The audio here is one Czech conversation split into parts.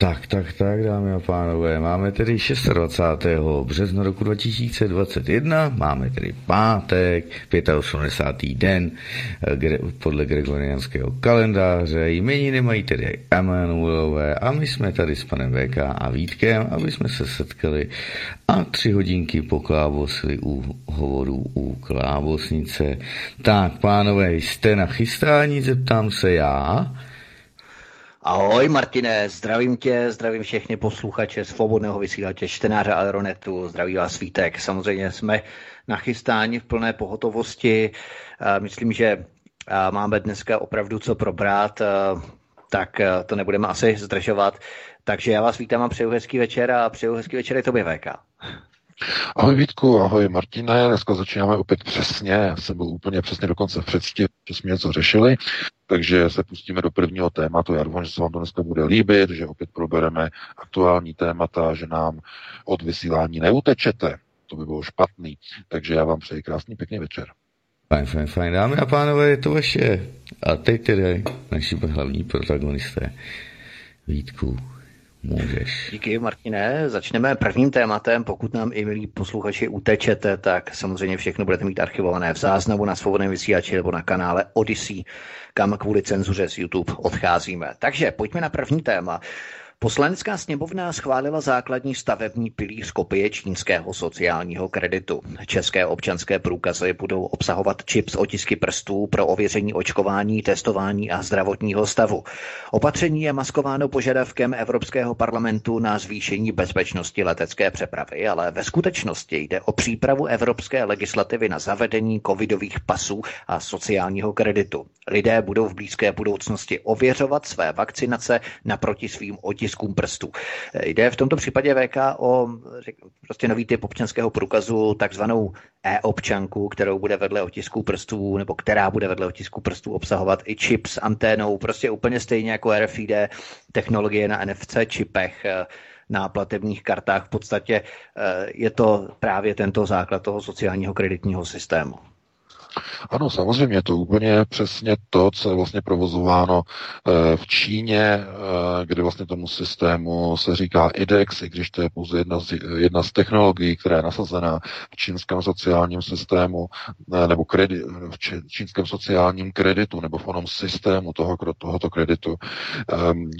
Tak, tak, tak, dámy a pánové, máme tedy 26. března roku 2021, máme tedy pátek, 85. den podle gregoriánského kalendáře, jmeniny mají tedy Emanuelové a my jsme tady s panem VK a Vítkem, aby jsme se setkali a tři hodinky poklábosili u hovoru u klábosnice. Tak, pánové, jste na chystání, zeptám se já. Ahoj Martine, zdravím tě, zdravím všechny posluchače svobodného vysílače čtenáře Aeronetu, zdraví vás Svítek. Samozřejmě jsme nachystáni v plné pohotovosti. Myslím, že máme dneska opravdu co probrat, tak to nebudeme asi zdržovat. Takže já vás vítám a přeju hezký večer a přeju hezký večer i tobě VK. Ahoj Vítku, ahoj Martine, dneska začínáme opět přesně, já jsem byl úplně přesně dokonce v předstě, že jsme něco řešili, takže se pustíme do prvního tématu, já doufám, že se vám to dneska bude líbit, že opět probereme aktuální témata, že nám od vysílání neutečete, to by bylo špatný, takže já vám přeji krásný pěkný večer. Fajn, fajn, fajn, dámy a pánové, je to vaše. A teď tedy naši hlavní protagonisté. Vítku, Můžeš. Díky, Martine. Začneme prvním tématem. Pokud nám i milí posluchači utečete, tak samozřejmě všechno budete mít archivované v záznamu na svobodném vysílači nebo na kanále Odyssey, kam kvůli cenzuře z YouTube odcházíme. Takže pojďme na první téma. Poslanecká sněmovna schválila základní stavební pilíř kopie čínského sociálního kreditu. České občanské průkazy budou obsahovat čip s otisky prstů pro ověření očkování, testování a zdravotního stavu. Opatření je maskováno požadavkem Evropského parlamentu na zvýšení bezpečnosti letecké přepravy, ale ve skutečnosti jde o přípravu evropské legislativy na zavedení covidových pasů a sociálního kreditu. Lidé budou v blízké budoucnosti ověřovat své vakcinace naproti svým otiskům otiskům prstů. Jde v tomto případě VK o prostě nový typ občanského průkazu, takzvanou e-občanku, kterou bude vedle otisků prstů, nebo která bude vedle otisků prstů obsahovat i čip s anténou, prostě úplně stejně jako RFID technologie na NFC čipech eh, na platebních kartách. V podstatě eh, je to právě tento základ toho sociálního kreditního systému. Ano, samozřejmě, je to úplně přesně to, co je vlastně provozováno eh, v Číně, eh, kde vlastně tomu systému se říká IDEX, i když to je pouze jedna z, jedna z technologií, která je nasazená v čínském sociálním systému, eh, nebo kredi, v čínském sociálním kreditu, nebo v onom systému toho, tohoto kreditu. Ehm,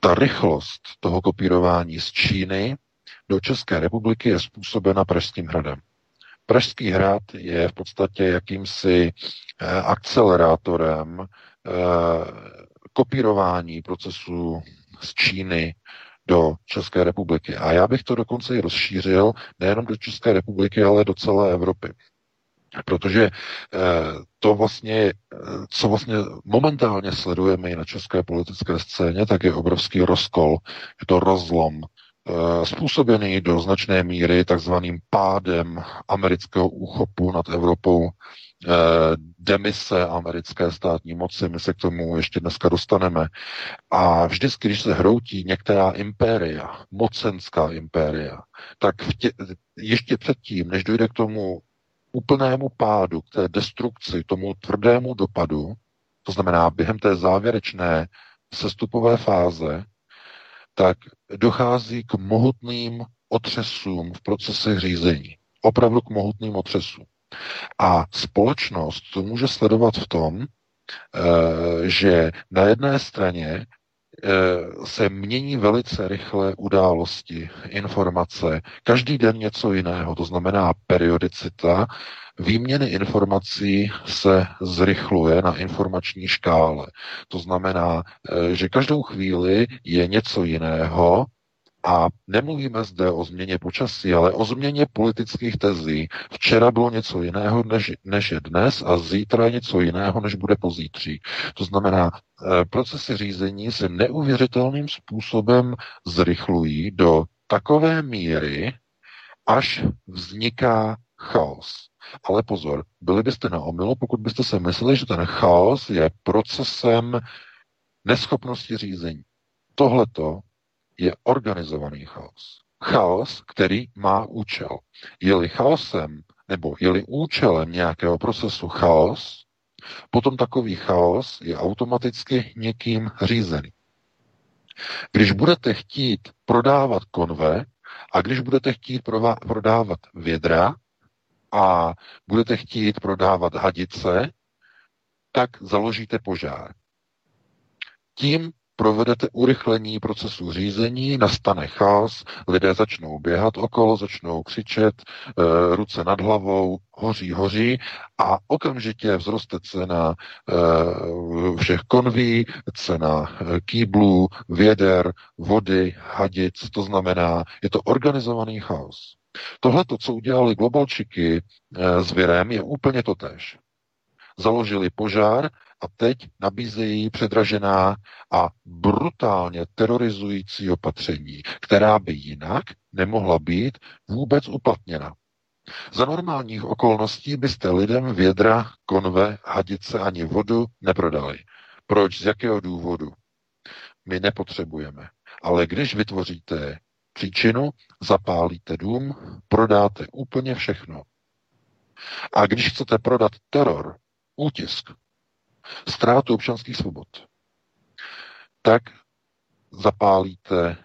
ta rychlost toho kopírování z Číny do České republiky je způsobena Pražským hradem. Pražský hrad je v podstatě jakýmsi eh, akcelerátorem eh, kopírování procesu z Číny do České republiky. A já bych to dokonce i rozšířil nejenom do České republiky, ale do celé Evropy. Protože eh, to vlastně, co vlastně momentálně sledujeme i na české politické scéně, tak je obrovský rozkol, je to rozlom způsobený do značné míry takzvaným pádem amerického úchopu nad Evropou, eh, demise americké státní moci, my se k tomu ještě dneska dostaneme. A vždycky, když se hroutí některá impéria, mocenská impéria, tak tě, ještě předtím, než dojde k tomu úplnému pádu, k té destrukci, tomu tvrdému dopadu, to znamená během té závěrečné sestupové fáze, tak dochází k mohutným otřesům v procesech řízení. Opravdu k mohutným otřesům. A společnost to může sledovat v tom, eh, že na jedné straně eh, se mění velice rychle události, informace, každý den něco jiného, to znamená periodicita výměny informací se zrychluje na informační škále. To znamená, eh, že každou chvíli je něco jiného, a nemluvíme zde o změně počasí, ale o změně politických tezí. Včera bylo něco jiného, než, než je dnes a zítra je něco jiného, než bude pozítří. To znamená, eh, procesy řízení se neuvěřitelným způsobem zrychlují do takové míry, až vzniká chaos. Ale pozor, byli byste na omylu, pokud byste se mysleli, že ten chaos je procesem neschopnosti řízení. Tohleto je organizovaný chaos. Chaos, který má účel. Je-li chaosem nebo je-li účelem nějakého procesu chaos, potom takový chaos je automaticky někým řízený. Když budete chtít prodávat konve a když budete chtít prodávat vědra a budete chtít prodávat hadice, tak založíte požár. Tím provedete urychlení procesu řízení, nastane chaos, lidé začnou běhat okolo, začnou křičet, e, ruce nad hlavou, hoří, hoří a okamžitě vzroste cena e, všech konví, cena e, kýblů, věder, vody, hadic, to znamená, je to organizovaný chaos. Tohle, co udělali globalčiky e, s virem, je úplně to tež. Založili požár a teď nabízejí předražená a brutálně terorizující opatření, která by jinak nemohla být vůbec uplatněna. Za normálních okolností byste lidem vědra, konve, hadice ani vodu neprodali. Proč? Z jakého důvodu? My nepotřebujeme. Ale když vytvoříte příčinu, zapálíte dům, prodáte úplně všechno. A když chcete prodat teror, útisk, ztrátu občanských svobod, tak zapálíte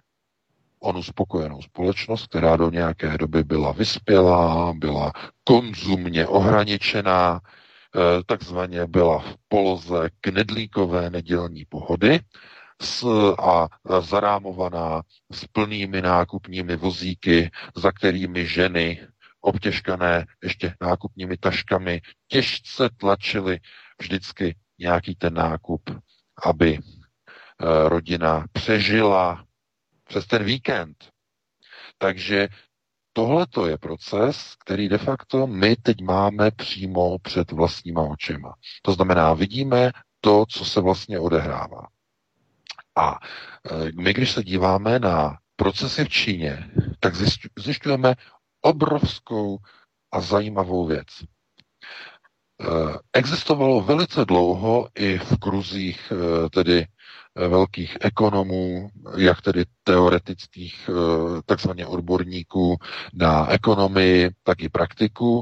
onu spokojenou společnost, která do nějaké doby byla vyspělá, byla konzumně ohraničená, eh, takzvaně byla v poloze knedlíkové nedělní pohody s, a zarámovaná s plnými nákupními vozíky, za kterými ženy obtěžkané ještě nákupními taškami těžce tlačily vždycky nějaký ten nákup, aby eh, rodina přežila přes ten víkend. Takže tohle je proces, který de facto my teď máme přímo před vlastníma očima. To znamená, vidíme to, co se vlastně odehrává. A eh, my, když se díváme na procesy v Číně, tak zjišťujeme obrovskou a zajímavou věc. Eh, existovalo velice dlouho i v kruzích eh, tedy velkých ekonomů, jak tedy teoretických takzvaně odborníků na ekonomii, tak i praktiků,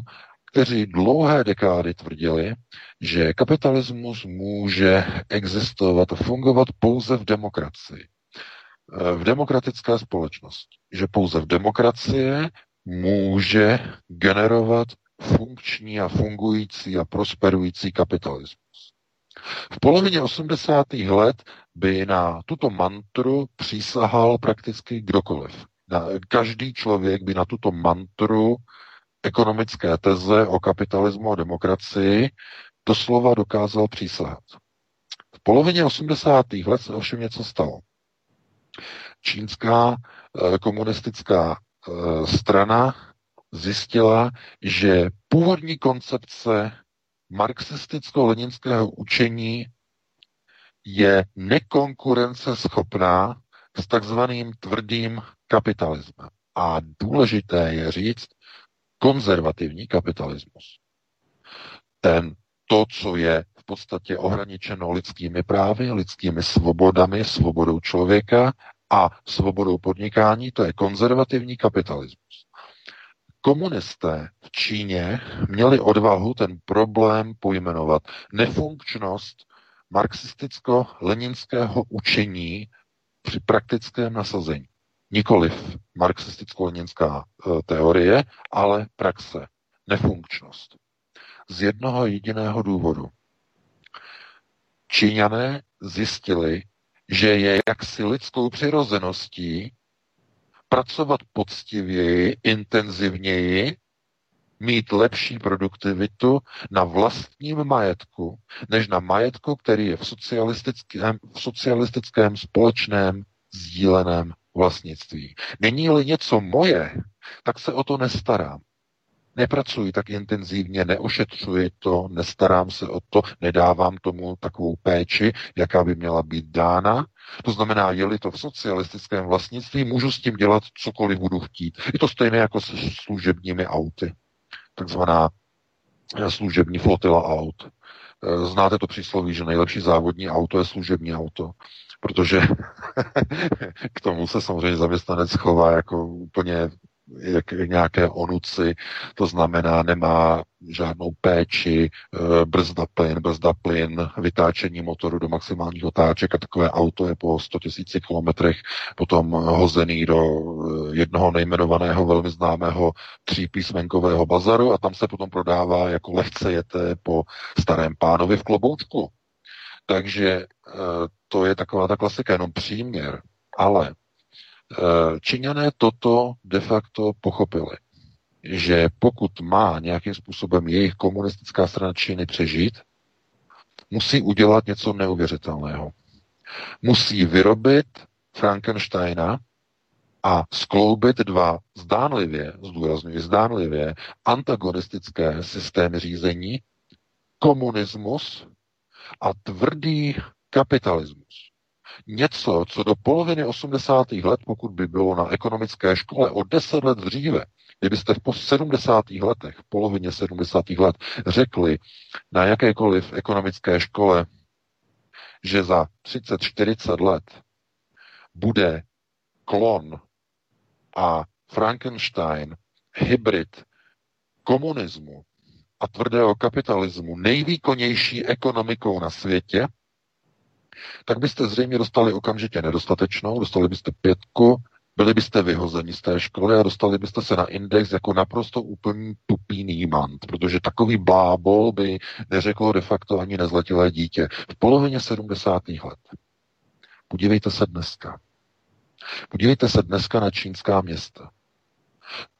kteří dlouhé dekády tvrdili, že kapitalismus může existovat a fungovat pouze v demokracii. V demokratické společnosti. Že pouze v demokracii může generovat funkční a fungující a prosperující kapitalismus. V polovině 80. let by na tuto mantru přísahal prakticky kdokoliv. Každý člověk by na tuto mantru ekonomické teze o kapitalismu a demokracii doslova dokázal přísahat. V polovině 80. let se ovšem něco stalo. Čínská eh, komunistická eh, strana zjistila, že původní koncepce marxisticko-leninského učení je nekonkurenceschopná s takzvaným tvrdým kapitalismem. A důležité je říct konzervativní kapitalismus. Ten, to, co je v podstatě ohraničeno lidskými právy, lidskými svobodami, svobodou člověka a svobodou podnikání, to je konzervativní kapitalismus. Komunisté v Číně měli odvahu ten problém pojmenovat. Nefunkčnost marxisticko-leninského učení při praktickém nasazení. Nikoliv marxisticko-leninská e, teorie, ale praxe. Nefunkčnost. Z jednoho jediného důvodu. Číňané zjistili, že je jaksi lidskou přirozeností pracovat poctivěji, intenzivněji, mít lepší produktivitu na vlastním majetku, než na majetku, který je v socialistickém, v socialistickém společném sdíleném vlastnictví. Není-li něco moje, tak se o to nestarám. Nepracuji tak intenzivně, neošetřuji to, nestarám se o to, nedávám tomu takovou péči, jaká by měla být dána. To znamená, je-li to v socialistickém vlastnictví, můžu s tím dělat cokoliv budu chtít. Je to stejné jako se služebními auty. takzvaná služební flotila aut. Znáte to přísloví, že nejlepší závodní auto je služební auto, protože k tomu se samozřejmě zaměstnanec chová jako úplně jak nějaké onuci, to znamená, nemá žádnou péči, eh, brzda plyn, brzda plyn, vytáčení motoru do maximálních otáček a takové auto je po 100 000 kilometrech potom hozený do eh, jednoho nejmenovaného velmi známého třípísmenkového bazaru a tam se potom prodává jako lehce jete po starém pánovi v kloboučku. Takže eh, to je taková ta klasika, jenom příměr. Ale Číňané toto de facto pochopili, že pokud má nějakým způsobem jejich komunistická strana Číny přežít, musí udělat něco neuvěřitelného. Musí vyrobit Frankensteina a skloubit dva zdánlivě, zdůraznuju zdánlivě, antagonistické systémy řízení, komunismus a tvrdý kapitalismus něco, co do poloviny 80. let, pokud by bylo na ekonomické škole o 10 let dříve, kdybyste v 70. letech, v polovině 70. let řekli na jakékoliv ekonomické škole, že za 30-40 let bude klon a Frankenstein, hybrid komunismu a tvrdého kapitalismu nejvýkonnější ekonomikou na světě, tak byste zřejmě dostali okamžitě nedostatečnou, dostali byste pětku, byli byste vyhozeni z té školy a dostali byste se na index jako naprosto úplný tupý nímant, protože takový blábol by neřeklo de facto ani nezletilé dítě. V polovině 70. let. Podívejte se dneska. Podívejte se dneska na čínská města.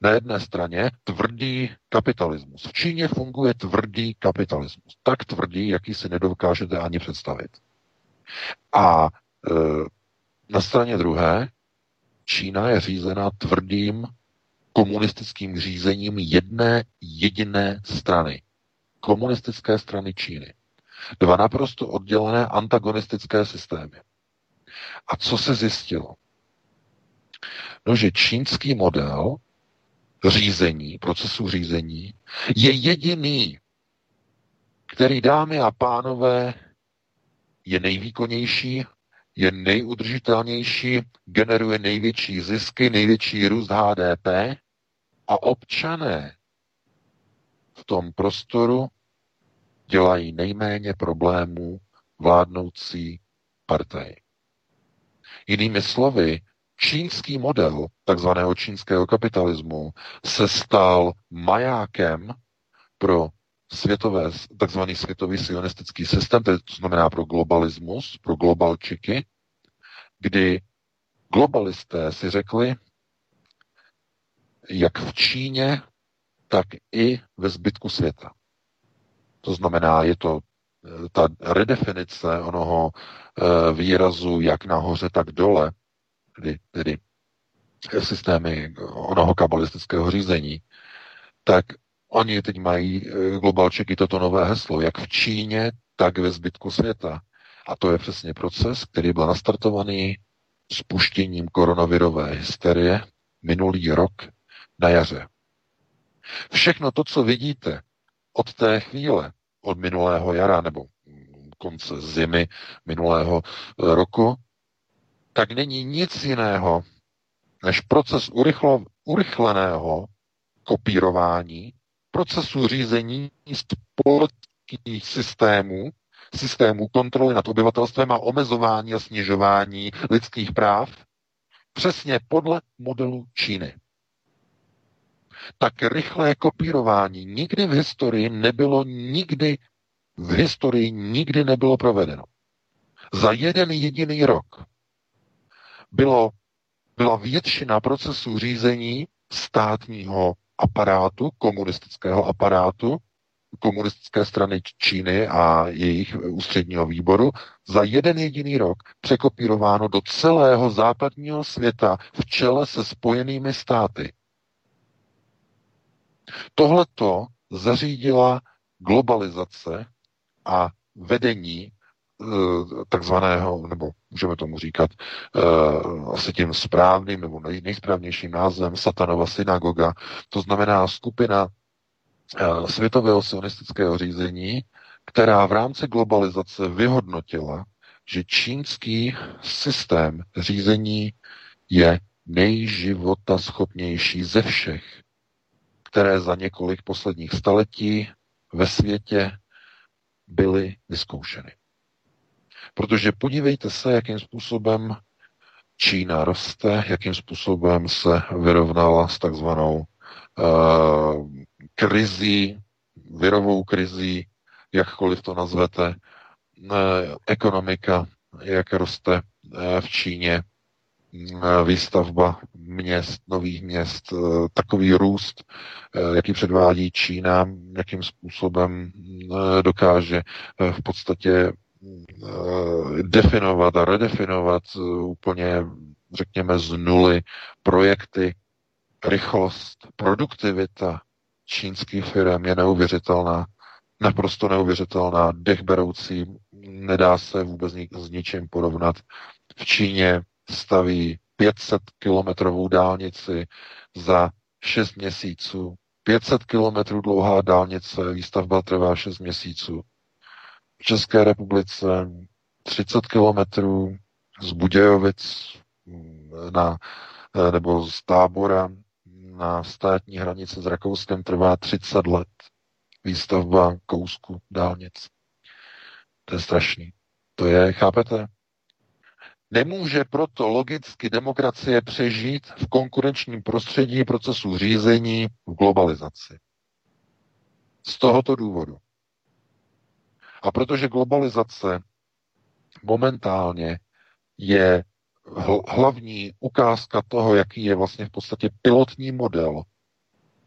Na jedné straně tvrdý kapitalismus. V Číně funguje tvrdý kapitalismus. Tak tvrdý, jaký si nedokážete ani představit. A e, na straně druhé Čína je řízena tvrdým komunistickým řízením jedné jediné strany. Komunistické strany Číny. Dva naprosto oddělené antagonistické systémy. A co se zjistilo? No, že čínský model řízení, procesu řízení, je jediný, který, dámy a pánové, je nejvýkonnější, je nejudržitelnější, generuje největší zisky, největší růst HDP a občané v tom prostoru dělají nejméně problémů vládnoucí partaj. Jinými slovy, čínský model takzvaného čínského kapitalismu se stal majákem pro světové, takzvaný světový sionistický systém, to znamená pro globalismus, pro globalčiky, kdy globalisté si řekli, jak v Číně, tak i ve zbytku světa. To znamená, je to eh, ta redefinice onoho eh, výrazu jak nahoře, tak dole, kdy, tedy systémy onoho kabalistického řízení, tak Oni teď mají eh, globalčeky toto nové heslo, jak v Číně, tak ve zbytku světa. A to je přesně proces, který byl nastartovaný spuštěním koronavirové hysterie minulý rok na jaře. Všechno to, co vidíte od té chvíle, od minulého jara nebo konce zimy minulého eh, roku, tak není nic jiného než proces urychlo, urychleného kopírování procesu řízení společných systémů, systémů kontroly nad obyvatelstvem a omezování a snižování lidských práv přesně podle modelu Číny. Tak rychlé kopírování nikdy v historii nebylo nikdy v historii nikdy nebylo provedeno. Za jeden jediný rok bylo, byla většina procesů řízení státního aparátu, komunistického aparátu, komunistické strany Číny a jejich ústředního výboru za jeden jediný rok překopírováno do celého západního světa v čele se spojenými státy. Tohleto zařídila globalizace a vedení takzvaného, nebo můžeme tomu říkat uh, asi tím správným nebo nej, nejsprávnějším názvem satanova synagoga. To znamená skupina eh, světového sionistického řízení, která v rámci globalizace vyhodnotila, že čínský systém řízení je nejživotaschopnější ze všech, které za několik posledních staletí ve světě byly vyzkoušeny. Protože podívejte se, jakým způsobem Čína roste, jakým způsobem se vyrovnala s takzvanou uh, krizí, virovou krizí, jakkoliv to nazvete, uh, ekonomika, jak roste uh, v Číně, výstavba měst, nových měst, takový růst, jaký předvádí Čína, jakým způsobem dokáže v podstatě definovat a redefinovat eh, úplně, řekněme, z nuly projekty, rychlost, produktivita čínských firm je neuvěřitelná, naprosto neuvěřitelná, dechberoucí, nedá se vůbec s ničím porovnat. V Číně staví 500 kilometrovou dálnici za 6 měsíců. 500 kilometrů dlouhá dálnice, výstavba trvá 6 měsíců. České republice 30 kilometrů z Budějovic mm, na, eh, nebo z tábora na státní hranici s Rakouskem trvá 30 let. Výstavba kousku dálnic. To je strašný. To je, chápete? Nemůže proto logicky demokracie přežít v konkurenčním prostředí procesu řízení v globalizaci. Z tohoto důvodu. A protože globalizace momentálně je hlavní ukázka toho, jaký je vlastně v podstatě pilotní model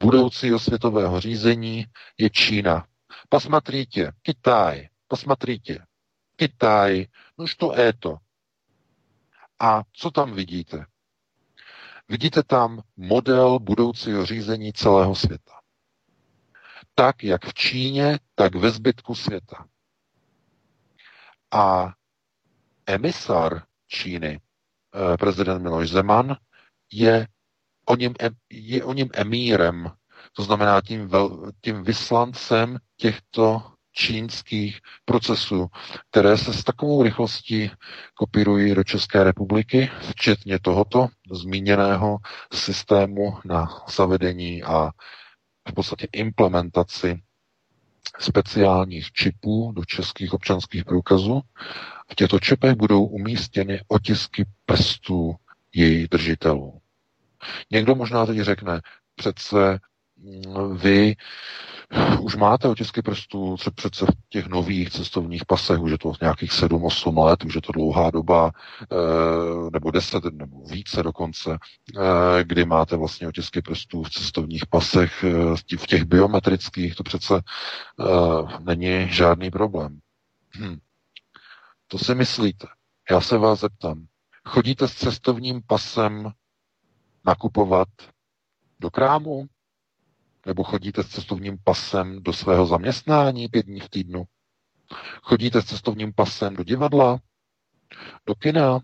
budoucího světového řízení, je Čína. Посмотрите, Kitaj, посмотрите, Kitaj, no to je to. A co tam vidíte? Vidíte tam model budoucího řízení celého světa. Tak, jak v Číně, tak ve zbytku světa. A emisar Číny, eh, prezident Miloš Zeman, je o něm, je o něm emírem, to znamená tím, vel, tím vyslancem těchto čínských procesů, které se s takovou rychlostí kopírují do České republiky, včetně tohoto zmíněného systému na zavedení a v podstatě implementaci speciálních čipů do českých občanských průkazů. V těchto čipech budou umístěny otisky prstů jejich držitelů. Někdo možná teď řekne, přece mm, vy už máte otisky prstů přece v těch nových cestovních pasech, už je to nějakých 7-8 let, už je to dlouhá doba, eh, nebo 10, nebo více dokonce, eh, kdy máte vlastně otisky prstů v cestovních pasech, eh, v těch biometrických, to přece není žádný problém. Hm. To si myslíte. Já se vás zeptám. Chodíte s cestovním pasem nakupovat do krámu? Nebo chodíte s cestovním pasem do svého zaměstnání pět dní v týdnu? Chodíte s cestovním pasem do divadla? Do kina?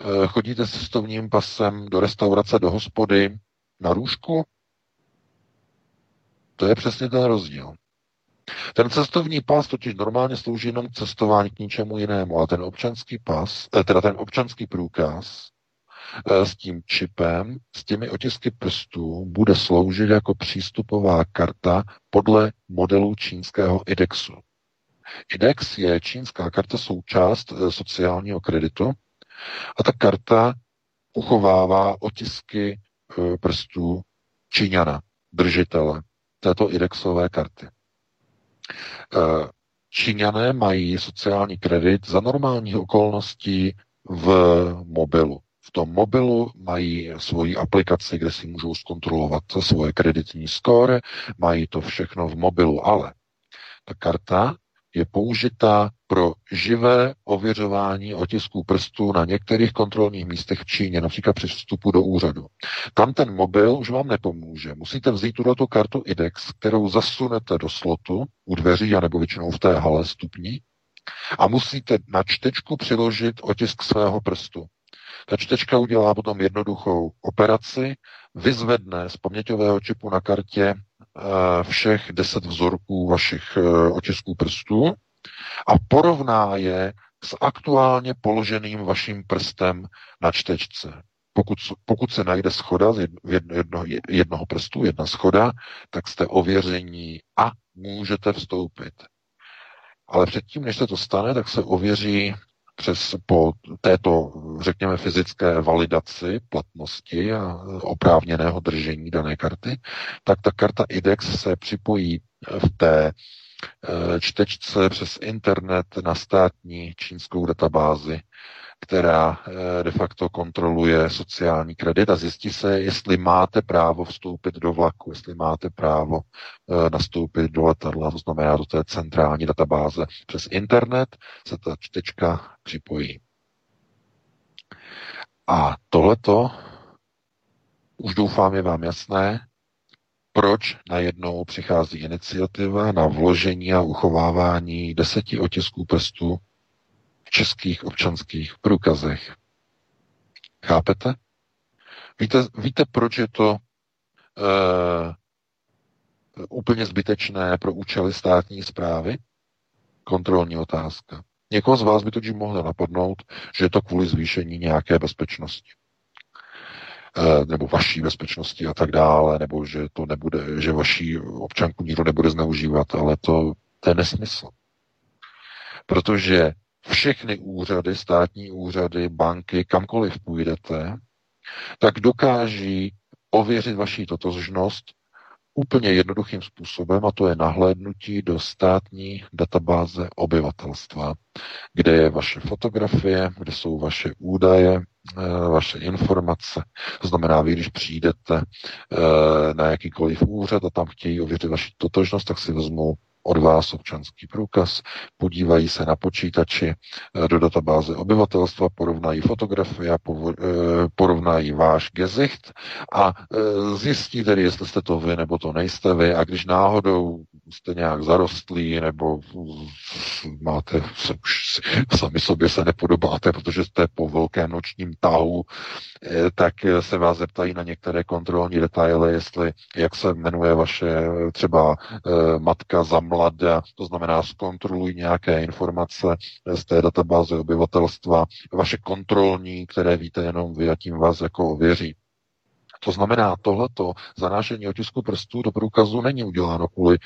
Eh, chodíte s cestovním pasem do restaurace, do hospody? Na růžku? To je přesně ten rozdíl. Ten cestovní pas totiž normálně slouží jenom k cestování k ničemu jinému, ale ten občanský pas, eh, teda ten občanský průkaz, s tím čipem, s těmi otisky prstů, bude sloužit jako přístupová karta podle modelu čínského IDEXu. IDEX je čínská karta součást eh, sociálního kreditu a ta karta uchovává otisky eh, prstů Číňana, držitele této IDEXové karty. Číňané mají sociální kredit za normálních okolností v mobilu v tom mobilu mají svoji aplikaci, kde si můžou zkontrolovat svoje kreditní skóre, mají to všechno v mobilu, ale ta karta je použitá pro živé ověřování otisků prstů na některých kontrolních místech v Číně, například při vstupu do úřadu. Tam ten mobil už vám nepomůže. Musíte vzít tuto kartu IDEX, kterou zasunete do slotu u dveří, anebo většinou v té hale stupní, a musíte na čtečku přiložit otisk svého prstu. Ta čtečka udělá potom jednoduchou operaci, vyzvedne z paměťového čipu na kartě všech deset vzorků vašich otisků prstů a porovná je s aktuálně položeným vaším prstem na čtečce. Pokud, pokud se najde schoda z jedno, jedno, jednoho prstu, jedna schoda, tak jste ověření a můžete vstoupit. Ale předtím, než se to stane, tak se ověří přes po této, řekněme, fyzické validaci platnosti a oprávněného držení dané karty, tak ta karta IDEX se připojí v té Eh, čtečce přes internet na státní čínskou databázi, která eh, de facto kontroluje sociální kredit a zjistí se, jestli máte právo vstoupit do vlaku, jestli máte právo eh, nastoupit do letadla, to znamená do té centrální databáze. Přes internet se ta čtečka připojí. A tohleto, už doufám, je vám jasné, proč najednou přichází iniciativa na vložení a uchovávání deseti otisků prstů českých občanských průkazech. Chápete? Víte, víte proč je to uh, úplně zbytečné pro účely státní zprávy? Kontrolní otázka. Někoho z vás by totiž mohlo napadnout, že je to kvůli zvýšení nějaké bezpečnosti. Eh, nebo vaší bezpečnosti a tak dále, nebo že to nebude, že vaší občanku nikdo nebude zneužívat, ale to, to je nesmysl. Protože všechny úřady, státní úřady, banky, kamkoliv půjdete, tak dokáží ověřit vaši totožnost úplně jednoduchým způsobem, a to je nahlédnutí do státní databáze obyvatelstva, kde je vaše fotografie, kde jsou vaše údaje, eh, vaše informace. To znamená, vy, když přijdete eh, na jakýkoliv úřad a tam chtějí ověřit vaši totožnost, tak si vezmou od vás občanský průkaz, podívají se na počítači eh, do databáze obyvatelstva, porovnají fotografie, eh, porovnají váš gezicht a eh, zjistí tedy, jestli jste to vy nebo to nejste vy. A když náhodou jste nějak zarostlí nebo máte se už sami sobě se nepodobáte, protože jste po velkém nočním tahu, tak se vás zeptají na některé kontrolní detaily, jestli jak se jmenuje vaše třeba matka za mlada, to znamená zkontrolují nějaké informace z té databáze obyvatelstva, vaše kontrolní, které víte jenom vy a tím vás jako ověří. To znamená, tohleto zanášení otisku prstů do průkazu není uděláno kvůli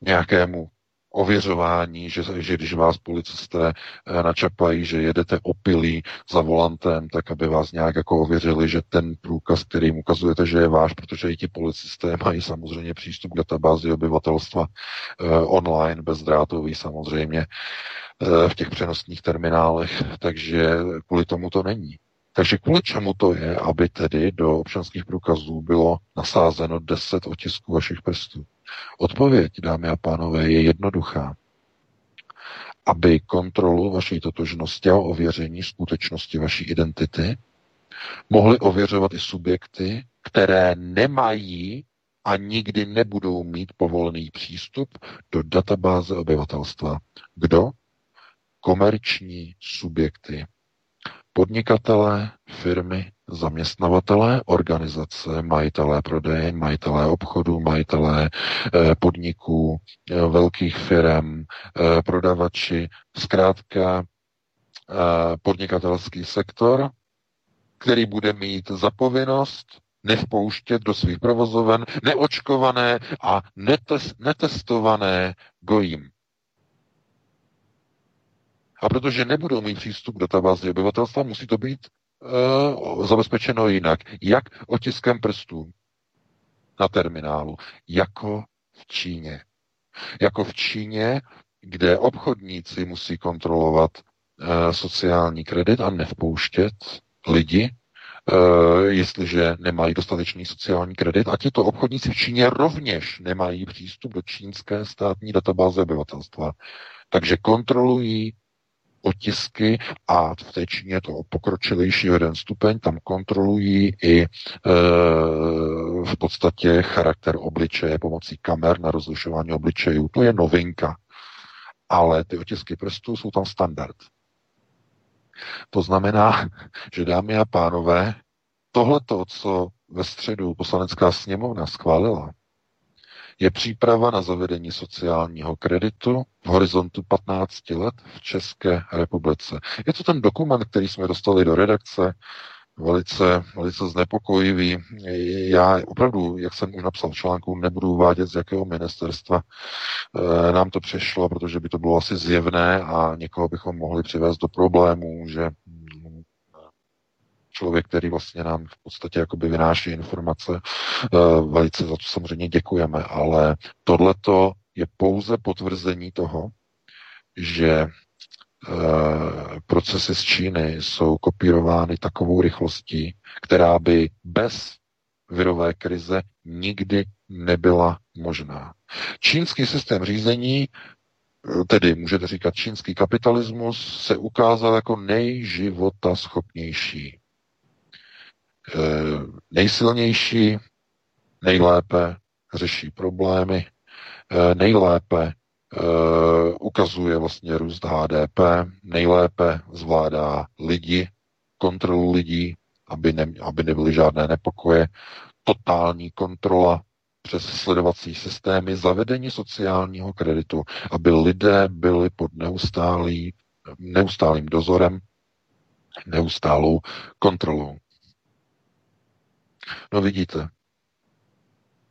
nějakému ověřování, že, že když vás policisté eh, načapají, že jedete opilí za volantem, tak aby vás nějak jako ověřili, že ten průkaz, kterým ukazujete, že je váš, protože i ti policisté mají samozřejmě přístup k databázi obyvatelstva eh, online, bezdrátový samozřejmě, eh, v těch přenosných terminálech, takže kvůli tomu to není. Takže kvůli čemu to je, aby tedy do občanských průkazů bylo nasázeno 10 otisků vašich prstů? Odpověď, dámy a pánové, je jednoduchá. Aby kontrolu vaší totožnosti a ověření skutečnosti vaší identity mohly ověřovat i subjekty, které nemají a nikdy nebudou mít povolený přístup do databáze obyvatelstva. Kdo? Komerční subjekty, podnikatelé, firmy, zaměstnavatelé, organizace, majitelé prodejen, majitelé obchodu, majitelé eh, podniků, eh, velkých firm, eh, prodavači, zkrátka podnikatelský sektor, který bude mít zapovinnost nevpouštět do svých provozoven neočkované a netestované gojím. A protože nebudou mít přístup k databázi obyvatelstva, musí to být uh, zabezpečeno jinak. Jak otiskem prstů na terminálu, jako v Číně. Jako v Číně, kde obchodníci musí kontrolovat uh, sociální kredit a nevpouštět lidi, Uh, jestliže nemají dostatečný sociální kredit. A tito obchodníci v Číně rovněž nemají přístup do čínské státní databáze obyvatelstva. Takže kontrolují otisky a v té Číně to pokročilejší jeden stupeň, tam kontrolují i e, v podstatě charakter obličeje pomocí kamer na rozlišování obličejů. To je novinka. Ale ty otisky prstů jsou tam standard. To znamená, že dámy a pánové, tohleto, co ve středu poslanecká sněmovna schválila, je příprava na zavedení sociálního kreditu v horizontu 15 let v České republice. Je to ten dokument, který jsme dostali do redakce, velice, velice znepokojivý. Já opravdu, jak jsem už napsal v článku, nebudu uvádět, z jakého ministerstva e, nám to přešlo, protože by to bylo asi zjevné a někoho bychom mohli přivést do problémů, že člověk, který vlastně nám v podstatě jakoby vynáší informace. Eh, velice za to samozřejmě děkujeme, ale tohleto je pouze potvrzení toho, že eh, procesy z Číny jsou kopírovány takovou rychlostí, která by bez virové krize nikdy nebyla možná. Čínský systém řízení, eh, tedy můžete říkat čínský kapitalismus, se ukázal jako nejživota schopnější. Nejsilnější nejlépe řeší problémy, eh, nejlépe eh, ukazuje vlastně růst HDP, nejlépe zvládá lidi, kontrolu lidí, aby, ne, aby nebyly žádné nepokoje, totální kontrola přes sledovací systémy, zavedení sociálního kreditu, aby lidé byli pod neustálý, neustálým dozorem, neustálou kontrolou. No vidíte.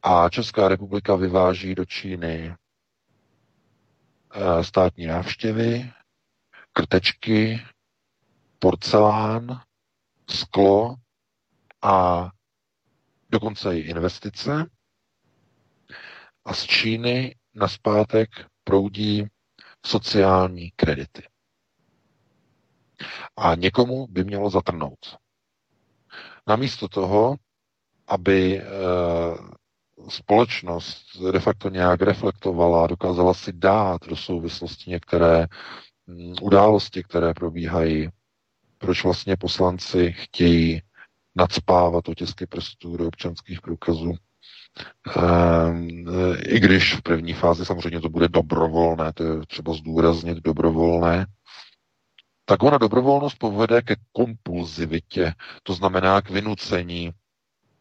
A Česká republika vyváží do Číny eh, státní návštěvy, krtečky, porcelán, sklo a dokonce i investice. A z Číny na zpátek proudí sociální kredity. A někomu by mělo zatrnout. Namísto toho aby eh, společnost de facto nějak reflektovala, dokázala si dát do souvislosti některé mm, události, které probíhají, proč vlastně poslanci chtějí nadspávat otisky prstů do občanských průkazů. Ehm, I když v první fázi samozřejmě to bude dobrovolné, to je třeba zdůraznit dobrovolné, tak ona dobrovolnost povede ke kompulzivitě, to znamená k vynucení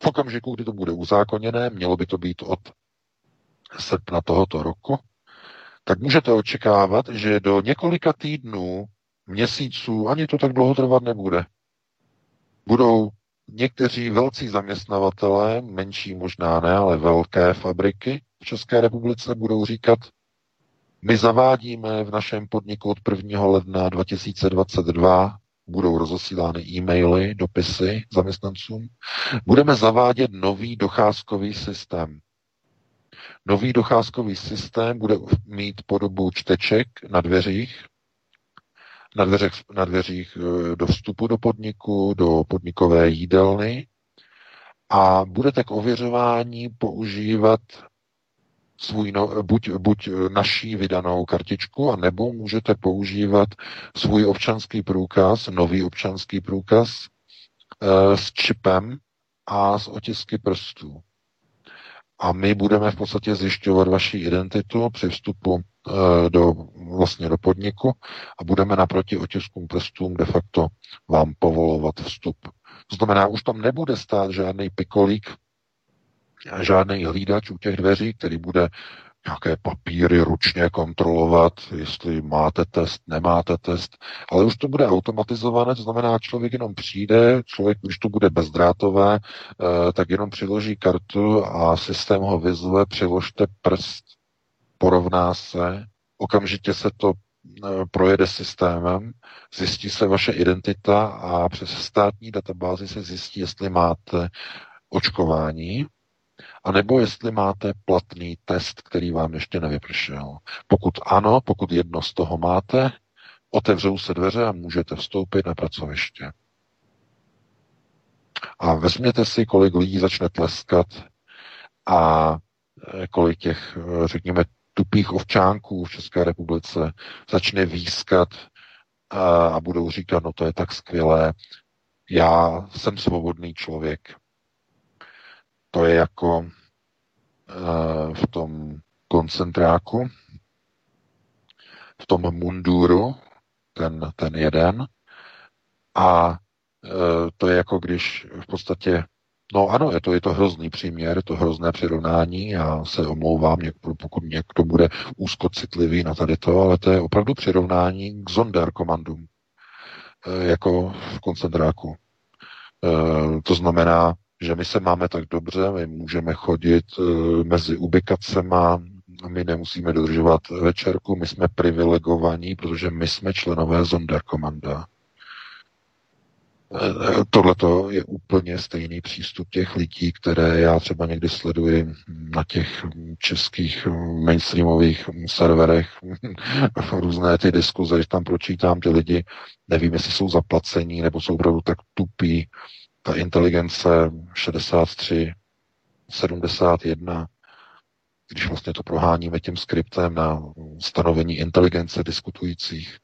v okamžiku, kdy to bude uzákoněné, mělo by to být od srpna tohoto roku, tak můžete očekávat, že do několika týdnů, měsíců, ani to tak dlouho trvat nebude. Budou někteří velcí zaměstnavatelé, menší možná ne, ale velké fabriky v České republice budou říkat, my zavádíme v našem podniku od 1. ledna 2022 budou rozesílány e-maily, dopisy zaměstnancům. Budeme zavádět nový docházkový systém. Nový docházkový systém bude mít podobu čteček na dveřích, na dveřích, na dveřích e, do vstupu do podniku, do podnikové jídelny a budete k ověřování používat svůj no, buď, buď naší vydanou kartičku, a nebo můžete používat svůj občanský průkaz, nový občanský průkaz e, s čipem a s otisky prstů. A my budeme v podstatě zjišťovat vaši identitu při vstupu e, do, vlastně do podniku a budeme naproti otiskům prstům de facto vám povolovat vstup. To znamená, už tam nebude stát žádný pikolík žádný hlídač u těch dveří, který bude nějaké papíry ručně kontrolovat, jestli máte test, nemáte test, ale už to bude automatizované, to znamená, člověk jenom přijde, člověk, když to bude bezdrátové, eh, tak jenom přiloží kartu a systém ho vyzve, přiložte prst, porovná se, okamžitě se to eh, projede systémem, zjistí se vaše identita a přes státní databázi se zjistí, jestli máte očkování, a nebo jestli máte platný test, který vám ještě nevypršel. Pokud ano, pokud jedno z toho máte, otevřou se dveře a můžete vstoupit na pracoviště. A vezměte si, kolik lidí začne tleskat a eh, kolik těch, eh, řekněme, tupých ovčánků v České republice začne výskat a, a budou říkat, no to je tak skvělé, já jsem svobodný člověk. To je jako uh, v tom koncentráku, v tom munduru, ten, ten jeden. A uh, to je jako když v podstatě No ano, je to, je to hrozný příměr, to hrozné přirovnání, já se omlouvám, pokud někdo bude úzkocitlivý na tady to, ale to je opravdu přirovnání k Zonderkommandům, eh, jako v koncentráku. Eh, to znamená, že my se máme tak dobře, my můžeme chodit eh, mezi ubikacema, my nemusíme dodržovat večerku, my jsme privilegovaní, protože my jsme členové Zonderkommanda. Tohle je úplně stejný přístup těch lidí, které já třeba někdy sleduji na těch českých mainstreamových serverech, různé ty diskuze, že tam pročítám ty lidi, nevím, jestli jsou zaplacení, nebo jsou opravdu tak tupí, ta inteligence 63, 71, když vlastně to proháníme tím skriptem na stanovení inteligence diskutujících,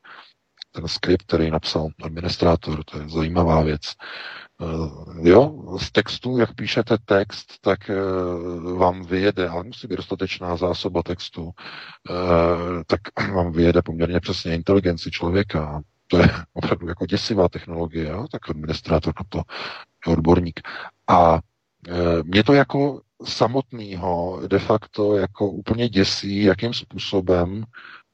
ten skript, který napsal administrátor, to je zajímavá věc. Uh, jo, z textu, jak píšete text, tak uh, vám vyjede, ale musí být dostatečná zásoba textu, uh, tak vám vyjede poměrně přesně inteligenci člověka. To je opravdu jako děsivá technologie, jo? tak administrátor to je odborník. A mě to jako samotného de facto jako úplně děsí, jakým způsobem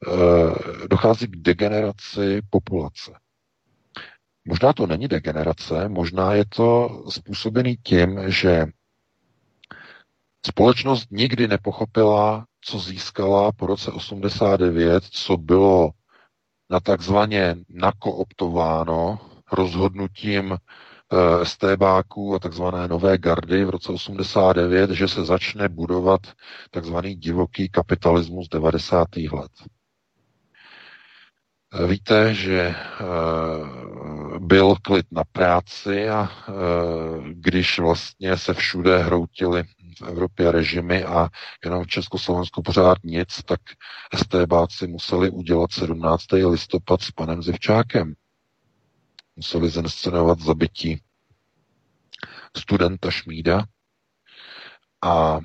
Eh, dochází k degeneraci populace. Možná to není degenerace, možná je to způsobený tím, že společnost nikdy nepochopila, co získala po roce 89, co bylo na takzvaně nakooptováno rozhodnutím eh, STBáků a takzvané nové gardy v roce 89, že se začne budovat takzvaný divoký kapitalismus 90. let. Víte, že eh, byl klid na práci a eh, když vlastně se všude hroutili v Evropě režimy a jenom v Československu pořád nic, tak STBáci museli udělat 17. listopad s panem Zivčákem. Museli zinscenovat zabití studenta Šmída a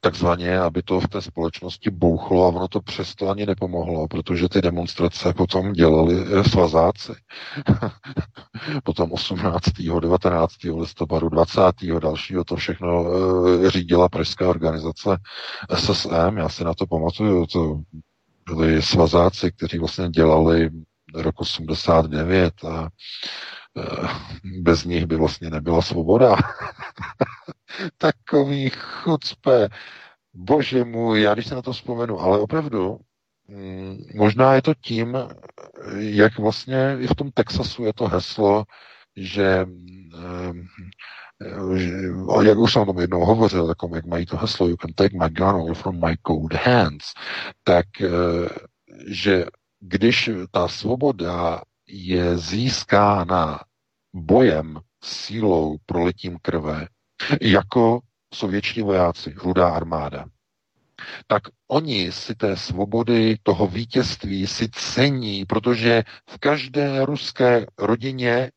takzvaně, aby to v té společnosti bouchlo a ono to přesto ani nepomohlo, protože ty demonstrace potom dělali eh, svazáci. potom 18. 19. listopadu, 20. dalšího to všechno eh, řídila pražská organizace SSM, já si na to pamatuju, to byli svazáci, kteří vlastně dělali rok 89 a bez nich by vlastně nebyla svoboda. Takový chucpe. Bože můj, já když se na to vzpomenu, ale opravdu, mm, možná je to tím, jak vlastně i v tom Texasu je to heslo, že, že jak už jsem o tom jednou hovořil, takom, jak mají to heslo, you can take my gun away from my cold hands, tak eh, že když ta svoboda je získána bojem, sílou, proletím krve, jako sovětští vojáci, rudá armáda, tak oni si té svobody, toho vítězství si cení, protože v každé ruské rodině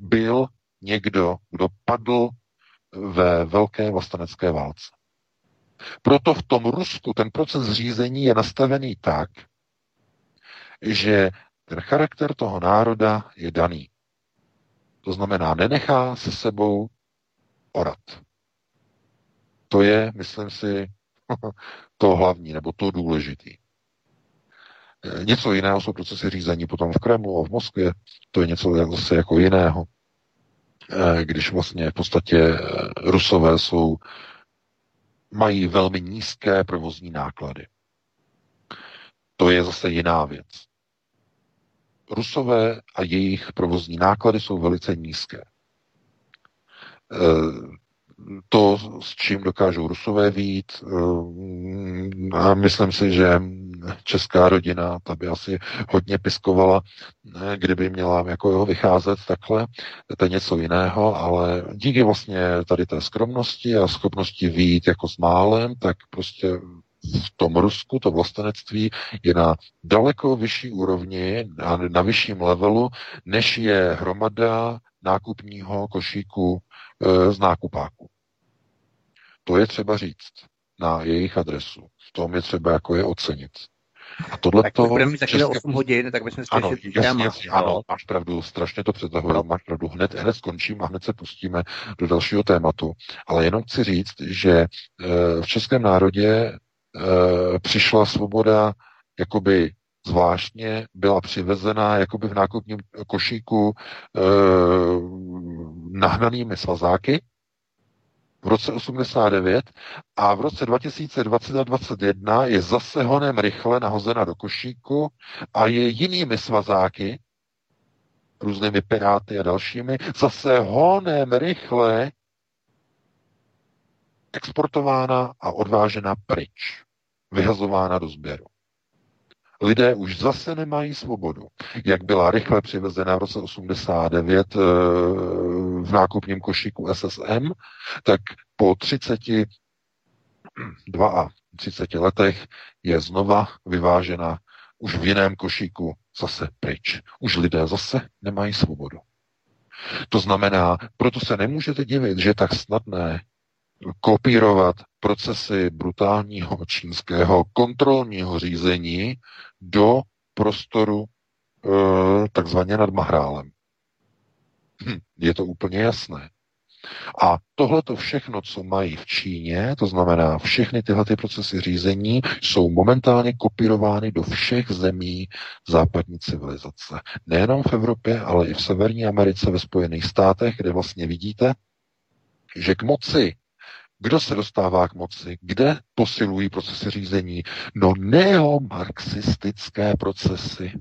byl někdo, kdo padl ve velké vlastenecké válce. Proto v tom Rusku ten proces řízení je nastavený tak, že ten charakter toho národa je daný. To znamená, nenechá se sebou orat. To je, myslím si, to hlavní, nebo to důležitý. E, něco jiného jsou procesy řízení potom v Kremlu a v Moskvě, to je něco zase jako jiného. E, když vlastně v podstatě e, Rusové jsou, mají velmi nízké provozní náklady. To je zase jiná věc. Rusové a jejich provozní náklady jsou velice nízké. E, to, s čím dokážou Rusové vít, e, a myslím si, že česká rodina, ta by asi hodně piskovala, kdyby měla jako jeho vycházet takhle, to je něco jiného, ale díky vlastně tady té skromnosti a schopnosti vít jako s málem, tak prostě v tom Rusku to vlastenectví je na daleko vyšší úrovni, na, na vyšším levelu, než je hromada nákupního košíku e, z nákupáku. To je třeba říct na jejich adresu. V tom je třeba jako je ocenit. A tohle tak to... budeme mít za české... 8 hodin, tak bychom ano, jasně, jasně, ano, máš pravdu, strašně to přetahuje, no. máš pravdu. Hned, hned skončím a hned se pustíme do dalšího tématu. Ale jenom chci říct, že e, v českém národě e, přišla svoboda jakoby zvláštně byla přivezena jakoby v nákupním košíku e, nahnanými svazáky, v roce 89 a v roce 2020 a 2021 je zase honem rychle nahozena do košíku a je jinými svazáky, různými piráty a dalšími, zase honem rychle exportována a odvážena pryč, vyhazována do sběru lidé už zase nemají svobodu. Jak byla rychle přivezena v roce 89 eh, v nákupním košíku SSM, tak po 32 30 letech je znova vyvážena už v jiném košíku zase pryč. Už lidé zase nemají svobodu. To znamená, proto se nemůžete divit, že je tak snadné kopírovat procesy brutálního čínského kontrolního řízení do prostoru e, takzvaně nad Mahrálem. Hm, je to úplně jasné. A tohle to všechno, co mají v Číně, to znamená všechny tyhle ty procesy řízení, jsou momentálně kopírovány do všech zemí západní civilizace. Nejenom v Evropě, ale i v Severní Americe, ve Spojených státech, kde vlastně vidíte, že k moci kdo se dostává k moci? Kde posilují procesy řízení? No neomarxistické procesy.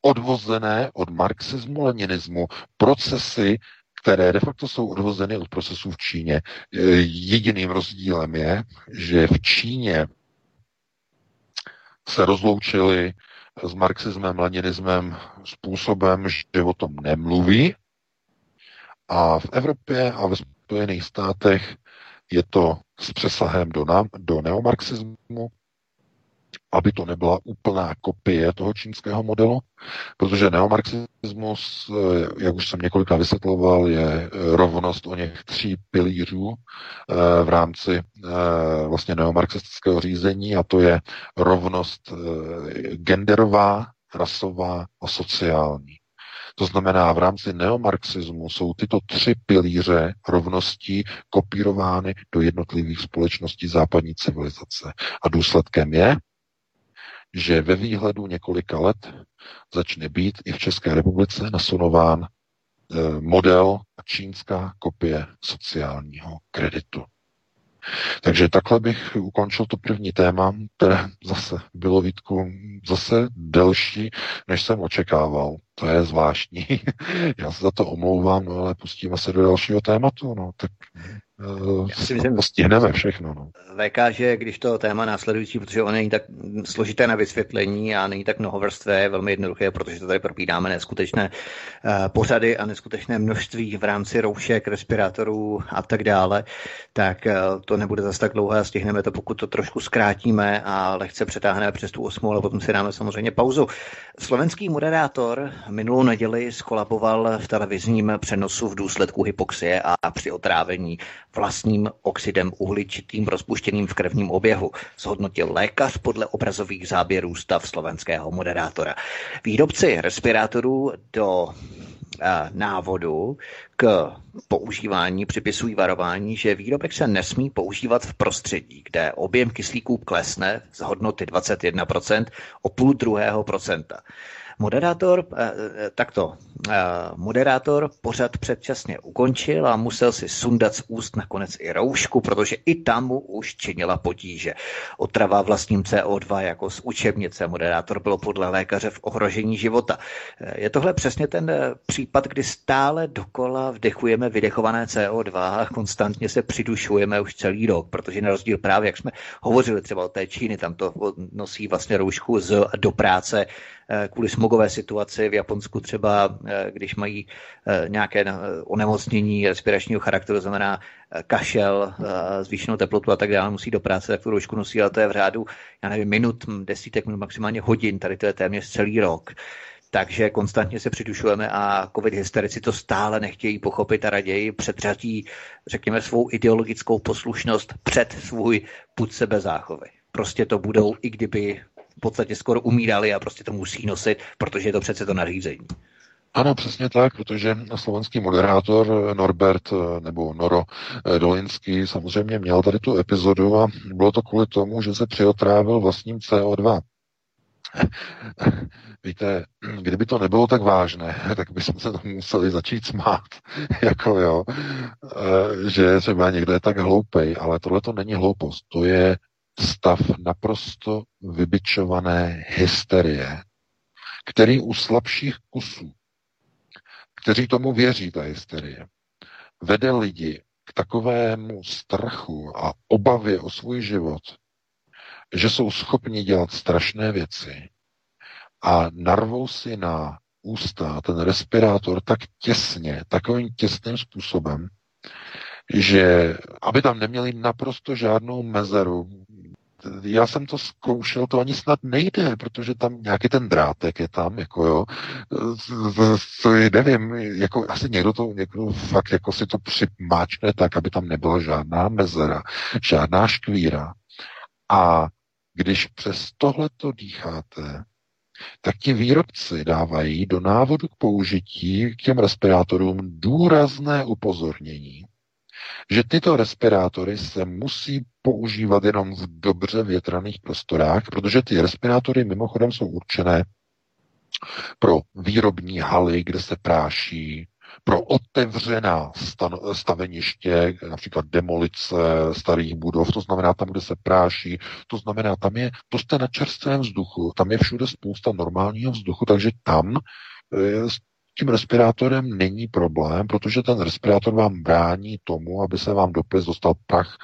Odvozené od marxismu, leninismu. Procesy, které de facto jsou odvozeny od procesů v Číně. E, jediným rozdílem je, že v Číně se rozloučili s marxismem, leninismem způsobem, že o tom nemluví. A v Evropě a ve Spojených státech je to s přesahem do, na, do neomarxismu, aby to nebyla úplná kopie toho čínského modelu, protože neomarxismus, eh, jak už jsem několikrát vysvětloval, je eh, rovnost o něch tří pilířů eh, v rámci vlastně neomarxistického řízení a to je rovnost genderová, rasová a sociální. To znamená, v rámci neomarxismu jsou tyto tři pilíře rovností kopírovány do jednotlivých společností západní civilizace. A důsledkem je, že ve výhledu několika let začne být i v České republice nasunován e, model čínská kopie sociálního kreditu. Takže takhle bych ukončil to první téma, které zase bylo Vítku zase delší, než jsem očekával. To je zvláštní. Já se za to omlouvám, no ale pustíme se do dalšího tématu. No. Tak já si myslím, stihneme všechno. No. VK, že když to téma následující, protože ono není tak složité na vysvětlení a není tak mnohovrstvé, je velmi jednoduché, protože to tady propídáme neskutečné uh, pořady a neskutečné množství v rámci roušek, respirátorů a tak dále, tak uh, to nebude zase tak dlouhé a stihneme to, pokud to trošku zkrátíme a lehce přetáhneme přes tu osmu, ale potom si dáme samozřejmě pauzu. Slovenský moderátor minulou neděli skolaboval v televizním přenosu v důsledku hypoxie a při otrávení vlastním oxidem uhličitým rozpuštěným v krevním oběhu, zhodnotil lékař podle obrazových záběrů stav slovenského moderátora. Výrobci respirátorů do eh, návodu k používání připisují varování, že výrobek se nesmí používat v prostředí, kde objem kyslíků klesne z hodnoty 21% o půl druhého procenta. Moderátor, eh, eh, takto, eh, moderátor pořad předčasně ukončil a musel si sundat z úst nakonec i roušku, protože i tam mu už činila potíže. Otrava vlastním CO2 jako z učebnice moderátor bylo podle lékaře v ohrožení života. Je tohle přesně ten případ, kdy stále dokola vdechujeme vydechované CO2 a konstantně se přidušujeme už celý rok, protože na rozdíl právě, jak jsme hovořili třeba o té Číny, tam to nosí vlastně roušku z, do práce kvůli smogové situaci v Japonsku třeba, eh, když mají eh, nějaké onemocnění respiračního charakteru, znamená kašel, zvýšenou teplotu a tak dále, musí do práce, tak tu roušku nosí, ale to je v řádu, já nevím, minut, desítek minut, maximálně hodin, tady to je téměř celý rok. Takže konstantně se přidušujeme a covid hysterici to stále nechtějí pochopit a raději předřadí, řekněme, svou ideologickou poslušnost před svůj put sebezáchovy. Prostě to budou, i kdyby v podstatě skoro umírali a prostě to musí nosit, protože je to přece to nařízení. Ano, přesně tak, protože slovenský moderátor Norbert nebo Noro Dolinský samozřejmě měl tady tu epizodu a bylo to kvůli tomu, že se přiotrávil vlastním CO2. Víte, kdyby to nebylo tak vážné, tak bychom se tomu museli začít smát. jako jo, eh, že třeba někdo je tak hloupej, ale tohle to není hloupost. To je stav naprosto vybičované hysterie, který u slabších kusů, kteří tomu věří, ta hysterie, vede lidi k takovému strachu a obavě o svůj život, že jsou schopni dělat strašné věci a narvou si na ústa ten respirátor tak těsně, takovým těsným způsobem, že aby tam neměli naprosto žádnou mezeru. Já jsem to zkoušel, to ani snad nejde, protože tam nějaký ten drátek je tam, jako jo, to je, nevím, jako asi někdo to, někdo fakt jako si to přimáčne tak, aby tam nebyla žádná mezera, žádná škvíra. A když přes tohleto dýcháte, tak ti výrobci dávají do návodu k použití k těm respirátorům důrazné upozornění, že tyto respirátory se musí používat jenom v dobře větraných prostorách, protože ty respirátory mimochodem jsou určené pro výrobní haly, kde se práší, pro otevřená stan- staveniště, například demolice starých budov, to znamená tam, kde se práší, to znamená tam je, to jste na čerstvém vzduchu, tam je všude spousta normálního vzduchu, takže tam e, s tím respirátorem není problém, protože ten respirátor vám brání tomu, aby se vám do plic dostal prach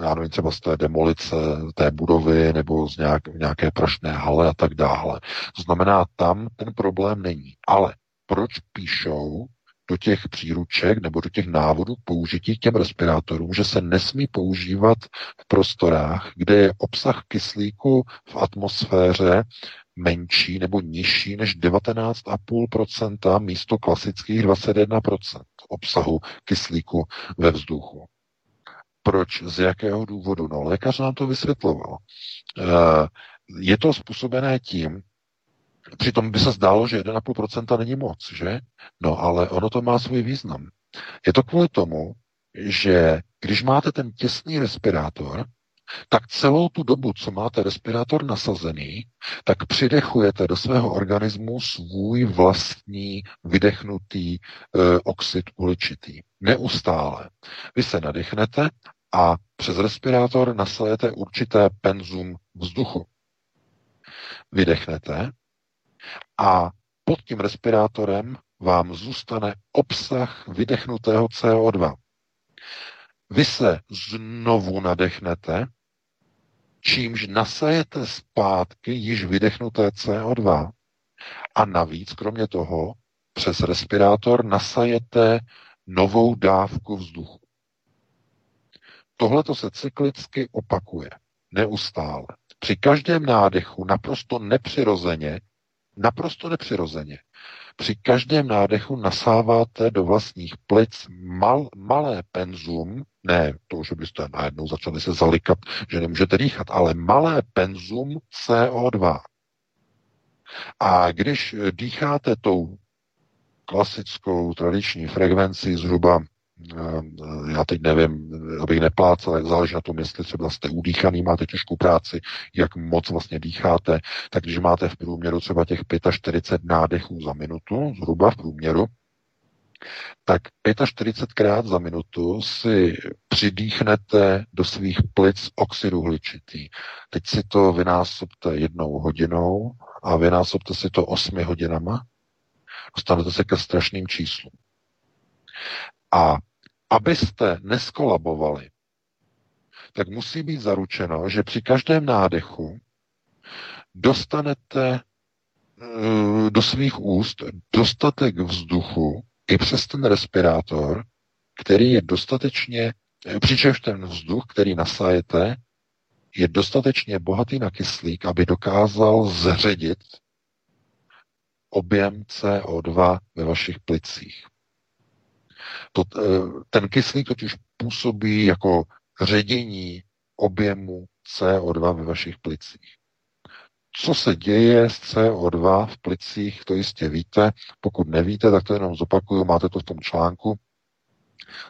já nevím, třeba z té demolice té budovy nebo z nějak, nějaké prašné hale a tak dále. To znamená, tam ten problém není. Ale proč píšou do těch příruček nebo do těch návodů použití těm respirátorům, že se nesmí používat v prostorách, kde je obsah kyslíku v atmosféře menší nebo nižší než 19,5% místo klasických 21% obsahu kyslíku ve vzduchu. Proč? Z jakého důvodu? No, lékař nám to vysvětloval. Eh, je to způsobené tím, Přitom by se zdálo, že 1,5% není moc, že? No ale ono to má svůj význam. Je to kvůli tomu, že když máte ten těsný respirátor, tak celou tu dobu, co máte respirátor nasazený, tak přidechujete do svého organismu svůj vlastní vydechnutý e, oxid uhličitý. Neustále. Vy se nadechnete a přes respirátor nasajete určité penzum vzduchu. Vydechnete a pod tím respirátorem vám zůstane obsah vydechnutého CO2. Vy se znovu nadechnete, čímž nasajete zpátky již vydechnuté CO2 a navíc, kromě toho, přes respirátor nasajete novou dávku vzduchu. Tohle to se cyklicky opakuje, neustále. Při každém nádechu naprosto nepřirozeně Naprosto nepřirozeně. Při každém nádechu nasáváte do vlastních plic mal, malé penzum, ne to, že byste najednou začali se zalikat, že nemůžete dýchat, ale malé penzum CO2. A když dýcháte tou klasickou tradiční frekvenci zhruba já teď nevím, abych neplácal, záleží na tom, jestli třeba jste udýchaný, máte těžkou práci, jak moc vlastně dýcháte, tak když máte v průměru třeba těch 45 nádechů za minutu, zhruba v průměru, tak 45 krát za minutu si přidýchnete do svých plic oxid uhličitý. Teď si to vynásobte jednou hodinou a vynásobte si to osmi hodinama. Dostanete se ke strašným číslům. A abyste neskolabovali, tak musí být zaručeno, že při každém nádechu dostanete eh, do svých úst dostatek vzduchu i přes ten respirátor, který je dostatečně, eh, přičemž ten vzduch, který nasajete, je dostatečně bohatý na kyslík, aby dokázal zředit objem CO2 ve vašich plicích. To, eh, ten kyslík totiž působí jako ředění objemu CO2 ve vašich plicích. co se děje s CO2 v plicích, to jistě víte. Pokud nevíte, tak to jenom zopakuju, máte to v tom článku.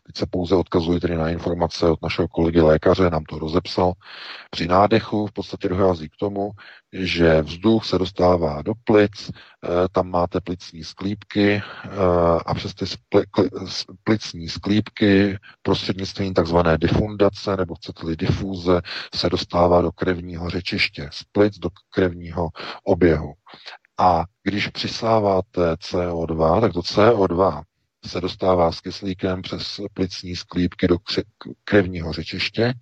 Teď se pouze odkazuji tedy na informace od našeho kolegy lékaře, nám to rozepsal. Při nádechu v podstatě dochází k tomu, že vzduch se dostává do plic, eh, tam máte plicní sklípky eh, a přes ty plicní sklípky prostřednictvím takzvané difundace nebo chcete-li difuze se dostává do krevního řečiště, z plic do krevního oběhu. A když přisáváte CO2, tak to CO2 se dostává s kyslíkem přes plicní sklípky do krevního řečiště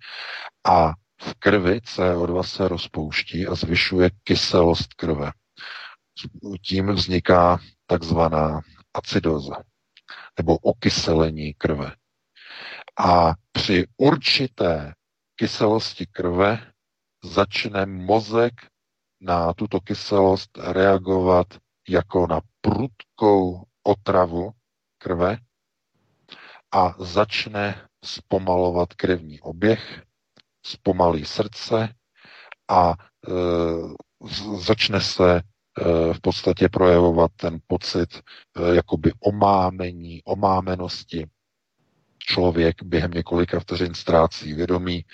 a v krvi CO2 se rozpouští a zvyšuje kyselost krve. Tím vzniká takzvaná acidoza nebo okyselení krve. A při určité kyselosti krve začne mozek na tuto kyselost reagovat jako na prudkou otravu krve a začne zpomalovat krevní oběh, zpomalí srdce a e, začne se e, v podstatě projevovat ten pocit e, jakoby omámení, omámenosti. Člověk během několika vteřin ztrácí vědomí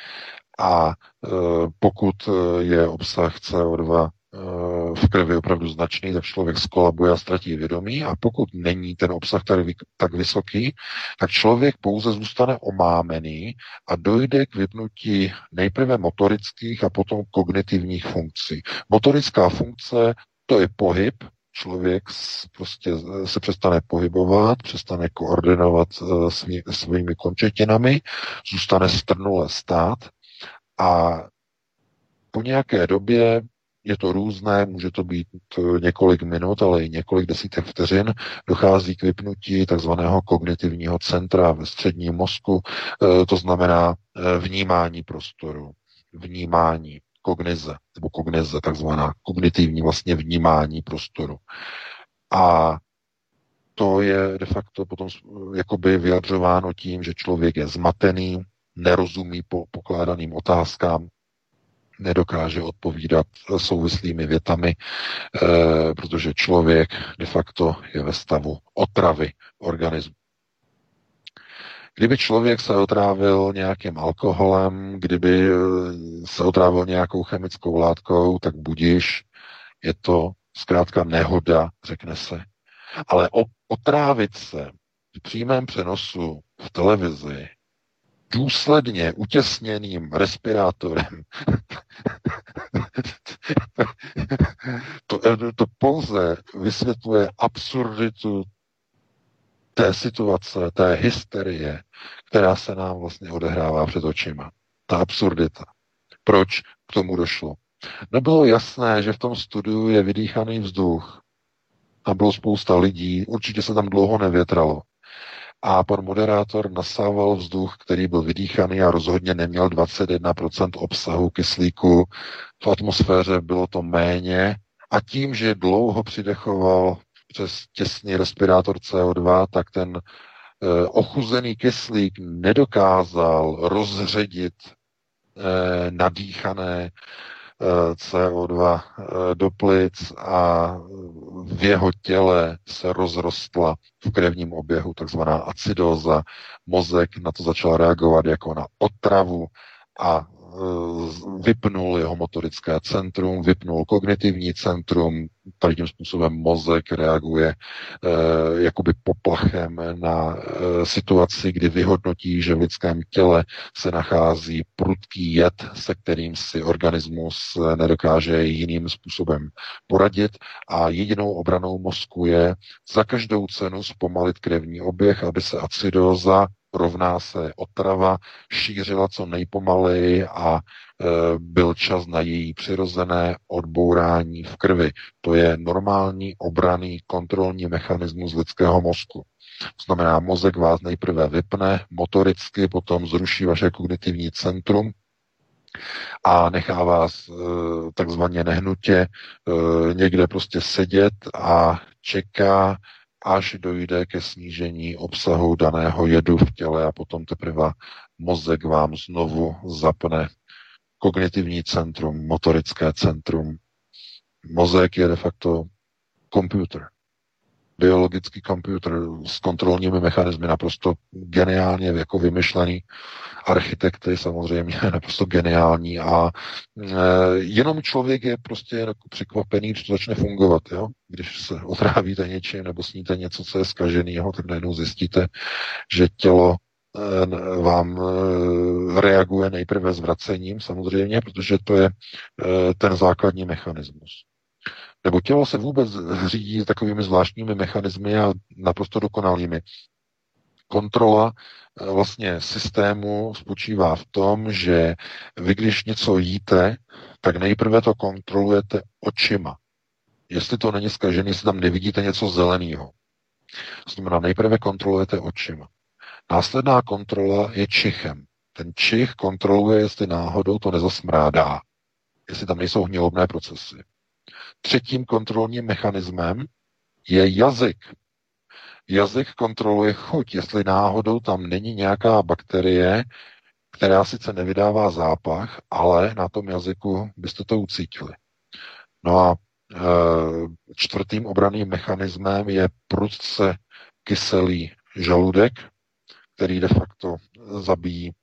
a e, pokud je obsah CO2 v krvi opravdu značný, tak člověk skolabuje a ztratí vědomí a pokud není ten obsah tady tak vysoký, tak člověk pouze zůstane omámený a dojde k vypnutí nejprve motorických a potom kognitivních funkcí. Motorická funkce to je pohyb, člověk prostě se přestane pohybovat, přestane koordinovat eh, svý, svými končetinami, zůstane strnule stát a po nějaké době je to různé, může to být několik minut, ale i několik desítek vteřin. Dochází k vypnutí takzvaného kognitivního centra ve středním mozku, e, to znamená e, vnímání prostoru, vnímání kognize, nebo kognize, takzvaná kognitivní vlastně vnímání prostoru. A to je de facto potom jakoby vyjadřováno tím, že člověk je zmatený, nerozumí po pokládaným otázkám, nedokáže odpovídat souvislými větami, eh, protože člověk de facto je ve stavu otravy organismu. Kdyby člověk se otrávil nějakým alkoholem, kdyby eh, se otrávil nějakou chemickou látkou, tak budíš, je to zkrátka nehoda, řekne se. Ale otrávit se v přímém přenosu v televizi důsledně utěsněným respirátorem. to, to pouze vysvětluje absurditu té situace, té hysterie, která se nám vlastně odehrává před očima. Ta absurdita. Proč k tomu došlo? Nebylo jasné, že v tom studiu je vydýchaný vzduch. A bylo spousta lidí, určitě se tam dlouho nevětralo a pan moderátor nasával vzduch, který byl vydýchaný a rozhodně neměl 21% obsahu kyslíku. V atmosféře bylo to méně a tím, že dlouho přidechoval přes těsný respirátor CO2, tak ten eh, ochuzený kyslík nedokázal rozředit eh, nadýchané CO2 eh, do plic a v jeho těle se rozrostla v krevním oběhu takzvaná acidóza. Mozek na to začal reagovat jako na otravu a vypnul jeho motorické centrum, vypnul kognitivní centrum, tady tím způsobem mozek reaguje eh, jakoby poplachem na eh, situaci, kdy vyhodnotí, že v lidském těle se nachází prudký jed, se kterým si organismus nedokáže jiným způsobem poradit. A jedinou obranou mozku je za každou cenu zpomalit krevní oběh, aby se acidóza rovná se otrava, šířila co nejpomaleji a e, byl čas na její přirozené odbourání v krvi. To je normální obraný kontrolní mechanismus lidského mozku. To znamená, mozek vás nejprve vypne motoricky, potom zruší vaše kognitivní centrum, a nechá vás e, takzvaně nehnutě e, někde prostě sedět a čeká, až dojde ke snížení obsahu daného jedu v těle a potom teprve mozek vám znovu zapne kognitivní centrum, motorické centrum mozek je de facto komputer. Biologický komputer s kontrolními mechanismy naprosto geniálně jako vymyšlený. Architekty samozřejmě naprosto geniální a e, jenom člověk je prostě jako překvapený, když to začne fungovat. Jo? Když se otrávíte něčím nebo sníte něco, co je zkaženého, tak najednou zjistíte, že tělo Eh, vám eh, reaguje nejprve zvracením samozřejmě, protože to je eh, ten základní mechanismus. Nebo tělo se vůbec řídí takovými zvláštními mechanismy a naprosto dokonalými. Kontrola vlastně systému spočívá v tom, že vy, když něco jíte, tak nejprve to kontrolujete očima. Jestli to není zkažený, jestli tam nevidíte něco zeleného. Znamená, nejprve kontrolujete očima. Následná kontrola je čichem. Ten čich kontroluje, jestli náhodou to nezasmrádá, jestli tam nejsou hnilobné procesy. Třetím kontrolním mechanismem je jazyk. Jazyk kontroluje chuť, jestli náhodou tam není nějaká bakterie, která sice nevydává zápach, ale na tom jazyku byste to ucítili. No a e, čtvrtým obraným mechanismem je prudce kyselý žaludek, který de facto zabíjí eh,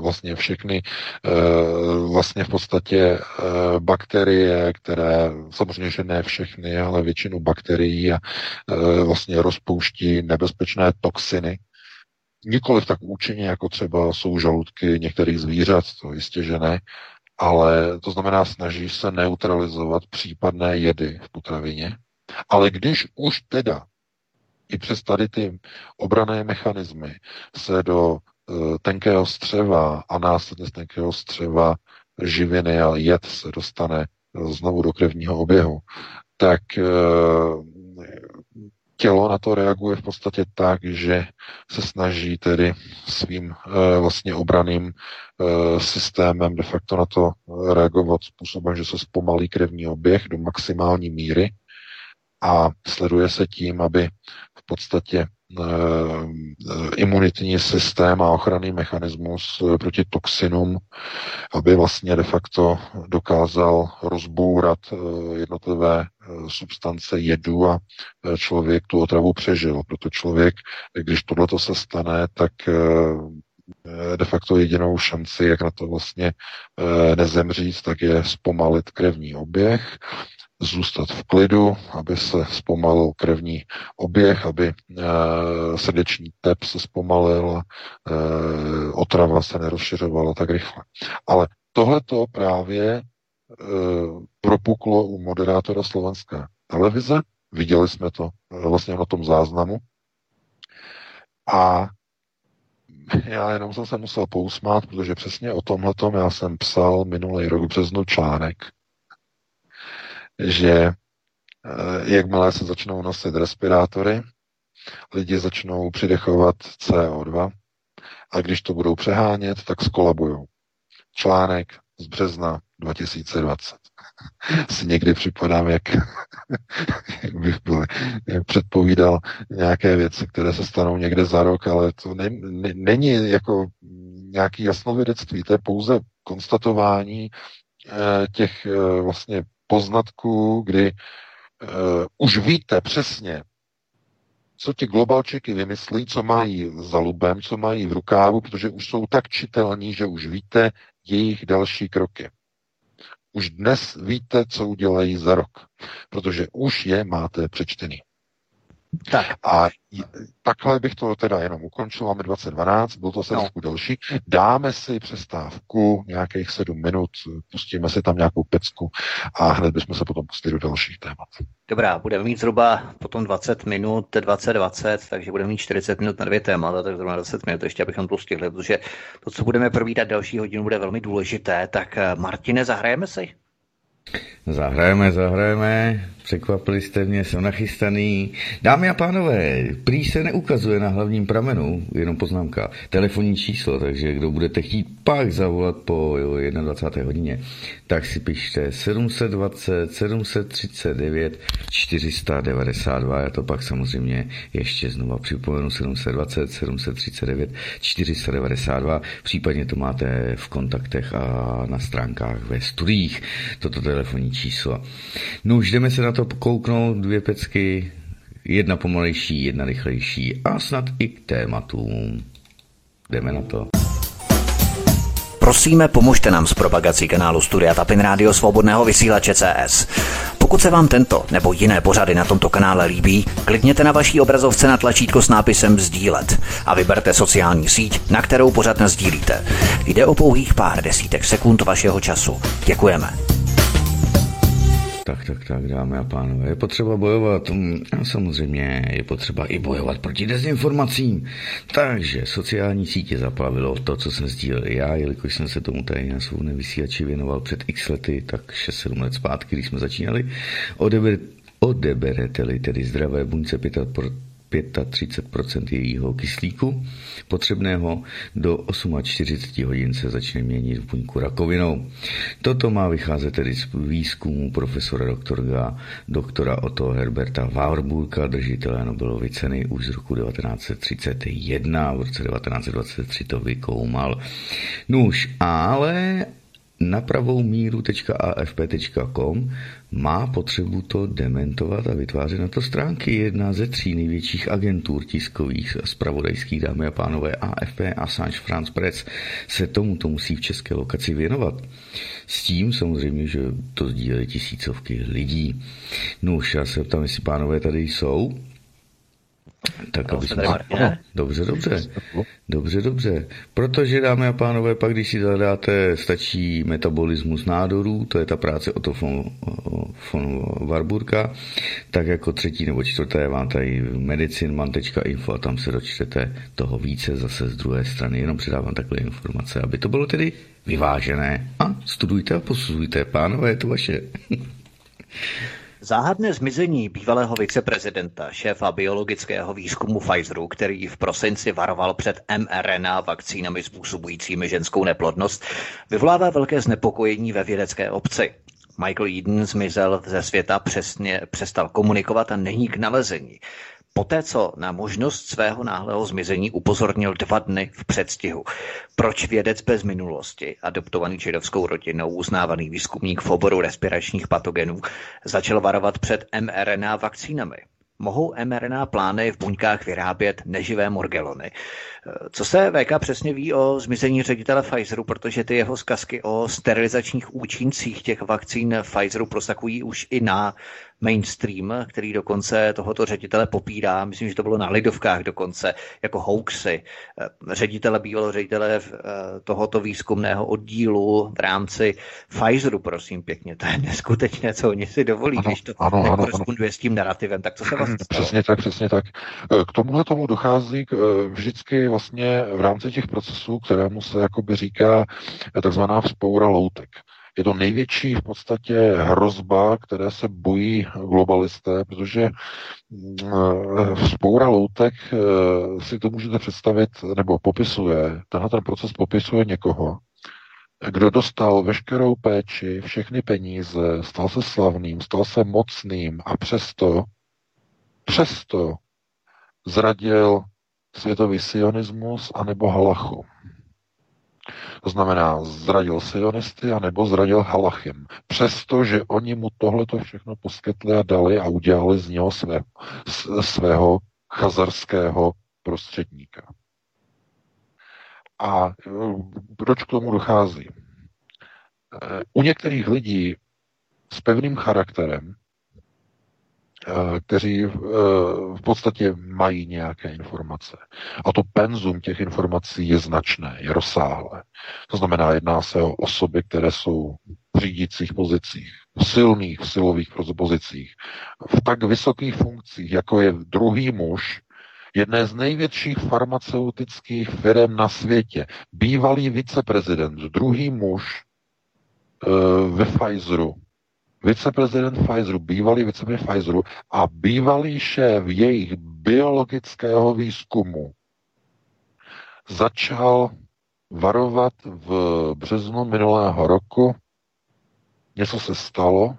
vlastně všechny eh, vlastně v podstatě eh, bakterie, které samozřejmě, že ne všechny, ale většinu bakterií vlastně rozpouští nebezpečné toxiny. Nikoliv tak účinně, jako třeba jsou žaludky některých zvířat, to jistě, že ne, ale to znamená, snaží se neutralizovat případné jedy v potravině. Ale když už teda i přes tady ty obrané mechanismy se do tenkého střeva a následně z tenkého střeva živiny a jed se dostane znovu do krevního oběhu, tak uh, tělo na to reaguje v podstatě tak, že se snaží tedy svým vlastně obraným systémem de facto na to reagovat způsobem, že se zpomalí krevní oběh do maximální míry a sleduje se tím, aby v podstatě eh, imunitní systém a ochranný mechanismus eh, proti toxinům, aby vlastně de facto dokázal rozbourat eh, jednotlivé substance jedu a člověk tu otravu přežil. Proto člověk, když tohleto se stane, tak de facto jedinou šanci, jak na to vlastně nezemřít, tak je zpomalit krevní oběh zůstat v klidu, aby se zpomalil krevní oběh, aby e, srdeční tep se zpomalil, e, otrava se nerozšiřovala tak rychle. Ale tohleto právě e, propuklo u moderátora slovenské televize, viděli jsme to vlastně na tom záznamu a já jenom jsem se musel pousmát, protože přesně o tomhletom já jsem psal minulý rok březnu článek, že eh, jakmile se začnou nosit respirátory, lidi začnou přidechovat CO2 a když to budou přehánět, tak skolabují. Článek z března 2020. si někdy připadám, jak, jak bych byl, jak předpovídal nějaké věci, které se stanou někde za rok, ale to ne, ne, není jako nějaký jasnovědectví, to je pouze konstatování eh, těch eh, vlastně poznatků, kdy uh, už víte přesně, co ti globalčeky vymyslí, co mají za lubem, co mají v rukávu, protože už jsou tak čitelní, že už víte jejich další kroky. Už dnes víte, co udělají za rok, protože už je máte přečtený. Tak. A takhle bych to teda jenom ukončil, máme 2012, byl to se no. delší. Dáme si přestávku nějakých sedm minut, pustíme si tam nějakou pecku a hned bychom se potom pustili do dalších témat. Dobrá, budeme mít zhruba potom 20 minut, 20-20, takže budeme mít 40 minut na dvě témata, tak zhruba 20 minut ještě, abychom to stihli, protože to, co budeme probídat další hodinu, bude velmi důležité. Tak eh, Martine, zahrajeme si? Zahrajeme, zahrajeme, překvapili jste mě, jsem nachystaný. Dámy a pánové, prý se neukazuje na hlavním pramenu, jenom poznámka, telefonní číslo, takže kdo budete chtít pak zavolat po 21. hodině, tak si pište 720 739 492, já to pak samozřejmě ještě znova připomenu. 720 739 492, případně to máte v kontaktech a na stránkách ve studiích, toto telefonní čísla. No už jdeme se na to kouknout, dvě pecky, jedna pomalejší, jedna rychlejší a snad i k tématům. Jdeme na to. Prosíme, pomožte nám s propagací kanálu Studia Tapin Rádio Svobodného vysílače CS. Pokud se vám tento nebo jiné pořady na tomto kanále líbí, klikněte na vaší obrazovce na tlačítko s nápisem Sdílet a vyberte sociální síť, na kterou pořád sdílíte. Jde o pouhých pár desítek sekund vašeho času. Děkujeme. Tak, tak, tak, dámy a pánové, je potřeba bojovat. Mm, samozřejmě je potřeba i bojovat proti dezinformacím. Takže sociální sítě zaplavilo to, co jsem sdílel já, jelikož jsem se tomu tady na svou nevysílači věnoval před x lety, tak 6-7 let zpátky, když jsme začínali. Odeber, odeberete-li tedy zdravé buňce 35% jejího kyslíku potřebného do 48 hodin se začne měnit v buňku rakovinou. Toto má vycházet tedy z výzkumu profesora doktora, doktora Otto Herberta Warburga, držitele Nobelovy ceny už z roku 1931, v roce 1923 to vykoumal. Nuž, ale na pravou míru.afp.com má potřebu to dementovat a vytvářet na to stránky. Jedna ze tří největších agentur tiskových a spravodajských, dámy a pánové, AFP, Assange, France Press, se tomuto musí v české lokaci věnovat. S tím samozřejmě, že to sdílejí tisícovky lidí. No už já se ptám, jestli pánové tady jsou. Tak, aby jsme... Dobře, dobře. Dobře, dobře. Protože, dámy a pánové, pak když si zadáte, stačí metabolismus nádorů, to je ta práce o to von, von Warburga, tak jako třetí nebo čtvrté vám tady medicinman.info a tam se dočtete toho více zase z druhé strany. Jenom předávám takové informace, aby to bylo tedy vyvážené. A studujte a posuzujte. Pánové, je to vaše. Záhadné zmizení bývalého viceprezidenta, šéfa biologického výzkumu Pfizeru, který v prosinci varoval před mRNA vakcínami způsobujícími ženskou neplodnost, vyvolává velké znepokojení ve vědecké obci. Michael Eden zmizel ze světa přesně přestal komunikovat a není k nalezení poté co na možnost svého náhlého zmizení upozornil dva dny v předstihu. Proč vědec bez minulosti, adoptovaný židovskou rodinou, uznávaný výzkumník v oboru respiračních patogenů, začal varovat před mRNA vakcínami? Mohou mRNA plány v buňkách vyrábět neživé morgelony? Co se VK přesně ví o zmizení ředitele Pfizeru, protože ty jeho zkazky o sterilizačních účincích těch vakcín Pfizeru prosakují už i na mainstream, který dokonce tohoto ředitele popírá, myslím, že to bylo na Lidovkách dokonce, jako hoaxy. Ředitele, bývalého ředitele eh, tohoto výzkumného oddílu v rámci Pfizeru, prosím pěkně, to je neskutečné, co oni si dovolí, ano, když to ano, ano, ano. s tím narrativem. Tak co se vlastně stalo? Přesně tak, přesně tak. Eh, k tomuhle tomu dochází k, eh, vždycky vlastně v rámci těch procesů, kterému se jakoby říká takzvaná vzpoura loutek. Je to největší v podstatě hrozba, které se bojí globalisté, protože spoura loutek si to můžete představit, nebo popisuje, tenhle ten proces popisuje někoho, kdo dostal veškerou péči, všechny peníze, stal se slavným, stal se mocným a přesto, přesto zradil světový sionismus anebo halachu. To znamená, zradil sionisty anebo zradil halachim. Přestože oni mu tohleto všechno poskytli a dali a udělali z něho své, svého chazarského prostředníka. A e, proč k tomu dochází? E, u některých lidí s pevným charakterem Eh, kteří eh, v podstatě mají nějaké informace. A to penzum těch informací je značné, je rozsáhlé. To znamená, jedná se o osoby, které jsou v řídících pozicích, v silných v silových pozicích, v tak vysokých funkcích, jako je druhý muž, jedné z největších farmaceutických firm na světě, bývalý viceprezident, druhý muž e, ve Pfizeru, viceprezident Pfizeru, bývalý viceprezident Pfizeru a bývalý šéf jejich biologického výzkumu začal varovat v březnu minulého roku. Něco se stalo,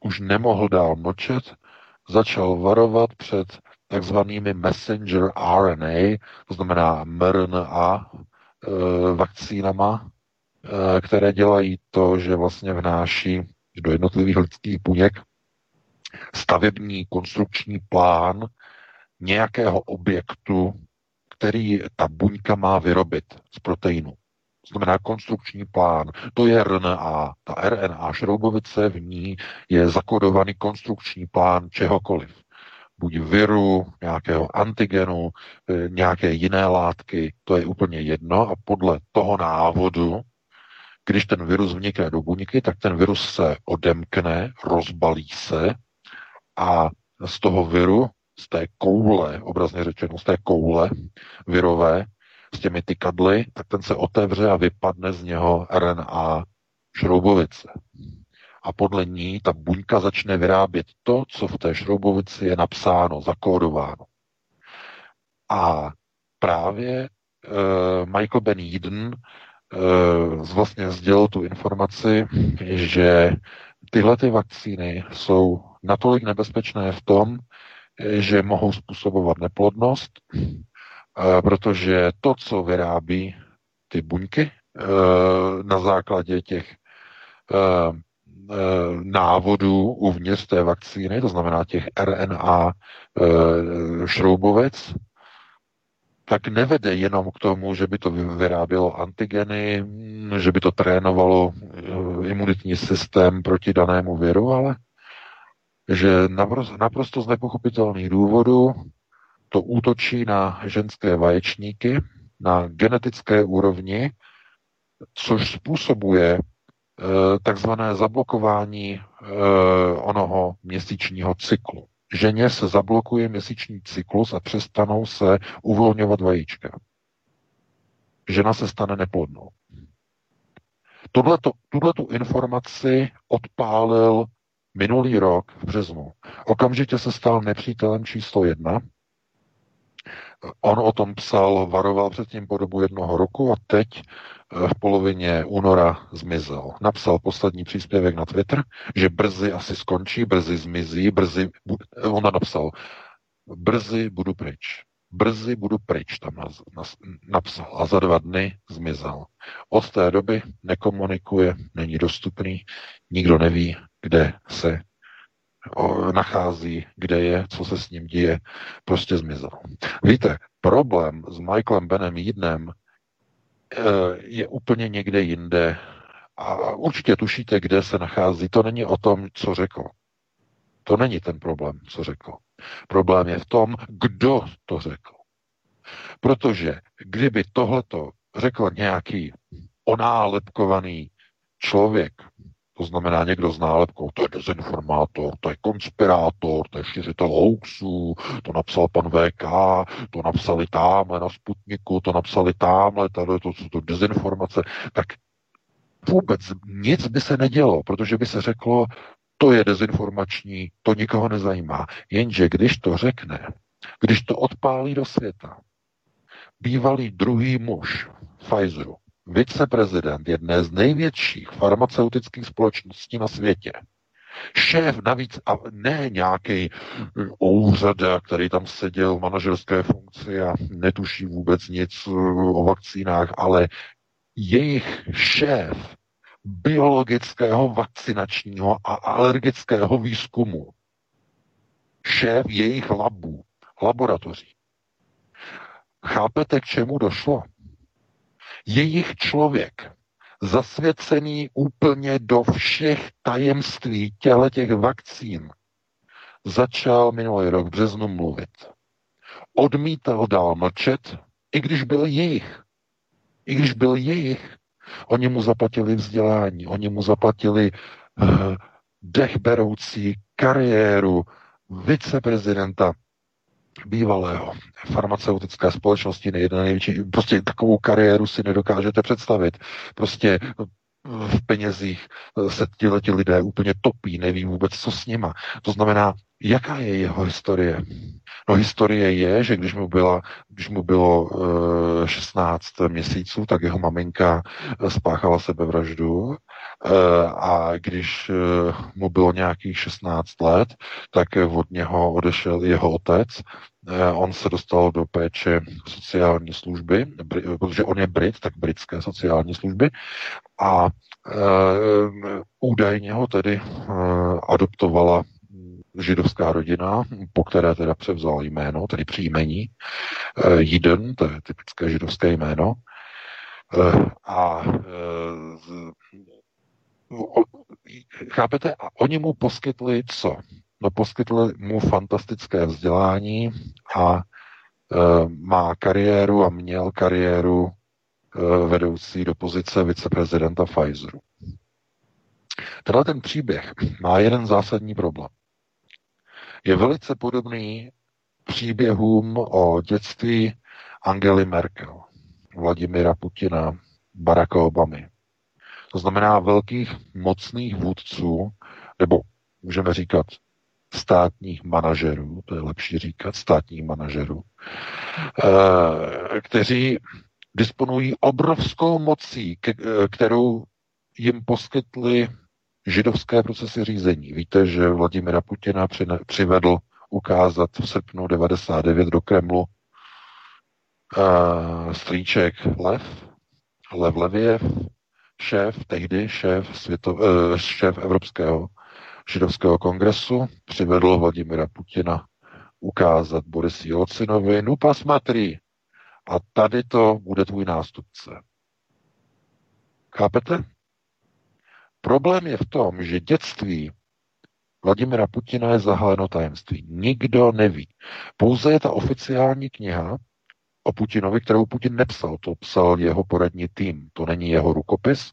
už nemohl dál mlčet, začal varovat před takzvanými messenger RNA, to znamená mRNA, e, vakcínama, e, které dělají to, že vlastně vnáší do jednotlivých lidských buněk stavební konstrukční plán nějakého objektu, který ta buňka má vyrobit z proteinu. To znamená konstrukční plán. To je RNA. Ta RNA šroubovice v ní je zakodovaný konstrukční plán čehokoliv. Buď viru, nějakého antigenu, e, nějaké jiné látky, to je úplně jedno a podle toho návodu, když ten virus vnikne do buňky, tak ten virus se odemkne, rozbalí se a z toho viru, z té koule, obrazně řečeno, z té koule virové, s těmi tykadly, tak ten se otevře a vypadne z něho RNA šroubovice. A podle ní ta buňka začne vyrábět to, co v té šroubovici je napsáno, zakódováno. A právě uh, Michael Ben Eden vlastně sdělil tu informaci, že tyhle ty vakcíny jsou natolik nebezpečné v tom, že mohou způsobovat neplodnost, protože to, co vyrábí ty buňky na základě těch návodů uvnitř té vakcíny, to znamená těch RNA šroubovec, tak nevede jenom k tomu, že by to vyrábělo antigeny, že by to trénovalo imunitní systém proti danému viru, ale že naprosto z nepochopitelných důvodů to útočí na ženské vaječníky na genetické úrovni, což způsobuje e, takzvané zablokování e, onoho měsíčního cyklu. Ženě se zablokuje měsíční cyklus a přestanou se uvolňovat vajíčka. Žena se stane neplodnou. Tuhle tu informaci odpálil minulý rok v březnu. Okamžitě se stal nepřítelem číslo jedna. On o tom psal, varoval předtím po dobu jednoho roku a teď v polovině února zmizel. Napsal poslední příspěvek na Twitter, že brzy asi skončí, brzy zmizí, brzy, on napsal, brzy budu pryč. Brzy budu pryč, tam napsal. A za dva dny zmizel. Od té doby nekomunikuje, není dostupný, nikdo neví, kde se nachází, kde je, co se s ním děje, prostě zmizel. Víte, problém s Michaelem Benem Jídnem eh, je úplně někde jinde a určitě tušíte, kde se nachází. To není o tom, co řekl. To není ten problém, co řekl. Problém je v tom, kdo to řekl. Protože kdyby tohleto řekl nějaký onálepkovaný člověk, to znamená někdo s nálepkou, to je dezinformátor, to je konspirátor, to je šířitel hoaxů, to napsal pan VK, to napsali tamhle na Sputniku, to napsali tamhle, tady to jsou to dezinformace, tak vůbec nic by se nedělo, protože by se řeklo, to je dezinformační, to nikoho nezajímá. Jenže když to řekne, když to odpálí do světa, bývalý druhý muž Pfizeru, viceprezident jedné z největších farmaceutických společností na světě, šéf navíc a ne nějaký úřada, který tam seděl v manažerské funkci a netuší vůbec nic o vakcínách, ale jejich šéf biologického, vakcinačního a alergického výzkumu. Šéf jejich labů, laboratoří. Chápete, k čemu došlo? Jejich člověk, zasvěcený úplně do všech tajemství těle těch vakcín, začal minulý rok v březnu mluvit. Odmítal dál mlčet, i když byl jejich. I když byl jejich. Oni mu zaplatili vzdělání, oni mu zaplatili uh, dechberoucí kariéru viceprezidenta bývalého farmaceutické společnosti, nejjedné největší, prostě takovou kariéru si nedokážete představit. Prostě v penězích se ti lidé úplně topí, neví vůbec, co s nima. To znamená, jaká je jeho historie? No historie je, že když mu, byla, když mu bylo uh, 16 měsíců, tak jeho maminka spáchala sebevraždu a když uh, mu bylo nějakých 16 let, tak od něho odešel jeho otec Eh, on se dostal do péče sociální služby, protože on je Brit, tak britské sociální služby. A údajně ho tedy adoptovala židovská rodina, po které teda převzal jméno, tedy příjmení. Jiden, to je typické židovské jméno. A chápete? A oni mu poskytli co? No poskytli mu fantastické vzdělání a e, má kariéru a měl kariéru e, vedoucí do pozice viceprezidenta Pfizeru. Tenhle ten příběh má jeden zásadní problém. Je velice podobný příběhům o dětství Angely Merkel, Vladimira Putina, Baracka Obamy. To znamená velkých mocných vůdců, nebo můžeme říkat státních manažerů, to je lepší říkat, státních manažerů, eh, kteří disponují obrovskou mocí, kterou jim poskytly židovské procesy řízení. Víte, že Vladimira Putina přivedl ukázat v srpnu 99 do Kremlu uh, strýček Lev, Lev Leviev, šéf, tehdy šéf, světo, uh, šéf Evropského židovského kongresu, přivedl Vladimira Putina ukázat Boris Jelcinovi, no pas matri, a tady to bude tvůj nástupce. Chápete? Problém je v tom, že dětství Vladimira Putina je zahaleno tajemství. Nikdo neví. Pouze je ta oficiální kniha o Putinovi, kterou Putin nepsal. To psal jeho poradní tým. To není jeho rukopis.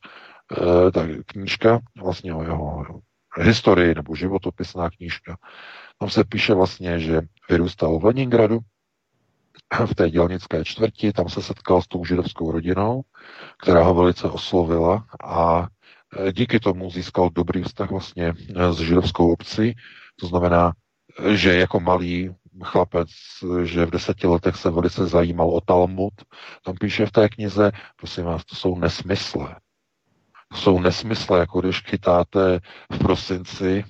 E, ta knížka vlastně o jeho historii nebo životopisná knížka. Tam se píše vlastně, že vyrůstal v Leningradu, v té dělnické čtvrti, tam se setkal s tou židovskou rodinou, která ho velice oslovila a e, díky tomu získal dobrý vztah vlastně e, s židovskou obcí, to znamená, že jako malý chlapec, že v deseti letech se velice zajímal o Talmud, tam píše v té knize, prosím vás, to jsou nesmysle. To jsou nesmysle, jako když chytáte v prosinci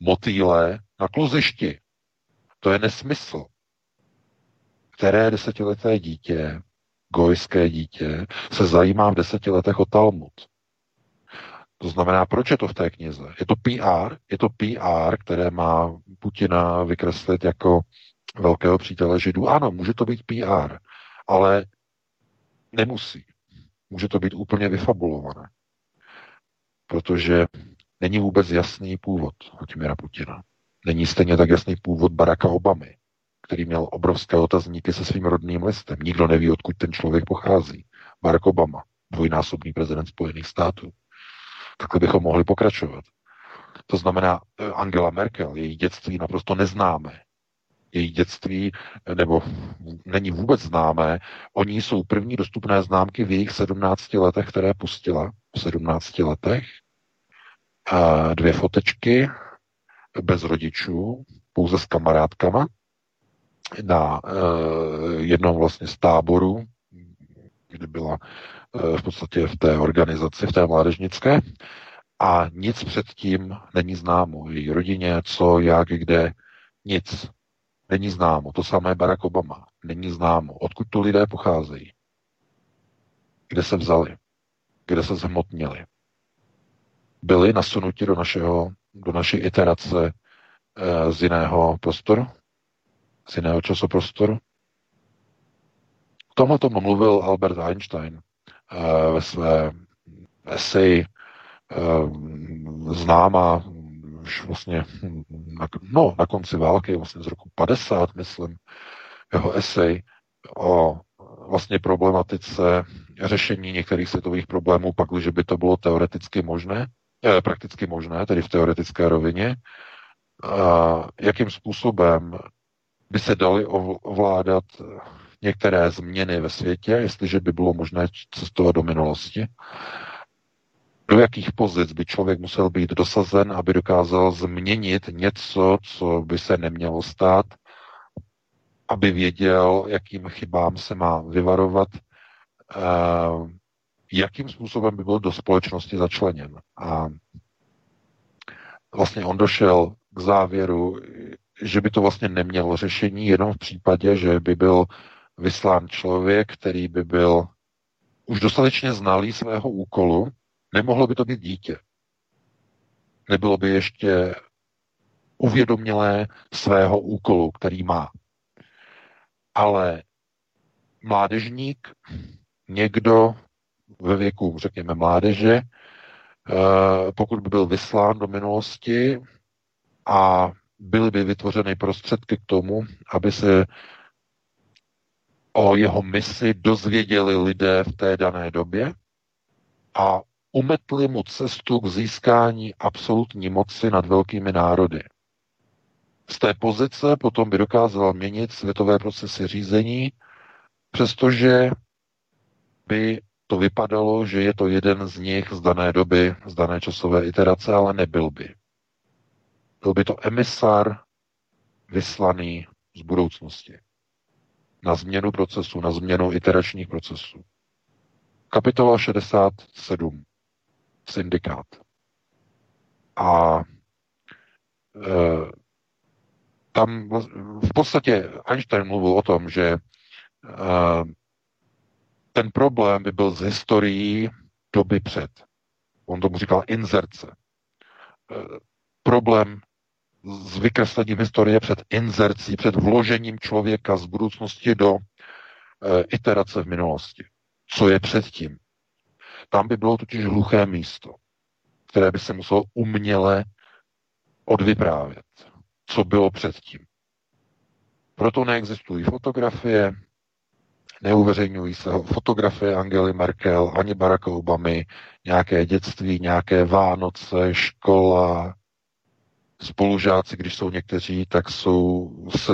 motýle na kluzišti. To je nesmysl. Které desetileté dítě, gojské dítě, se zajímá v deseti letech o Talmud? To znamená, proč je to v té knize? Je to PR, je to PR, které má Putina vykreslit jako velkého přítele Židů. Ano, může to být PR, ale nemusí. Může to být úplně vyfabulované protože není vůbec jasný původ Vladimira Putina. Není stejně tak jasný původ Baracka Obamy, který měl obrovské otazníky se svým rodným listem. Nikdo neví, odkud ten člověk pochází. Barack Obama, dvojnásobný prezident Spojených států. Takhle bychom mohli pokračovat. To znamená, eh, Angela Merkel, její dětství naprosto neznámé. Její dětství, eh, nebo není vůbec známé, oni jsou první dostupné známky v jejich 17 letech, které pustila v 17 letech a dvě fotečky bez rodičů, pouze s kamarádkama na uh, jednom vlastně z táborů, kdy byla uh, v podstatě v té organizaci, v té mládežnické, a nic předtím není známo. Její rodině, co, jak, kde, nic. Není známo. To samé Barack Obama. Není známo. Odkud tu lidé pocházejí. Kde se vzali. Kde se zhmotnili byli nasunuti do, našeho, do naší iterace e, z jiného prostoru, z jiného časoprostoru. Tomu tomu mluvil Albert Einstein e, ve své eseji e, známá už vlastně na, no, na konci války, vlastně z roku 50, myslím, jeho esej o vlastně problematice řešení některých světových problémů, pak, že by to bylo teoreticky možné, Eh, prakticky možné, tedy v teoretické rovině, a jakým způsobem by se daly ovládat některé změny ve světě, jestliže by bylo možné cestovat do minulosti. Do jakých pozic by člověk musel být dosazen, aby dokázal změnit něco, co by se nemělo stát, aby věděl, jakým chybám se má vyvarovat, eh, jakým způsobem by byl do společnosti začleněn. A vlastně on došel k závěru, že by to vlastně nemělo řešení jenom v případě, že by byl vyslán člověk, který by byl už dostatečně znalý svého úkolu, Nemohlo by to být dítě. Nebylo by ještě uvědomělé svého úkolu, který má. Ale mládežník, někdo ve věku, řekněme, mládeže, eh, pokud by byl vyslán do minulosti a byly by vytvořeny prostředky k tomu, aby se o jeho misi dozvěděli lidé v té dané době a umetli mu cestu k získání absolutní moci nad velkými národy. Z té pozice potom by dokázal měnit světové procesy řízení, přestože by to vypadalo, že je to jeden z nich z dané doby, z dané časové iterace, ale nebyl by. Byl by to emisár vyslaný z budoucnosti. Na změnu procesu, na změnu iteračních procesů. Kapitola 67. Syndikát. A e, tam v podstatě Einstein mluvil o tom, že e, ten problém by byl z historií doby před. On tomu říkal inzerce. E, problém s vykreslením historie před inzercí, před vložením člověka z budoucnosti do e, iterace v minulosti. Co je předtím? Tam by bylo totiž hluché místo, které by se muselo uměle odvyprávět, co bylo předtím. Proto neexistují fotografie, neuveřejňují se fotografie Angely Merkel ani Baracka Obamy, nějaké dětství, nějaké Vánoce, škola, spolužáci, když jsou někteří, tak jsou s,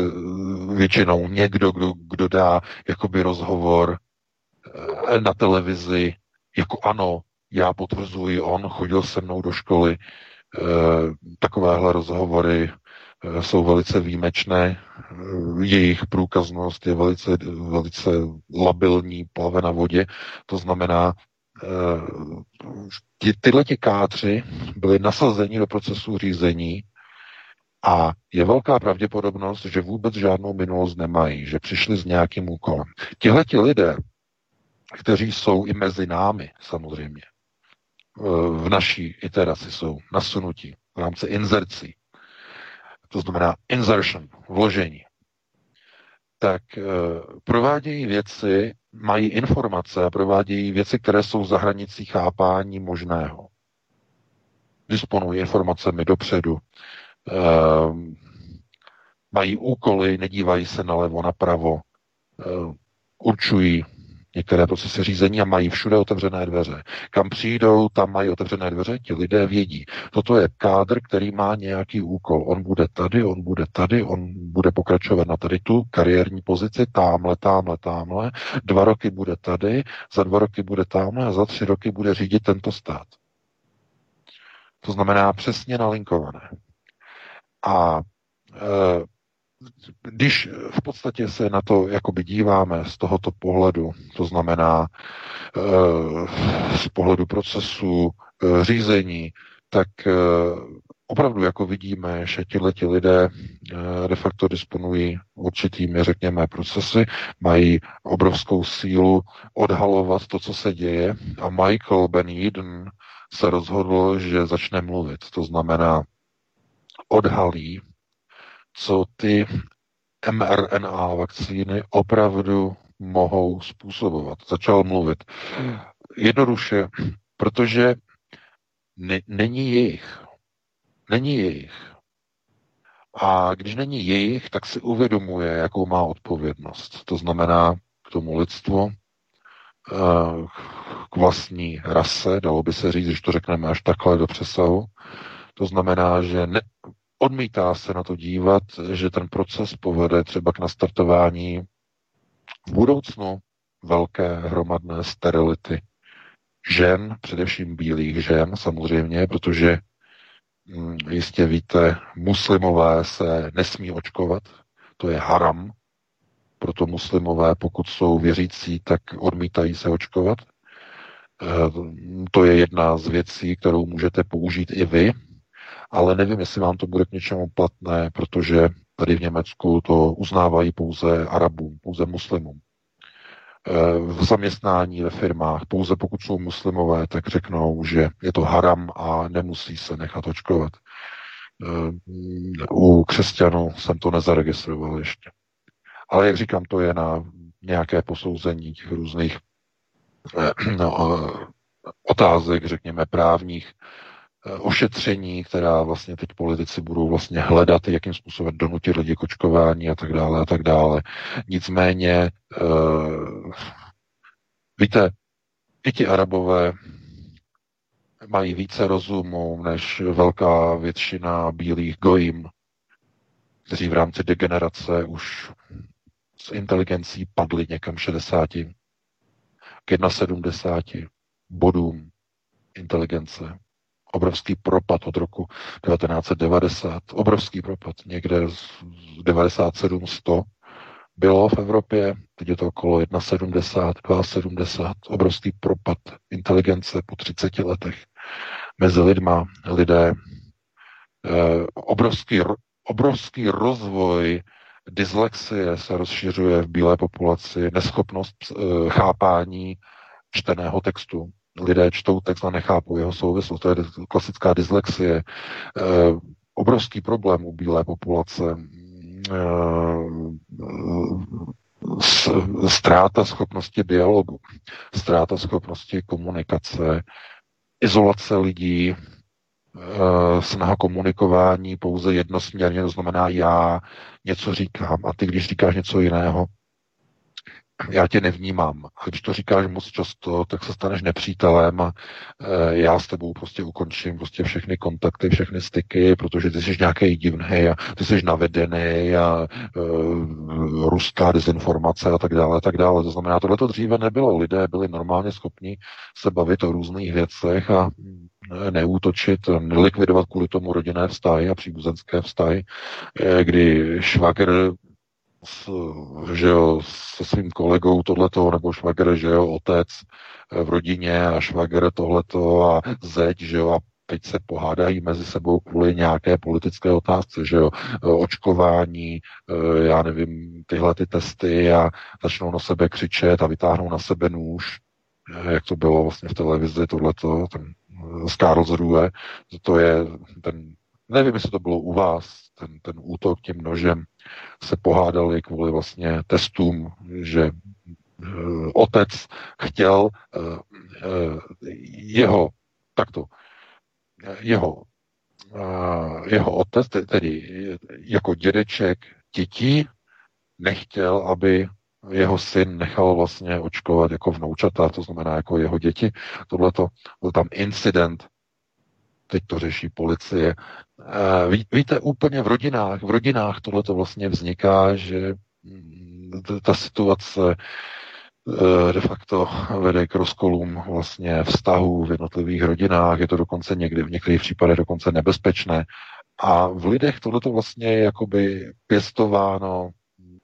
většinou někdo, kdo, kdo dá jakoby rozhovor eh, na televizi, jako ano, já potvrzuji, on chodil se mnou do školy, eh, takovéhle rozhovory eh, jsou velice výjimečné, jejich průkaznost je velice, velice labilní, plave na vodě, to znamená, ty, tyhle ti kádři byli nasazeni do procesu řízení a je velká pravděpodobnost, že vůbec žádnou minulost nemají, že přišli s nějakým úkolem. Tihle ti lidé, kteří jsou i mezi námi, samozřejmě, v naší iteraci jsou nasunutí v rámci inzercí, to znamená insertion, vložení, tak eh, provádějí věci, mají informace a provádějí věci, které jsou za hranicí chápání možného. Disponují informacemi dopředu, Ehm, mají úkoly, nedívají se nalevo, napravo, určují některé procesy řízení a mají všude otevřené dveře. Kam přijdou, tam mají otevřené dveře, ti lidé vědí. Toto je kádr, který má nějaký úkol. On bude tady, on bude tady, on bude pokračovat na tady tu kariérní pozici, tamhle, tamhle, tamhle. Dva roky bude tady, za dva roky bude tamhle a za tři roky bude řídit tento stát. To znamená přesně nalinkované. A e, když v podstatě se na to jakoby díváme z tohoto pohledu, to znamená e, z pohledu procesu e, řízení, tak opravdu jako vidíme, že tihleti lidé de facto disponují určitými, řekněme, procesy, mají obrovskou sílu odhalovat to, co se děje a Michael Ben Eden se rozhodl, že začne mluvit. To znamená, odhalí, co ty mRNA vakcíny opravdu mohou způsobovat. Začal mluvit. Jednoduše, protože ne, není jejich. Není jejich. A když není jejich, tak si uvědomuje, jakou má odpovědnost. To znamená k tomu lidstvu, eh, k vlastní rase, dalo by se říct, když to řekneme až takhle do přesahu. To znamená, že ne, odmítá se na to dívat, že ten proces povede třeba k nastartování v budoucnu velké hromadné sterility žen, především bílých žen samozřejmě, protože hm, jistě víte, muslimové se nesmí očkovat, to je haram, proto muslimové, pokud jsou věřící, tak odmítají se očkovat. Eh, to je jedna z věcí, kterou můžete použít i vy ale nevím, jestli vám to bude k něčemu platné, protože tady v Německu to uznávají pouze Arabům, pouze muslimům. v zaměstnání ve firmách. Pouze pokud jsou muslimové, tak řeknou, že je to haram a nemusí se nechat očkovat. U křesťanů jsem to nezaregistroval ještě. Ale jak říkám, to je na nějaké posouzení těch různých no, otázek, řekněme, právních, ošetření, která vlastně teď politici budou vlastně hledat, jakým způsobem donutit lidi k očkování a tak dále a tak dále. Nicméně, uh, víte, i ti arabové mají více rozumu než velká většina bílých gojím, kteří v rámci degenerace už s inteligencí padli někam 60 k 71 bodům inteligence obrovský propad od roku 1990, obrovský propad, někde z 97 100 bylo v Evropě, teď je to okolo 1,70, 2,70, obrovský propad inteligence po 30 letech mezi lidma, lidé, eh, obrovský, obrovský rozvoj dyslexie se rozšiřuje v bílé populaci, neschopnost eh, chápání čteného textu, lidé čtou text a nechápou jeho souvislost. To je klasická dyslexie. E, obrovský problém u bílé populace. E, ztráta schopnosti dialogu, ztráta schopnosti komunikace, izolace lidí, e, snaha komunikování pouze jednosměrně, to znamená já něco říkám a ty, když říkáš něco jiného, já tě nevnímám. A když to říkáš moc často, tak se staneš nepřítelem a e, já s tebou prostě ukončím prostě všechny kontakty, všechny styky, protože ty jsi nějaký divný a ty jsi navedený a e, ruská dezinformace a tak dále a tak dále. To znamená, tohle to dříve nebylo. Lidé byli normálně schopni se bavit o různých věcech a e, neútočit, nelikvidovat kvůli tomu rodinné vztahy a příbuzenské vztahy, kdy švagr s, že jo, se svým kolegou tohleto, nebo švagr, že jo, otec eh, v rodině a švagr tohleto a zeď, že jo, a teď se pohádají mezi sebou kvůli nějaké politické otázce, že jo, eh, očkování, eh, já nevím, tyhle ty testy a začnou na sebe křičet a vytáhnou na sebe nůž, jak to bylo vlastně v televizi, tohleto, ten z Karlsruhe, to je ten, nevím, jestli to bylo u vás, ten, ten útok tím nožem, se pohádali kvůli vlastně testům, že eh, otec chtěl eh, eh, jeho, takto, jeho, jeho otec, tedy jako dědeček dětí, nechtěl, aby jeho syn nechal vlastně očkovat jako vnoučata, to znamená jako jeho děti. Tohle byl tam incident, teď to řeší policie. Ví, víte, úplně v rodinách, v rodinách tohle to vlastně vzniká, že mm, ta situace e, de facto vede k rozkolům vlastně vztahů v jednotlivých rodinách, je to dokonce někdy, v některých případech dokonce nebezpečné. A v lidech tohle to vlastně je jakoby pěstováno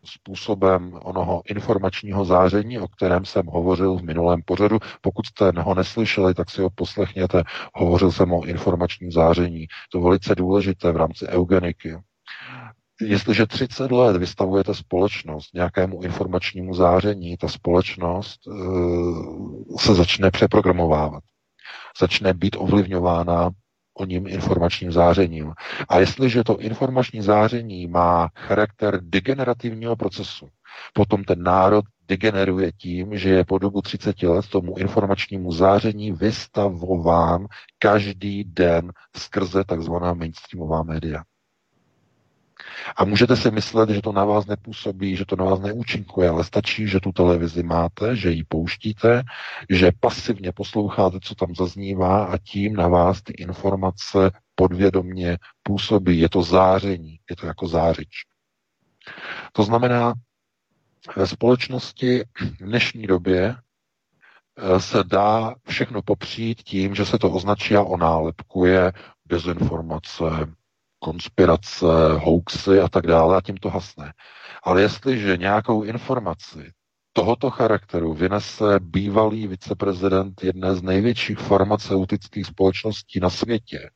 způsobem onoho informačního záření, o kterém jsem hovořil v minulém pořadu. Pokud jste ho neslyšeli, tak si ho poslechněte. Hovořil jsem o informačním záření. To je velice důležité v rámci eugeniky. Jestliže 30 let vystavujete společnost nějakému informačnímu záření, ta společnost uh, se začne přeprogramovávat. Začne být ovlivňována o ním informačním zářením. A jestliže to informační záření má charakter degenerativního procesu, potom ten národ degeneruje tím, že je po dobu 30 let tomu informačnímu záření vystavován každý den skrze takzvaná mainstreamová média. A můžete si myslet, že to na vás nepůsobí, že to na vás neúčinkuje, ale stačí, že tu televizi máte, že ji pouštíte, že pasivně posloucháte, co tam zaznívá a tím na vás ty informace podvědomně působí. Je to záření, je to jako zářič. To znamená, ve společnosti v dnešní době eh, se dá všechno popřít tím, že se to označí a onálepkuje dezinformace, konspirace, hoaxy a tak dále a tím to hasne. Ale jestliže nějakou informaci tohoto charakteru vynese bývalý viceprezident jedné z největších farmaceutických společností na světě,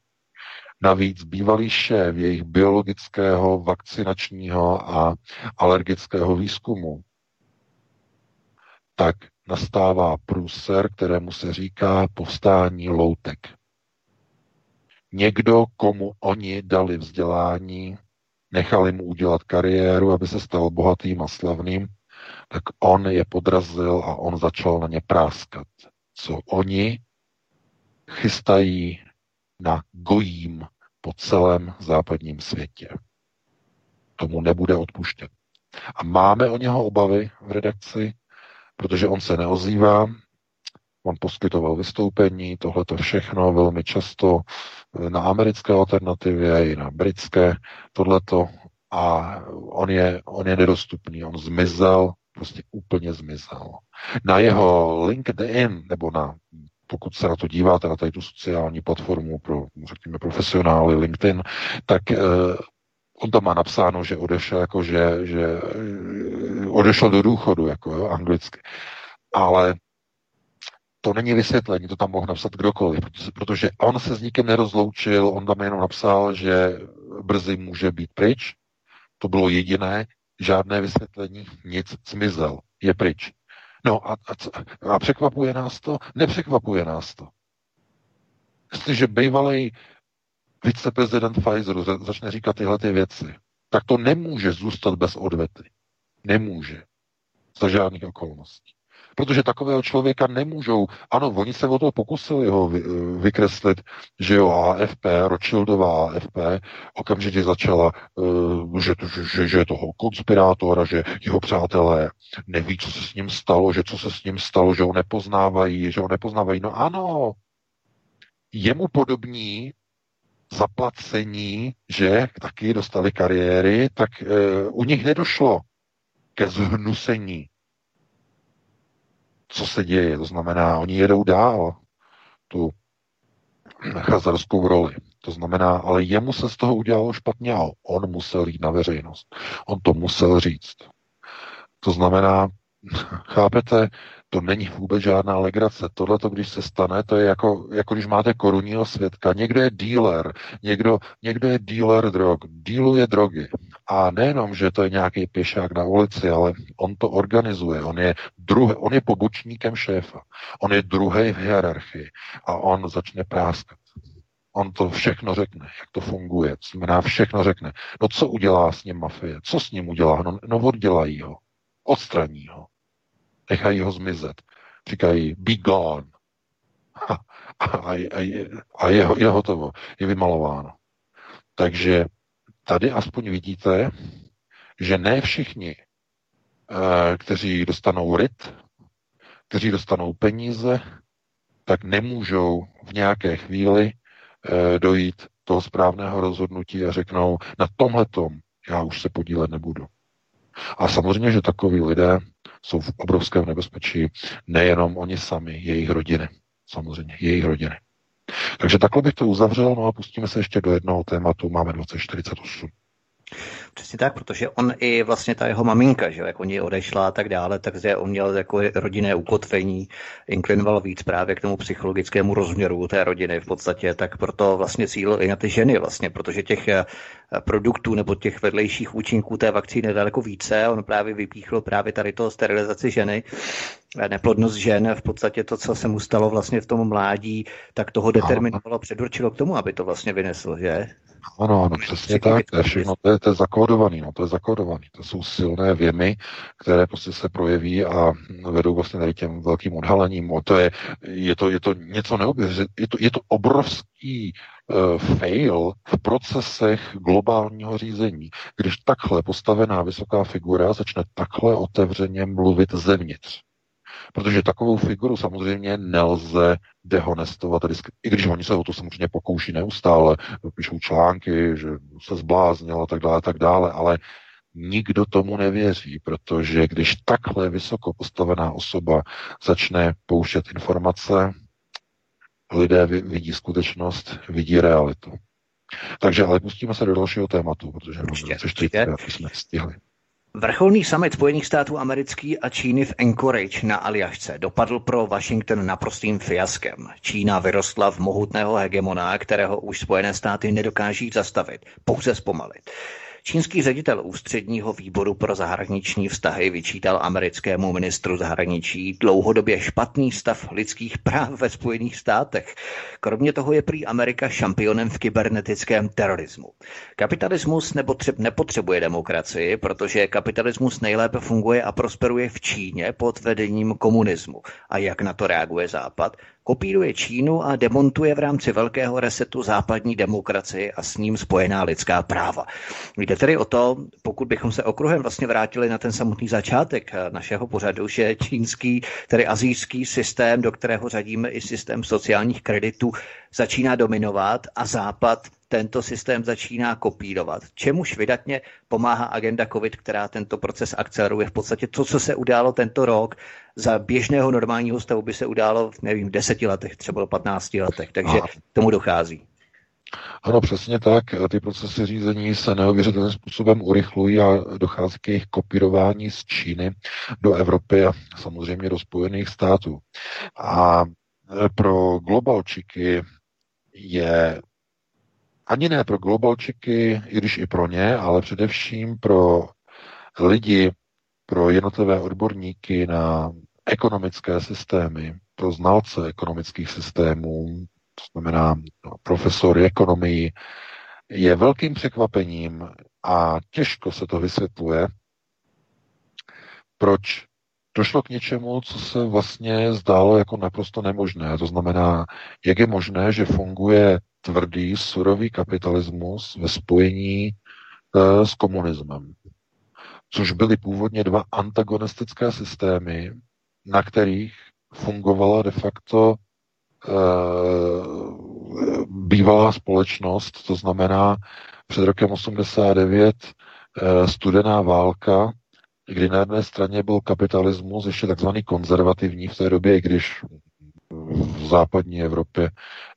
navíc bývalý šéf jejich biologického, vakcinačního a alergického výzkumu, tak nastává průser, kterému se říká povstání loutek. Někdo, komu oni dali vzdělání, nechali mu udělat kariéru, aby se stal bohatým a slavným, tak on je podrazil a on začal na ně práskat. Co oni chystají na gojím po celém západním světě. Tomu nebude odpuštěn. A máme o něho obavy v redakci, protože on se neozývá, on poskytoval vystoupení, tohle to všechno velmi často na americké alternativě i na britské, tohleto a on je, on je nedostupný, on zmizel, prostě úplně zmizel. Na jeho LinkedIn, nebo na, pokud se na to díváte, na tady tu sociální platformu pro, řekněme, profesionály LinkedIn, tak eh, on tam má napsáno, že odešel, jako že, že eh, odešel do důchodu, jako jo, anglicky. Ale to není vysvětlení, to tam mohl napsat kdokoliv, protože, on se s nikým nerozloučil, on tam jenom napsal, že brzy může být pryč, to bylo jediné, žádné vysvětlení, nic, zmizel, je pryč. No a, a, a překvapuje nás to? Nepřekvapuje nás to. Jestliže bývalý viceprezident Pfizeru začne říkat tyhle ty věci, tak to nemůže zůstat bez odvety. Nemůže. Za žádných okolností. Protože takového člověka nemůžou, ano, oni se o to pokusili ho vy, vykreslit, že jo, AFP, Rothschildová AFP, okamžitě začala, uh, že, že, že je toho konspirátora, že jeho přátelé neví, co se s ním stalo, že co se s ním stalo, že ho nepoznávají, že ho nepoznávají. No ano, jemu podobní zaplacení, že taky dostali kariéry, tak uh, u nich nedošlo ke zhnusení co se děje. To znamená, oni jedou dál tu chazarskou roli. To znamená, ale jemu se z toho udělalo špatně a on musel jít na veřejnost. On to musel říct. To znamená, chápete, to není vůbec žádná legrace. Tohle, když se stane, to je jako, jako když máte korunního svědka. Někdo je dealer, někdo, někdo je dealer drog, dealuje drogy. A nejenom, že to je nějaký pěšák na ulici, ale on to organizuje. On je, druh, on je pobočníkem šéfa. On je druhý v hierarchii. A on začne práskat. On to všechno řekne, jak to funguje. To znamená, všechno řekne. No co udělá s ním mafie? Co s ním udělá? No, no oddělají ho. Odstraní ho nechají ho zmizet. Říkají, be gone. A, a, a, a je, je hotovo, je vymalováno. Takže tady aspoň vidíte, že ne všichni, eh, kteří dostanou ryt, kteří dostanou peníze, tak nemůžou v nějaké chvíli eh, dojít toho správného rozhodnutí a řeknou, na tomhletom já už se podílet nebudu. A samozřejmě, že takoví lidé jsou v obrovském nebezpečí nejenom oni sami, jejich rodiny. Samozřejmě, jejich rodiny. Takže takhle bych to uzavřel, no a pustíme se ještě do jednoho tématu, máme 2048. Přesně tak, protože on i vlastně ta jeho maminka, že jak oni odešla a tak dále, takže on měl jako rodinné ukotvení, inklinoval víc právě k tomu psychologickému rozměru té rodiny v podstatě, tak proto vlastně cíl i na ty ženy vlastně, protože těch eh, produktů nebo těch vedlejších účinků té vakcíny daleko více. On právě vypíchl právě tady to sterilizaci ženy, neplodnost žen, v podstatě to, co se mu stalo vlastně v tom mládí, tak toho determinovalo, předurčilo k tomu, aby to vlastně vynesl, že? Ano, ano, přesně tak, to je všechno, to je, to je zakódovaný, no, to je zakódovaný, to jsou silné věmy, které prostě se projeví a vedou vlastně tady těm velkým odhalením, to je, je to, je to něco neoběřit, je to, je to obrovský uh, fail v procesech globálního řízení, když takhle postavená vysoká figura začne takhle otevřeně mluvit zevnitř. Protože takovou figuru samozřejmě nelze dehonestovat, i když oni se o to samozřejmě pokouší neustále, píšou články, že se zbláznil a tak dále, tak dále, ale nikdo tomu nevěří, protože když takhle vysoko postavená osoba začne pouštět informace, lidé vidí skutečnost, vidí realitu. Takže ale pustíme se do dalšího tématu, protože máme 24, jsme stihli. Vrcholný summit Spojených států americký a Číny v Anchorage na Aljašce dopadl pro Washington naprostým fiaskem. Čína vyrostla v mohutného hegemona, kterého už Spojené státy nedokáží zastavit, pouze zpomalit. Čínský ředitel ústředního výboru pro zahraniční vztahy vyčítal americkému ministru zahraničí dlouhodobě špatný stav lidských práv ve Spojených státech. Kromě toho je prý Amerika šampionem v kybernetickém terorismu. Kapitalismus nepotřebuje demokracii, protože kapitalismus nejlépe funguje a prosperuje v Číně pod vedením komunismu. A jak na to reaguje Západ? Kopíruje Čínu a demontuje v rámci velkého resetu západní demokracii a s ním spojená lidská práva. Jde tedy o to, pokud bychom se okruhem vlastně vrátili na ten samotný začátek našeho pořadu, že čínský, tedy azijský systém, do kterého řadíme i systém sociálních kreditů, začíná dominovat a Západ tento systém začíná kopírovat, čemuž vydatně pomáhá agenda COVID, která tento proces akceleruje. V podstatě to, co se událo tento rok, za běžného normálního stavu by se událo, nevím, v deseti letech, třeba do 15 letech, takže Aha. tomu dochází. Ano, přesně tak. Ty procesy řízení se neuvěřitelným způsobem urychlují a dochází k jejich kopírování z Číny do Evropy a samozřejmě do Spojených států. A pro globalčiky je ani ne pro globalčiky, i když i pro ně, ale především pro lidi, pro jednotlivé odborníky na ekonomické systémy, pro znalce ekonomických systémů, to znamená no, profesory ekonomii, je velkým překvapením a těžko se to vysvětluje, proč došlo k něčemu, co se vlastně zdálo jako naprosto nemožné. To znamená, jak je možné, že funguje tvrdý, surový kapitalismus ve spojení e, s komunismem. Což byly původně dva antagonistické systémy, na kterých fungovala de facto e, bývalá společnost, to znamená před rokem 89 e, eh, studená válka, kdy na jedné straně byl kapitalismus ještě takzvaný konzervativní v té době, i když v západní Evropě.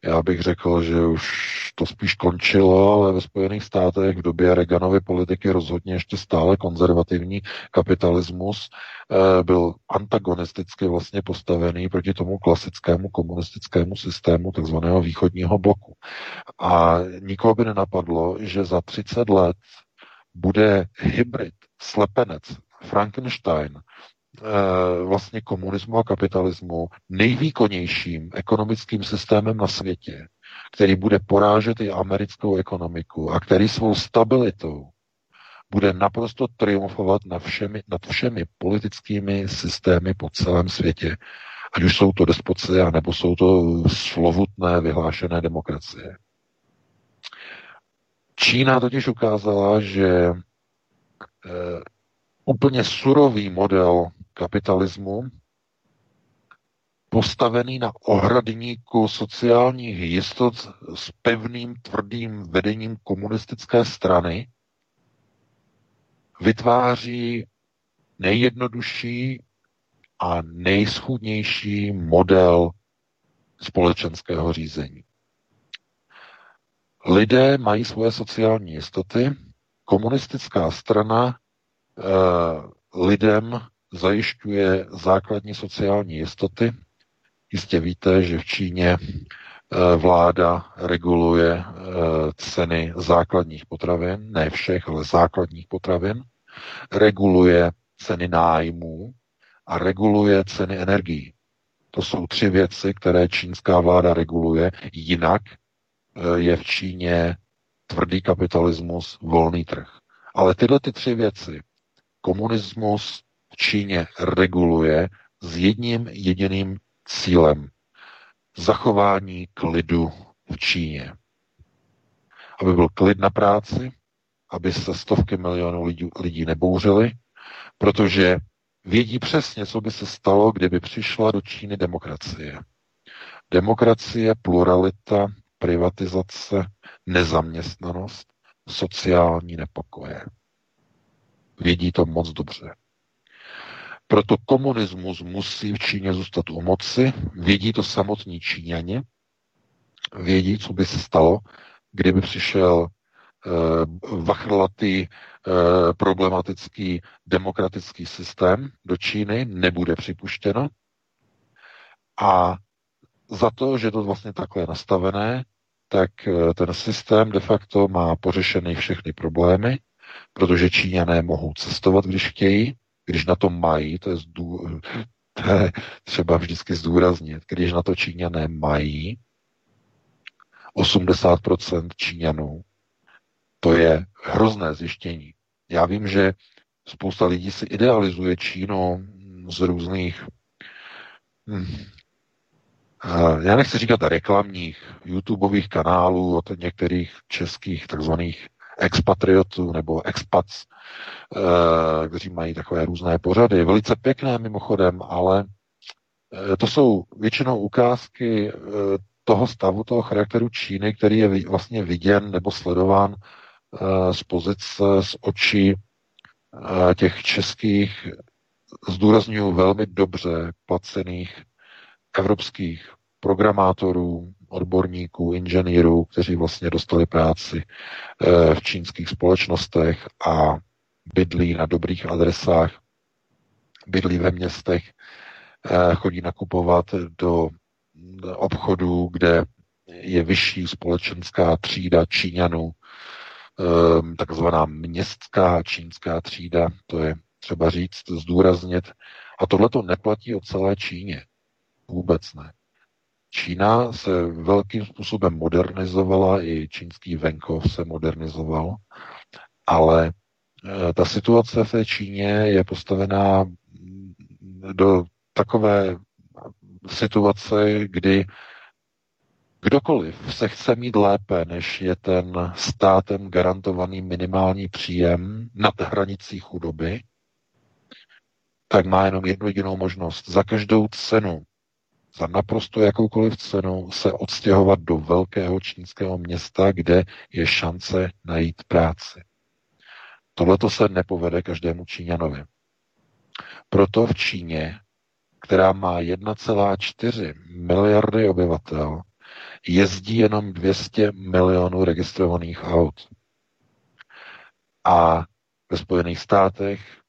Já bych řekl, že už to spíš končilo, ale ve Spojených státech v době Reaganovy politiky rozhodně ještě stále konzervativní kapitalismus eh, byl antagonisticky vlastně postavený proti tomu klasickému komunistickému systému takzvaného východního bloku. A nikoho by nenapadlo, že za 30 let bude hybrid, slepenec, Frankenstein, vlastně komunismu a kapitalismu nejvýkonnějším ekonomickým systémem na světě, který bude porážet i americkou ekonomiku a který svou stabilitou bude naprosto triumfovat nad všemi, nad všemi politickými systémy po celém světě, ať už jsou to despoci, nebo jsou to slovutné vyhlášené demokracie. Čína totiž ukázala, že e, úplně surový model kapitalismu, postavený na ohradníku sociálních jistot s pevným, tvrdým vedením komunistické strany, vytváří nejjednodušší a nejschudnější model společenského řízení. Lidé mají svoje sociální jistoty, komunistická strana e, lidem zajišťuje základní sociální jistoty. Jistě víte, že v Číně eh, vláda reguluje eh, ceny základních potravin, ne všech, ale základních potravin, reguluje ceny nájmů a reguluje ceny energií. To jsou tři věci, které čínská vláda reguluje, jinak eh, je v Číně tvrdý kapitalismus, volný trh. Ale tyhle ty tři věci, komunismus, Číně reguluje s jedním jediným cílem. Zachování klidu v Číně. Aby byl klid na práci, aby se stovky milionů lidí, lidí nebouřily, protože vědí přesně, co by se stalo, kdyby přišla do Číny demokracie. Demokracie, pluralita, privatizace, nezaměstnanost, sociální nepokoje. Vědí to moc dobře. Proto komunismus musí v Číně zůstat u moci, vědí to samotní Číňaně, vědí, co by se stalo, kdyby přišel eh, vachrlatý eh, problematický demokratický systém do Číny, nebude připuštěno. A za to, že to vlastně takhle je nastavené, tak eh, ten systém de facto má pořešený všechny problémy protože Číňané mohou cestovat, když chtějí, když na to mají, to je, zdů, to je třeba vždycky zdůraznit, když na to Číňané mají, 80% Číňanů, to je hrozné zjištění. Já vím, že spousta lidí si idealizuje Čínu z různých hm, já nechci říkat reklamních YouTubeových kanálů od některých českých takzvaných expatriotů nebo expats, eh, kteří mají takové různé pořady. Velice pěkné mimochodem, ale eh, to jsou většinou ukázky eh, toho stavu, toho charakteru Číny, který je vlastně viděn nebo sledován z pozice, z očí těch českých, zdůraznuju velmi dobře placených evropských programátorů, odborníků, inženýrů, kteří vlastně dostali práci eh, v čínských společnostech a bydlí na dobrých adresách, bydlí ve městech, eh, chodí nakupovat do obchodů, kde je vyšší společenská třída Číňanů, eh, takzvaná městská čínská třída, to je třeba říct, zdůraznit. A tohle to neplatí o celé Číně. Vůbec ne. Čína se velkým způsobem modernizovala, i čínský venkov se modernizoval, ale e, ta situace v té Číně je postavená do takové situace, kdy kdokoliv se chce mít lépe, než je ten státem garantovaný minimální příjem nad hranicí chudoby, tak má jenom jednu jedinou možnost. Za každou cenu za naprosto jakoukoliv cenu se odstěhovat do velkého čínského města, kde je šance najít práci. Tohle to se nepovede každému Číňanovi. Proto v Číně, která má 1,4 miliardy obyvatel, jezdí jenom 200 milionů registrovaných aut. A ve Spojených státech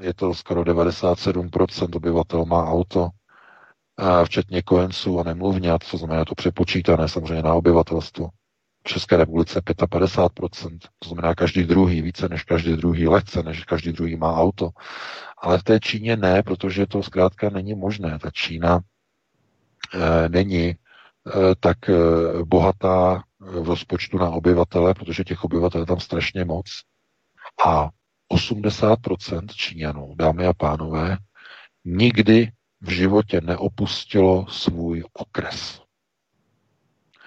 je to skoro 97% obyvatel má auto, včetně kojenců a nemluvňat, co znamená to přepočítané samozřejmě na obyvatelstvo. V České republice 55%, to znamená každý druhý, více než každý druhý, lehce než každý druhý má auto. Ale v té Číně ne, protože to zkrátka není možné. Ta Čína e, není e, tak e, bohatá v rozpočtu na obyvatele, protože těch obyvatel je tam strašně moc. A 80% Číňanů, dámy a pánové, nikdy v životě neopustilo svůj okres.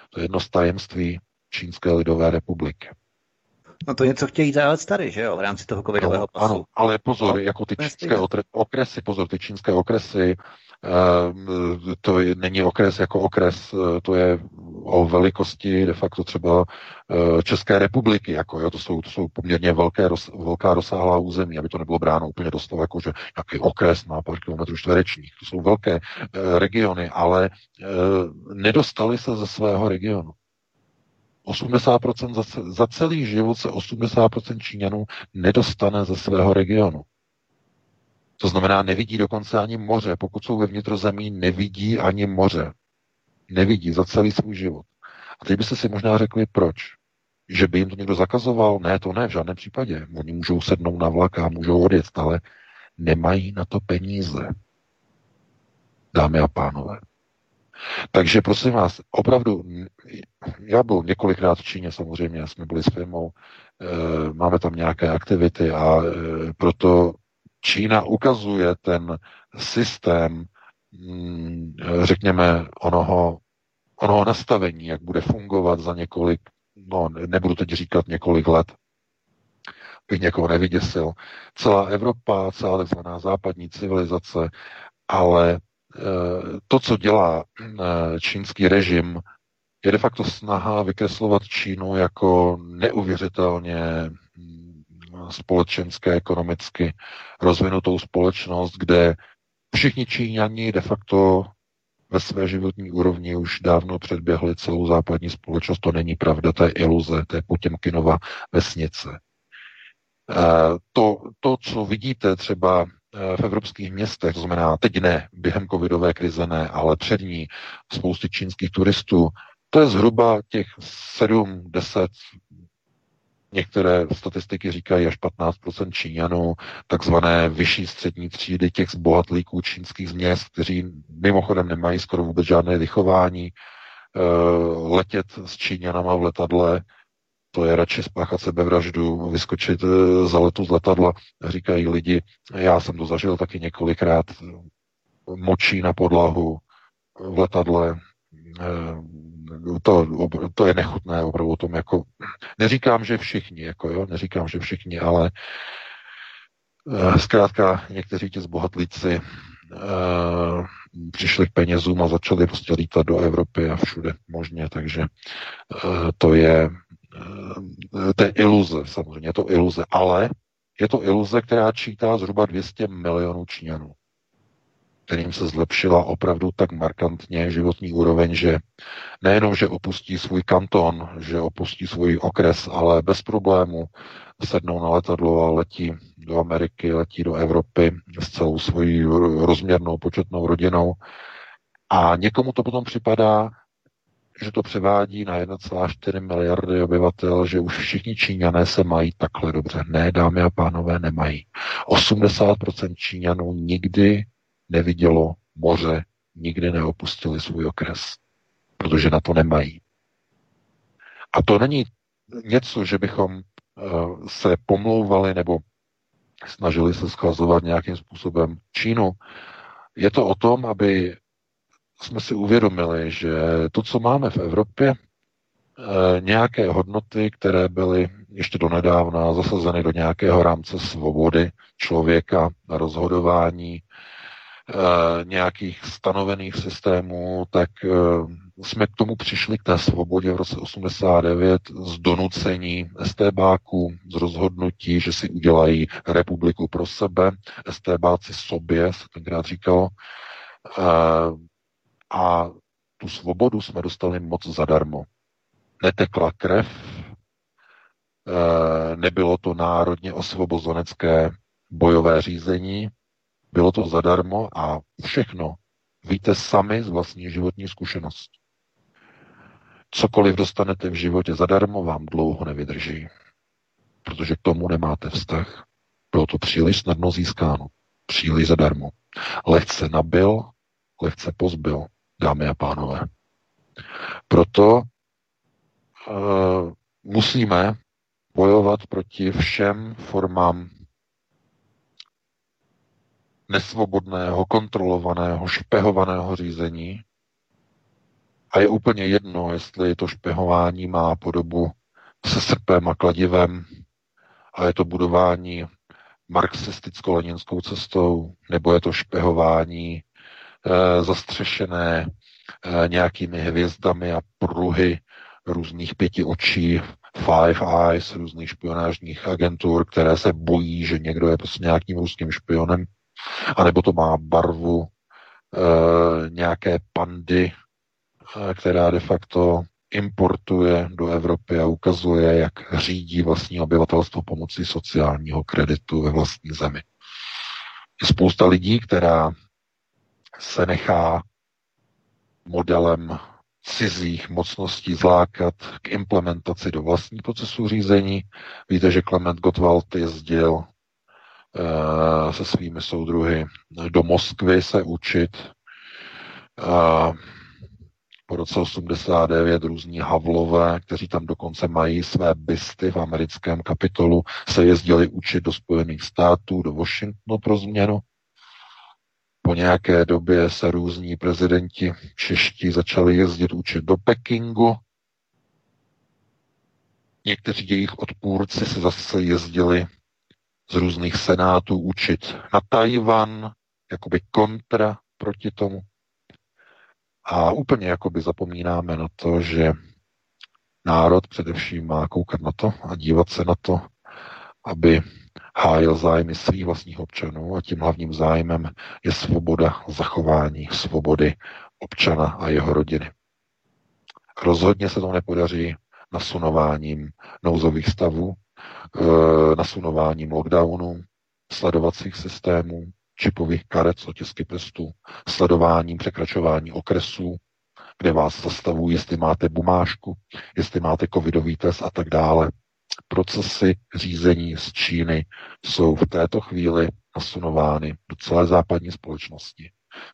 To je jedno z tajemství Čínské lidové republiky. No to něco chtějí zajet tady, že jo, v rámci toho covidového no, pasu. Ano, ale pozor, no, jako ty čínské okresy, pozor, ty čínské okresy to je, není okres jako okres, eh, to je o velikosti de facto třeba eh, České republiky, jako jo, to jsou, to jsou poměrně velké, velká rozsáhlá území, aby to nebylo bráno úplně doslova, jako že nějaký okres má pár kilometrů čtverečních, to jsou velké eh, regiony, ale nedostali se ze svého regionu. 80% za, za celý život se 80% Číňanů nedostane ze svého regionu. To znamená, nevidí dokonce ani moře. Pokud jsou ve vnitrozemí, nevidí ani moře. Nevidí za celý svůj život. A teď byste si možná řekli, proč. Že by jim to někdo zakazoval? Ne, to ne, v žádném případě. Oni můžou sednout na vlak a můžou odjet, ale nemají na to peníze. Dámy a pánové. Takže prosím vás, opravdu, já byl několikrát v Číně samozřejmě, jsme byli s firmou, e, máme tam nějaké aktivity a e, proto Čína ukazuje ten systém, mm, řekněme, onoho, onoho nastavení, jak bude fungovat za několik, no nebudu teď říkat několik let, bych někoho nevyděsil. Celá Evropa, celá takzvaná západní civilizace, ale e, to, co dělá e, čínský režim, je de facto snaha vykreslovat Čínu jako neuvěřitelně společenské, ekonomicky rozvinutou společnost, kde všichni Číňani de facto ve své životní úrovni už dávno předběhli celou západní společnost. To není pravda, to je iluze, to je Potěmkinova vesnice. E, to, to, co vidíte třeba e, v evropských městech, to znamená teď ne, během covidové krize ne, ale před ní spousty čínských turistů, to je zhruba těch 7, 10, Některé statistiky říkají až 15% Číňanů, takzvané vyšší střední třídy těch zbohatlíků čínských měst, kteří mimochodem nemají skoro vůbec žádné vychování, eh, letět s Číňanama v letadle, to je radši spáchat sebevraždu, vyskočit eh, za letu z letadla, říkají lidi, já jsem to zažil taky několikrát, močí na podlahu v letadle, to, to je nechutné opravdu tom, jako, neříkám, že všichni, jako jo, neříkám, že všichni, ale uh, zkrátka někteří ti zbohatlíci uh, přišli k penězům a začali prostě lítat do Evropy a všude možně, takže uh, to je to je iluze, samozřejmě, je to iluze, ale je to iluze, která čítá zhruba 200 milionů Číňanů kterým se zlepšila opravdu tak markantně životní úroveň, že nejenom, že opustí svůj kanton, že opustí svůj okres, ale bez problému sednou na letadlo a letí do Ameriky, letí do Evropy s celou svojí rozměrnou početnou rodinou. A někomu to potom připadá, že to převádí na 1,4 miliardy obyvatel, že už všichni Číňané se mají takhle dobře. Ne, dámy a pánové, nemají. 80% Číňanů nikdy nevidělo moře, nikdy neopustili svůj okres, protože na to nemají. A to není něco, že bychom uh, se pomlouvali nebo snažili se schazovat nějakým způsobem Čínu. Je to o tom, aby jsme si uvědomili, že to, co máme v Evropě, eh, nějaké hodnoty, které byly ještě donedávna zasazeny do nějakého rámce svobody člověka na rozhodování, Eh, nějakých stanovených systémů, tak eh, jsme k tomu přišli k té svobodě v roce 89 z donucení STBáků, z rozhodnutí, že si udělají republiku pro sebe, STBáci sobě, se tenkrát říkalo, eh, a tu svobodu jsme dostali moc zadarmo. Netekla krev, nebylo to národně osvobozenecké bojové řízení, bylo to zadarmo a všechno víte sami z vlastní životní zkušenost. Cokoliv dostanete v životě zadarmo, vám dlouho nevydrží, protože k tomu nemáte vztah. Bylo to příliš snadno získáno, příliš zadarmo. Lehce nabil, lehce pozbyl, dámy a pánové. Proto uh, musíme bojovat proti všem formám nesvobodného, kontrolovaného, špehovaného řízení. A je úplně jedno, jestli to špehování má podobu se srpem a kladivem a je to budování marxisticko-leninskou cestou, nebo je to špehování e, zastřešené e, nějakými hvězdami a pruhy různých pěti očí, Five Eyes, různých špionážních agentur, které se bojí, že někdo je prostě nějakým ruským špionem anebo to má barvu e, nějaké pandy, e, která de facto importuje do Evropy a ukazuje, jak řídí vlastní obyvatelstvo pomocí sociálního kreditu ve vlastní zemi. Je spousta lidí, která se nechá modelem cizích mocností zlákat k implementaci do vlastní procesu řízení. Víte, že Klement Gottwald jezdil se svými soudruhy do Moskvy se učit. Eh, po roce 89 různí Havlové, kteří tam dokonce mají své bysty v americkém kapitolu, se jezdili učit do Spojených států, do Washingtonu pro změnu. Po nějaké době se různí prezidenti čeští začali jezdit učit do Pekingu. Někteří jejich odpůrci se zase jezdili z různých senátů učit na Tajvan, jakoby kontra proti tomu. A úplně jakoby zapomínáme na to, že národ především má koukat na to a dívat se na to, aby hájil zájmy svých vlastních občanů a tím hlavním zájmem je svoboda zachování svobody občana a jeho rodiny. Rozhodně se to nepodaří nasunováním nouzových stavů, nasunováním lockdownu, sledovacích systémů, čipových karet s otisky prstů, sledováním překračování okresů, kde vás zastavují, jestli máte bumášku, jestli máte covidový test a tak dále. procesy řízení z Číny jsou v této chvíli nasunovány do celé západní společnosti.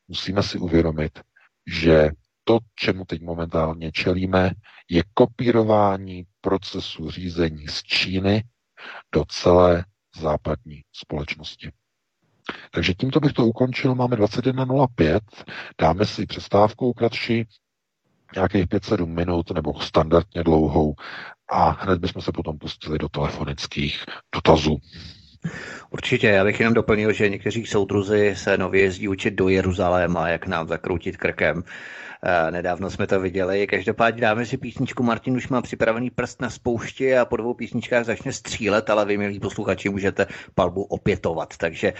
Musíme si uvědomit, že to, čemu teď momentálně čelíme, je kopírování procesu řízení z Číny do celé západní společnosti. Takže tímto bych to ukončil. Máme 21.05. Dáme si přestávku kratší, nějakých 5-7 minut nebo standardně dlouhou a hned bychom se potom pustili do telefonických dotazů. Určitě, já bych jenom doplnil, že někteří soudruzi se nově jezdí učit do Jeruzaléma, jak nám zakroutit krkem. Nedávno jsme to viděli. Každopádně dáme si písničku. Martin už má připravený prst na spoušti a po dvou písničkách začne střílet, ale vy, milí posluchači, můžete palbu opětovat. Takže,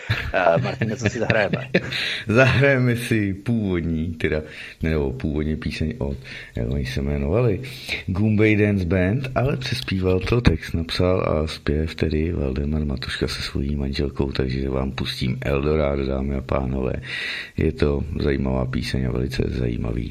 Martin, co si zahrajeme? zahrajeme si původní, teda, nebo původně píseň od, jak oni se jmenovali, Goombay Dance Band, ale přespíval to, text napsal a zpěv tedy Valdemar Matuška se svojí manželkou, takže vám pustím Eldorado, dámy a pánové. Je to zajímavá píseň a velice zajímavý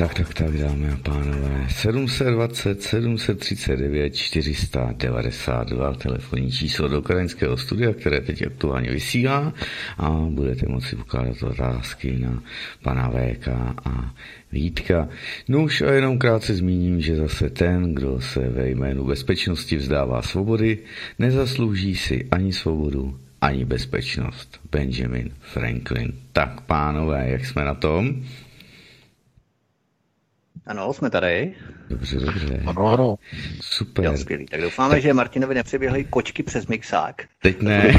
Tak, tak, tak, dámy a pánové. 720, 739, 492, telefonní číslo do ukrajinského studia, které teď aktuálně vysílá a budete moci pokládat otázky na pana VK a Vítka. No už a jenom krátce zmíním, že zase ten, kdo se ve jménu bezpečnosti vzdává svobody, nezaslouží si ani svobodu, ani bezpečnost. Benjamin Franklin. Tak, pánové, jak jsme na tom? Ano, jsme tady. Dobře, dobře. Ano, ano. Super. Jo, skvělý. Tak doufáme, tak... že Martinovi nepřeběhly kočky přes mixák. Teď ne.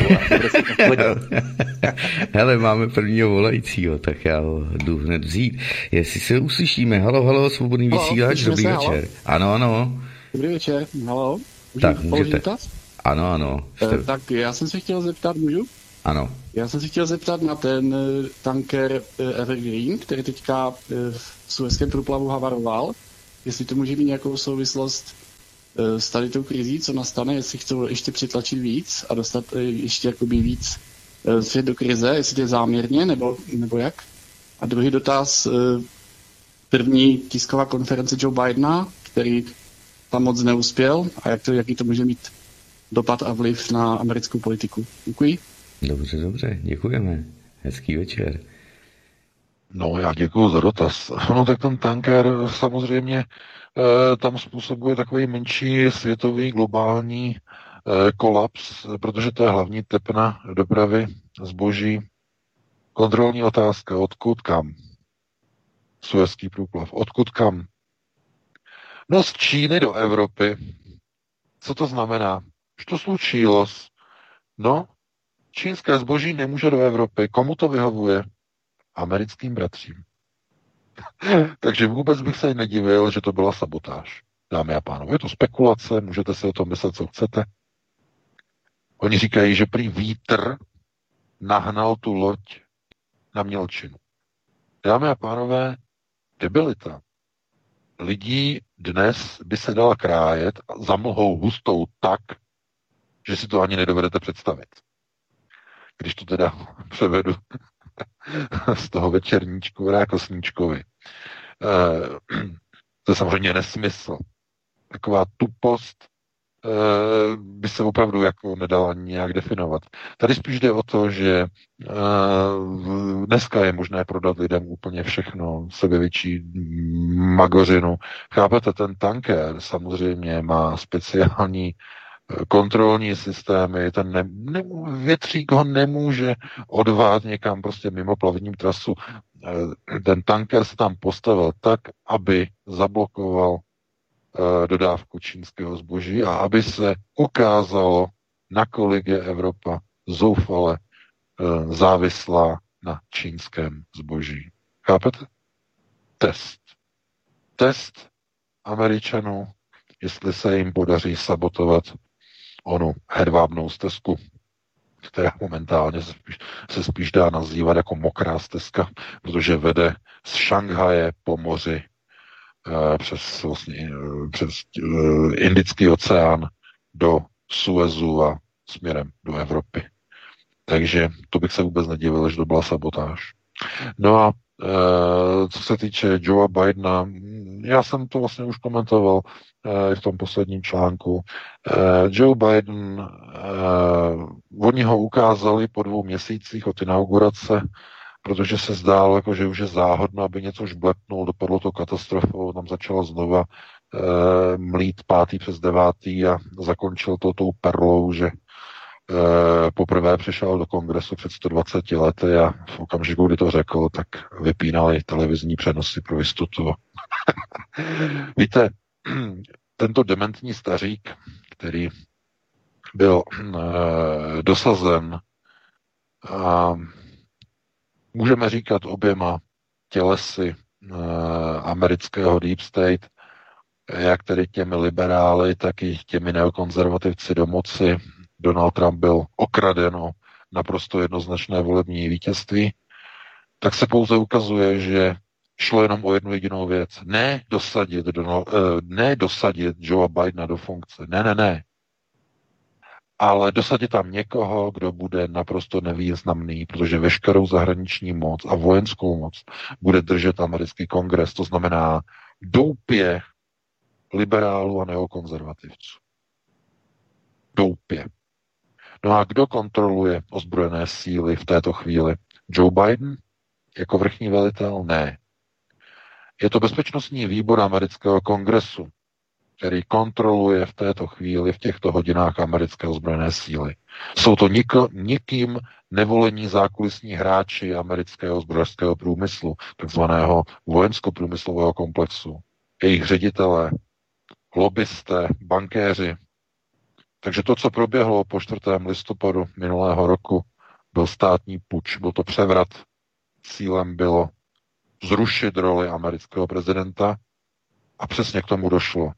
Hele, máme prvního volajícího, tak já ho jdu hned vzít. Jestli se uslyšíme, halo, halo, svobodný halo, vysílač, dobrý se, večer. Halo. Ano, ano. Dobrý večer, halo. Můžu tak, můžete. Dotaz? Ano, ano. Jste... E, tak já jsem se chtěl zeptat, můžu? Ano. Já jsem se chtěl zeptat na ten eh, tanker Evergreen, který teďka v Suezském průplavu havaroval, jestli to může mít nějakou souvislost eh, s tady tou krizí, co nastane, jestli chcou ještě přitlačit víc a dostat eh, ještě jakoby víc eh, svět do krize, jestli to je záměrně, nebo, nebo jak. A druhý dotaz, první tisková konference Joe Bidena, který tam moc neuspěl a jak to, jaký to může mít dopad a vliv na americkou politiku. Děkuji. Dobře, dobře, děkujeme. Hezký večer. No, já děkuji za dotaz. No, tak ten tanker samozřejmě eh, tam způsobuje takový menší světový globální eh, kolaps, protože to je hlavní tepna dopravy zboží. Kontrolní otázka, odkud kam? Suezký průplav. Odkud kam? No z Číny do Evropy. Co to znamená? To slučilo. No, čínské zboží nemůže do Evropy. Komu to vyhovuje? Americkým bratřím. Takže vůbec bych se nedivil, že to byla sabotáž. Dámy a pánové, je to spekulace, můžete si o tom myslet, co chcete. Oni říkají, že prý vítr nahnal tu loď na mělčinu. Dámy a pánové, debilita lidí dnes by se dala krájet za mlhou hustou tak, že si to ani nedovedete představit. Když to teda převedu z toho večerníčku jako sníčkovi. Eh, to je samozřejmě nesmysl. Taková tupost eh, by se opravdu jako nedala nějak definovat. Tady spíš jde o to, že eh, dneska je možné prodat lidem úplně všechno, sebevětší magořinu. Chápete, ten tanker samozřejmě má speciální kontrolní systémy, ten ne, ne, větřík ho nemůže odvát někam prostě mimo plavebním trasu. Eh, ten tanker se tam postavil tak, aby zablokoval uh, dodávku čínského zboží a aby se ukázalo, nakolik je Evropa zoufale uh, závislá na čínském zboží. Chápete? Test. Test Američanů, jestli se jim podaří sabotovat onu hedvábnou stezku která momentálně se spíš, se spíš dá nazývat jako mokrá stezka, protože vede z Šanghaje po moři eh, přes, vlastně, eh, přes eh, Indický oceán do Suezu a směrem do Evropy. Takže to bych se vůbec nedivil, že to byla sabotáž. No a co se týče Joea Bidena, já jsem to vlastně už komentoval e, v tom posledním článku. E, Joe Biden, e, oni ho ukázali po dvou měsících od inaugurace, protože se zdálo, jako, že už je záhodno, aby něco už blepnul, dopadlo to katastrofou, tam začalo znova mlít pátý přes devátý a zakončil to tou perlou, že Eh, poprvé přišel do kongresu před 120 lety a v okamžiku, kdy to řekl, tak vypínali televizní přenosy pro jistotu. Víte, tento dementní stařík, který byl e, dosazen a můžeme říkat oběma tělesy e, amerického deep state, jak tedy těmi liberály, tak i těmi neokonzervativci do moci, Donald Trump byl okraden o naprosto jednoznačné volební vítězství, tak se pouze ukazuje, že šlo jenom o jednu jedinou věc. Ne dosadit, Donald, eh, ne dosadit Joea Bidena do funkce. Ne, ne, ne. Ale dosadit tam někoho, kdo bude naprosto nevýznamný, protože veškerou zahraniční moc a vojenskou moc bude držet americký kongres. To znamená doupě liberálů a neokonzervativců. Doupě. No a kdo kontroluje ozbrojené síly v této chvíli? Joe Biden jako vrchní velitel? Ne. Je to bezpečnostní výbor amerického kongresu, který kontroluje v této chvíli, v těchto hodinách americké ozbrojené síly. Jsou to nik- nikým nevolení zákulisní hráči amerického zbrojařského průmyslu, takzvaného vojensko-průmyslového komplexu. Jejich ředitelé, lobbysté, bankéři, takže to, co proběhlo po 4. listopadu minulého roku, byl státní puč, byl to převrat. Cílem bylo zrušit roli amerického prezidenta a přesně k tomu došlo.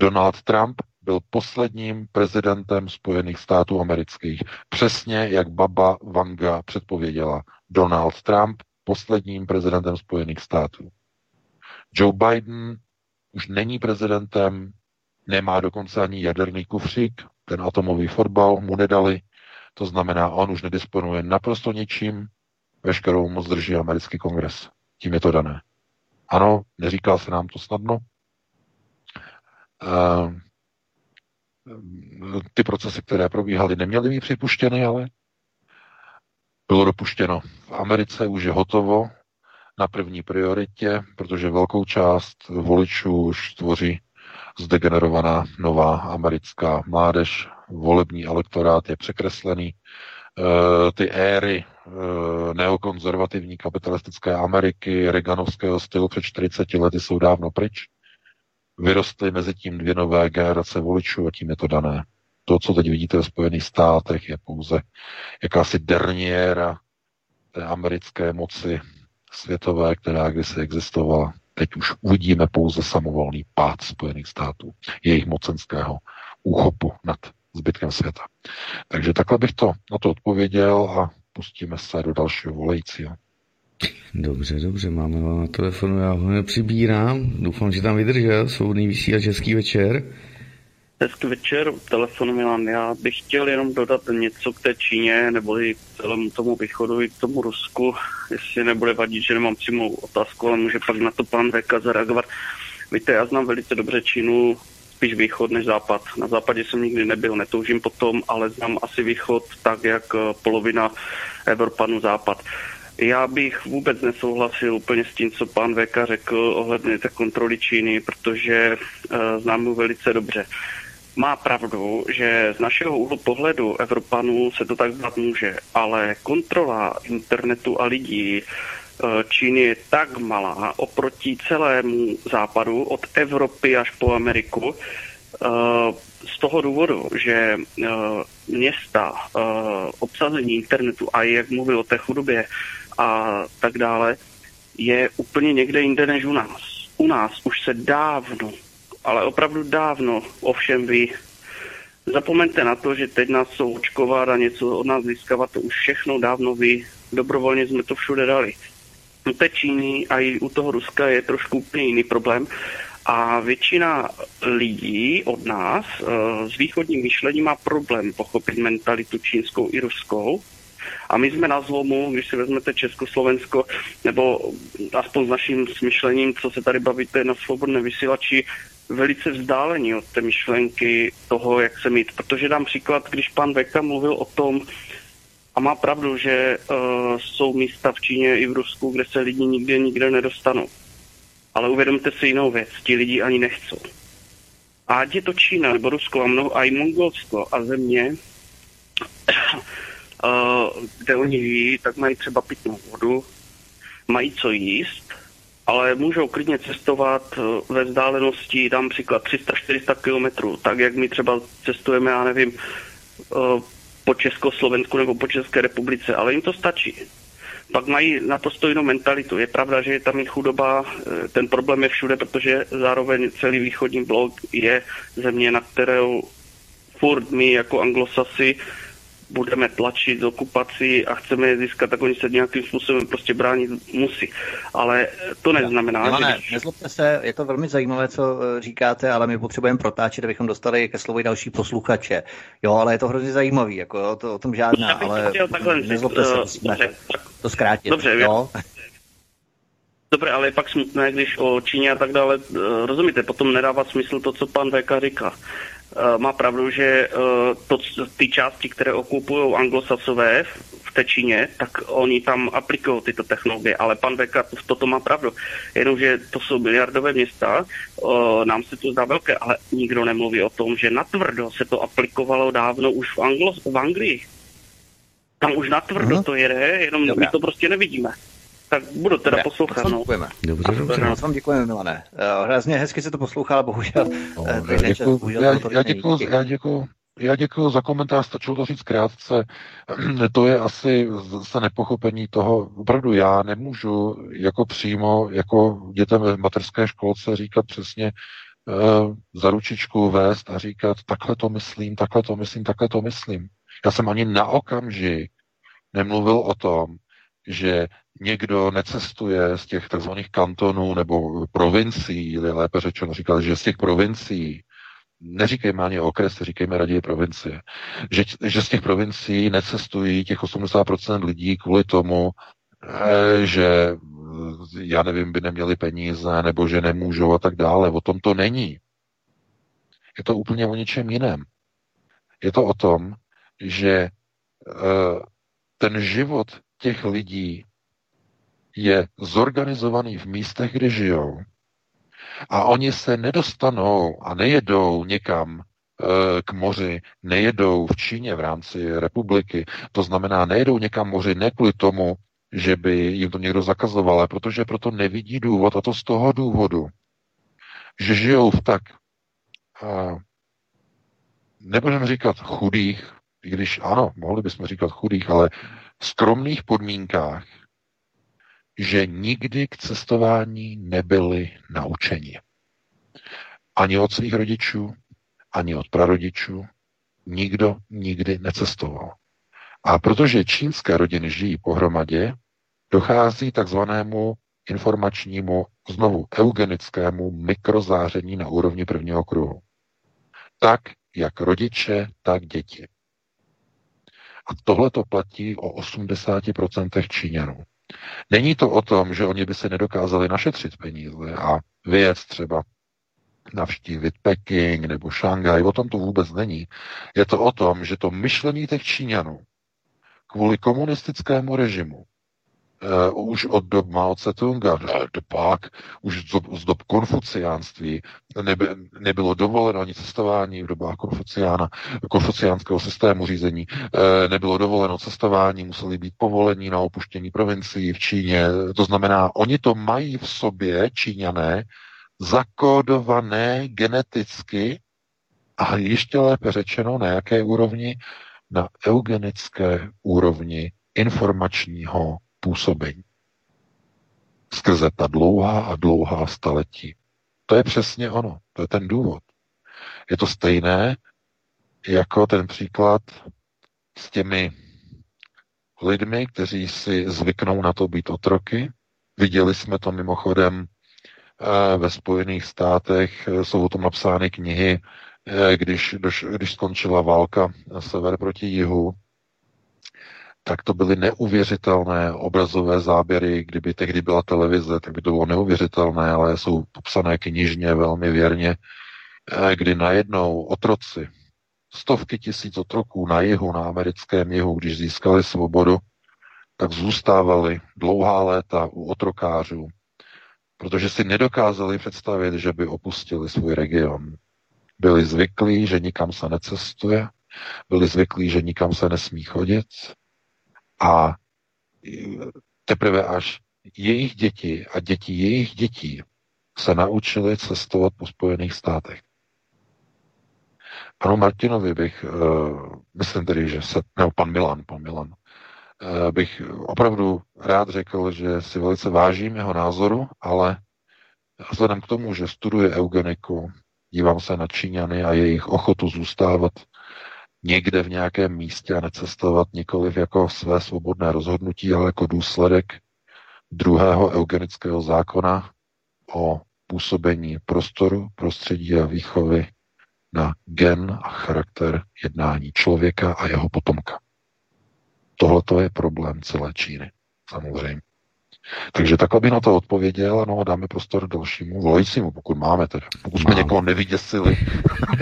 Donald Trump byl posledním prezidentem Spojených států amerických. Přesně jak baba Vanga předpověděla. Donald Trump posledním prezidentem Spojených států. Joe Biden už není prezidentem, nemá dokonce ani jaderný kufřík, ten atomový fotbal mu nedali, to znamená, on už nedisponuje naprosto ničím, veškerou moc drží americký kongres. Tím je to dané. Ano, neříká se nám to snadno. Uh, ty procesy, které probíhaly, neměly být připuštěny, ale bylo dopuštěno. V Americe už je hotovo na první prioritě, protože velkou část voličů už tvoří zdegenerovaná nová americká mládež, volební elektorát je překreslený, e, ty éry e, neokonzervativní kapitalistické Ameriky, Reaganovského stylu před 40 lety jsou dávno pryč. Vyrostly mezi tím dvě nové generace voličů a tím je to dané. To, co teď vidíte ve Spojených státech, je pouze jakási derniéra té americké moci světové, která kdysi existovala. Teď už uvidíme pouze samovolný pád Spojených států, jejich mocenského úchopu nad zbytkem světa. Takže takhle bych to na to odpověděl a pustíme se do dalšího volajícího. Dobře, dobře, máme ho na telefonu, já ho nepřibírám. Doufám, že tam vydržel svobodný vysílač Český večer. Hezký večer, telefonu Milan. Já bych chtěl jenom dodat něco k té Číně, nebo i k celému tomu východu, i k tomu Rusku, jestli nebude vadit, že nemám přímou otázku, ale může pak na to pan Veka zareagovat. Víte, já znám velice dobře Čínu, spíš východ než západ. Na západě jsem nikdy nebyl, netoužím potom, ale znám asi východ tak, jak eh, polovina Evropanů západ. Já bych vůbec nesouhlasil úplně s tím, co pan Veka řekl ohledně té kontroly Číny, protože uh, znám mu velice dobře má pravdu, že z našeho úhlu pohledu Evropanů se to tak zdát může, ale kontrola internetu a lidí eh, Číny je tak malá oproti celému západu, od Evropy až po Ameriku, eh, z toho důvodu, že eh, města, obsazení internetu a jak mluvil o té chudobě a tak dále, je úplně někde jinde než u nás. U nás už se dávno ale opravdu dávno o všem ví. Zapomeňte na to, že teď nás jsou očkovat a něco od nás získávat, to už všechno dávno vy. Dobrovolně jsme to všude dali. U té Číny a i u toho Ruska je trošku úplně jiný problém. A většina lidí od nás eh, s východním myšlením má problém pochopit mentalitu čínskou i ruskou. A my jsme na zlomu, když si vezmete Československo, nebo aspoň s naším smyšlením, co se tady bavíte na svobodné vysílači, velice vzdálení od té myšlenky toho, jak se mít. Protože dám příklad, když pan Veka mluvil o tom, a má pravdu, že uh, jsou místa v Číně i v Rusku, kde se lidi nikdy nikde nedostanou. Ale uvědomte si jinou věc, ti lidi ani nechcou. A ať je to Čína, nebo Rusko, a, mnoho, a i Mongolsko a země, kde oni žijí, tak mají třeba pitnou vodu, mají co jíst, ale můžou klidně cestovat uh, ve vzdálenosti, dám příklad 300-400 kilometrů, tak jak my třeba cestujeme, já nevím, uh, po Československu nebo po České republice, ale jim to stačí pak mají na to stejnou mentalitu. Je pravda, že je tam i chudoba, eh, ten problém je všude, protože zároveň celý východní blok je země, na kterou furt my jako anglosasi budeme tlačit okupaci a chceme je získat, tak oni se nějakým způsobem prostě bránit musí. Ale to neznamená, no, že... Ne, nezlobte se, je to velmi zajímavé, co eh, říkáte, ale my potřebujeme protáčet, abychom dostali ke slovu další posluchače. Jo, ale je to hrozně zajímavý, jako to, o tom žádná, ale nezlobte se, musíme to zkrátit. Dobře, jo. Dobře, ale je pak smutné, když o Číně a tak dále, eh, rozumíte, potom nedává smysl to, co pan VK říká. Eh, má pravdu, že eh, to, ty části, které okupují anglosasové v té Číně, tak oni tam aplikují tyto technologie, ale pan Beka to, toto má pravdu. Jenomže to jsou miliardové města, eh, nám se to zdá velké, ale nikdo nemluví o tom, že natvrdo se to aplikovalo dávno už v, Anglo, v Anglii. Tam už natvrdo uh-huh. to jede, jenom Dobrá. my to prostě nevidíme. Tak budu teda Dobre, poslouchat. No. Děkujeme. Dobře, dobře. Moc vám děkujeme, Milane. Uh, hrozně hezky se to poslouchal, bohužel. No, já, děkuju, bohužel já, já, děkuju, já, děkuju, já děkuji za komentář, stačilo to říct krátce. To je asi se nepochopení toho, opravdu já nemůžu jako přímo, jako dětem v materské školce říkat přesně uh, za ručičku vést a říkat takhle to myslím, takhle to myslím, takhle to myslím. Já jsem ani na okamžik nemluvil o tom, že někdo necestuje z těch tzv. kantonů nebo provincií, lépe řečeno říkal, že z těch provincií, neříkejme ani okres, říkejme raději provincie, že, že z těch provincií necestují těch 80% lidí kvůli tomu, eh, že já nevím, by neměli peníze, nebo že nemůžou a tak dále. O tom to není. Je to úplně o něčem jiném. Je to o tom, že eh, ten život těch lidí je zorganizovaný v místech, kde žijou. A oni se nedostanou a nejedou někam e, k moři, nejedou v Číně v rámci republiky. To znamená, nejedou někam moři ne kvůli tomu, že by jim to někdo zakazoval, ale protože proto nevidí důvod. A to z toho důvodu, že žijou v tak, nebudeme říkat chudých, i když ano, mohli bychom říkat chudých, ale skromných podmínkách, že nikdy k cestování nebyli naučeni. Ani od svých rodičů, ani od prarodičů. Nikdo nikdy necestoval. A protože čínské rodiny žijí pohromadě, dochází takzvanému informačnímu, znovu eugenickému mikrozáření na úrovni prvního kruhu. Tak, jak rodiče, tak děti. A tohle to platí o 80% Číňanů. Není to o tom, že oni by se nedokázali našetřit peníze a věc třeba navštívit Peking nebo Šangaj, o tom to vůbec není. Je to o tom, že to myšlení těch Číňanů kvůli komunistickému režimu uh, už od dob Mao Tse-tunga, pak už z dob, z dob konfuciánství neby, nebylo dovoleno ani cestování v dobách konfuciána, konfuciánského systému řízení, uh, nebylo dovoleno cestování, museli být povolení na opuštění provincií v Číně. To znamená, oni to mají v sobě, Číňané, zakódované geneticky a ještě lépe řečeno, na jaké úrovni? Na eugenické úrovni informačního působení. Skrze ta dlouhá a dlouhá staletí. To je přesně ono, to je ten důvod. Je to stejné, jako ten příklad s těmi lidmi, kteří si zvyknou na to být otroky. Viděli jsme to mimochodem eh, ve Spojených státech, eh, jsou o tom napsány knihy, eh, když, když skončila válka sever proti jihu, tak to byly neuvěřitelné obrazové záběry. Kdyby tehdy byla televize, tak by to bylo neuvěřitelné, ale jsou popsané knižně velmi věrně, kdy najednou otroci, stovky tisíc otroků na jihu, na americkém jihu, když získali svobodu, tak zůstávali dlouhá léta u otrokářů, protože si nedokázali představit, že by opustili svůj region. Byli zvyklí, že nikam se necestuje, byli zvyklí, že nikam se nesmí chodit a teprve až jejich děti a děti jejich dětí se naučili cestovat po Spojených státech. Panu Martinovi bych, uh, myslím tedy, že se, nebo pan Milan, pan Milan, uh, bych opravdu rád řekl, že si velice vážím jeho názoru, ale vzhledem k tomu, že studuje eugeniku, dívám se na Číňany a jejich ochotu zůstávat někde v nějakém místě a necestovat nikoliv jako své svobodné rozhodnutí, ale jako důsledek druhého eugenického zákona o působení prostoru, prostředí a výchovy na gen a charakter jednání člověka a jeho potomka. Tohle to je problém celé Číny, samozřejmě. Takže takhle by na to odpověděl, ano, dáme prostor dalšímu volajícímu, pokud máme teda. Pokud jsme máme. někoho nevyděsili.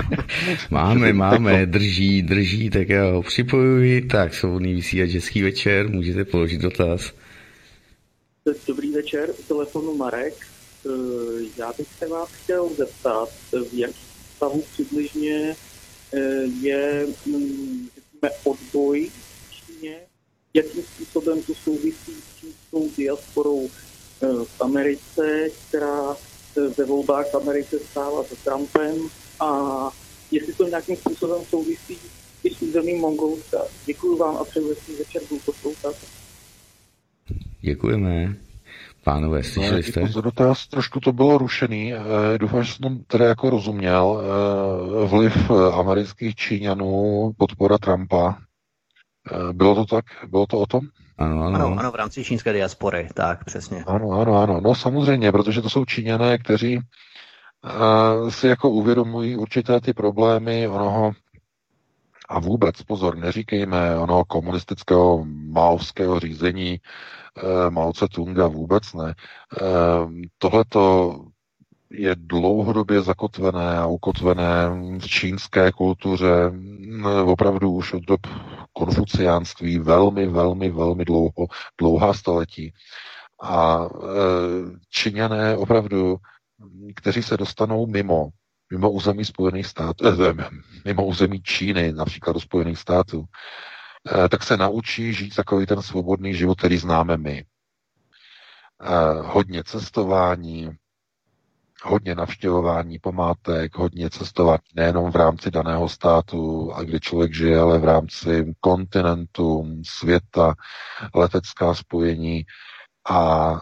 máme, máme, drží, drží, tak já ho připojuji. Tak, svobodný vysílač, hezký večer, můžete položit dotaz. Dobrý večer, telefonu Marek. Eh, já bych se vás chtěl zeptat, v jaký stavu přibližně eh, je mm, řekněme, odboj v Číně, jakým způsobem to souvisí s čínskou diasporou eh, v Americe, která eh, ve volbách v Americe stála za Trumpem a jestli to nějakým způsobem souvisí i s územím Mongolska. Děkuji vám a přeju hezký večer, budu poslouchat. Děkujeme. Pánové, slyšeli jste? Za dotaz trošku to bylo rušený. E, doufám, že jsem tedy jako rozuměl. E, vliv amerických Číňanů, podpora Trumpa. E, bylo to tak? Bylo to o tom? Ano, ano. ano, ano v rámci čínské diaspory, tak přesně. Ano, ano, ano. No samozřejmě, protože to jsou Číňané, kteří uh, si jako uvědomují určité ty problémy onoho a vůbec, pozor, neříkejme ono komunistického maovského řízení e, Mao Tse-tunga, vůbec ne. E, tohleto je dlouhodobě zakotvené a ukotvené v čínské kultuře opravdu už od dob konfuciánství velmi, velmi, velmi dlouho, dlouhá století. A e, Číňané opravdu, kteří se dostanou mimo mimo území Spojených států, eh, mimo území Číny, například do Spojených států, tak se naučí žít takový ten svobodný život, který známe my. Hodně cestování, hodně navštěvování památek, hodně cestování nejenom v rámci daného státu, a kde člověk žije, ale v rámci kontinentu, světa, letecká spojení a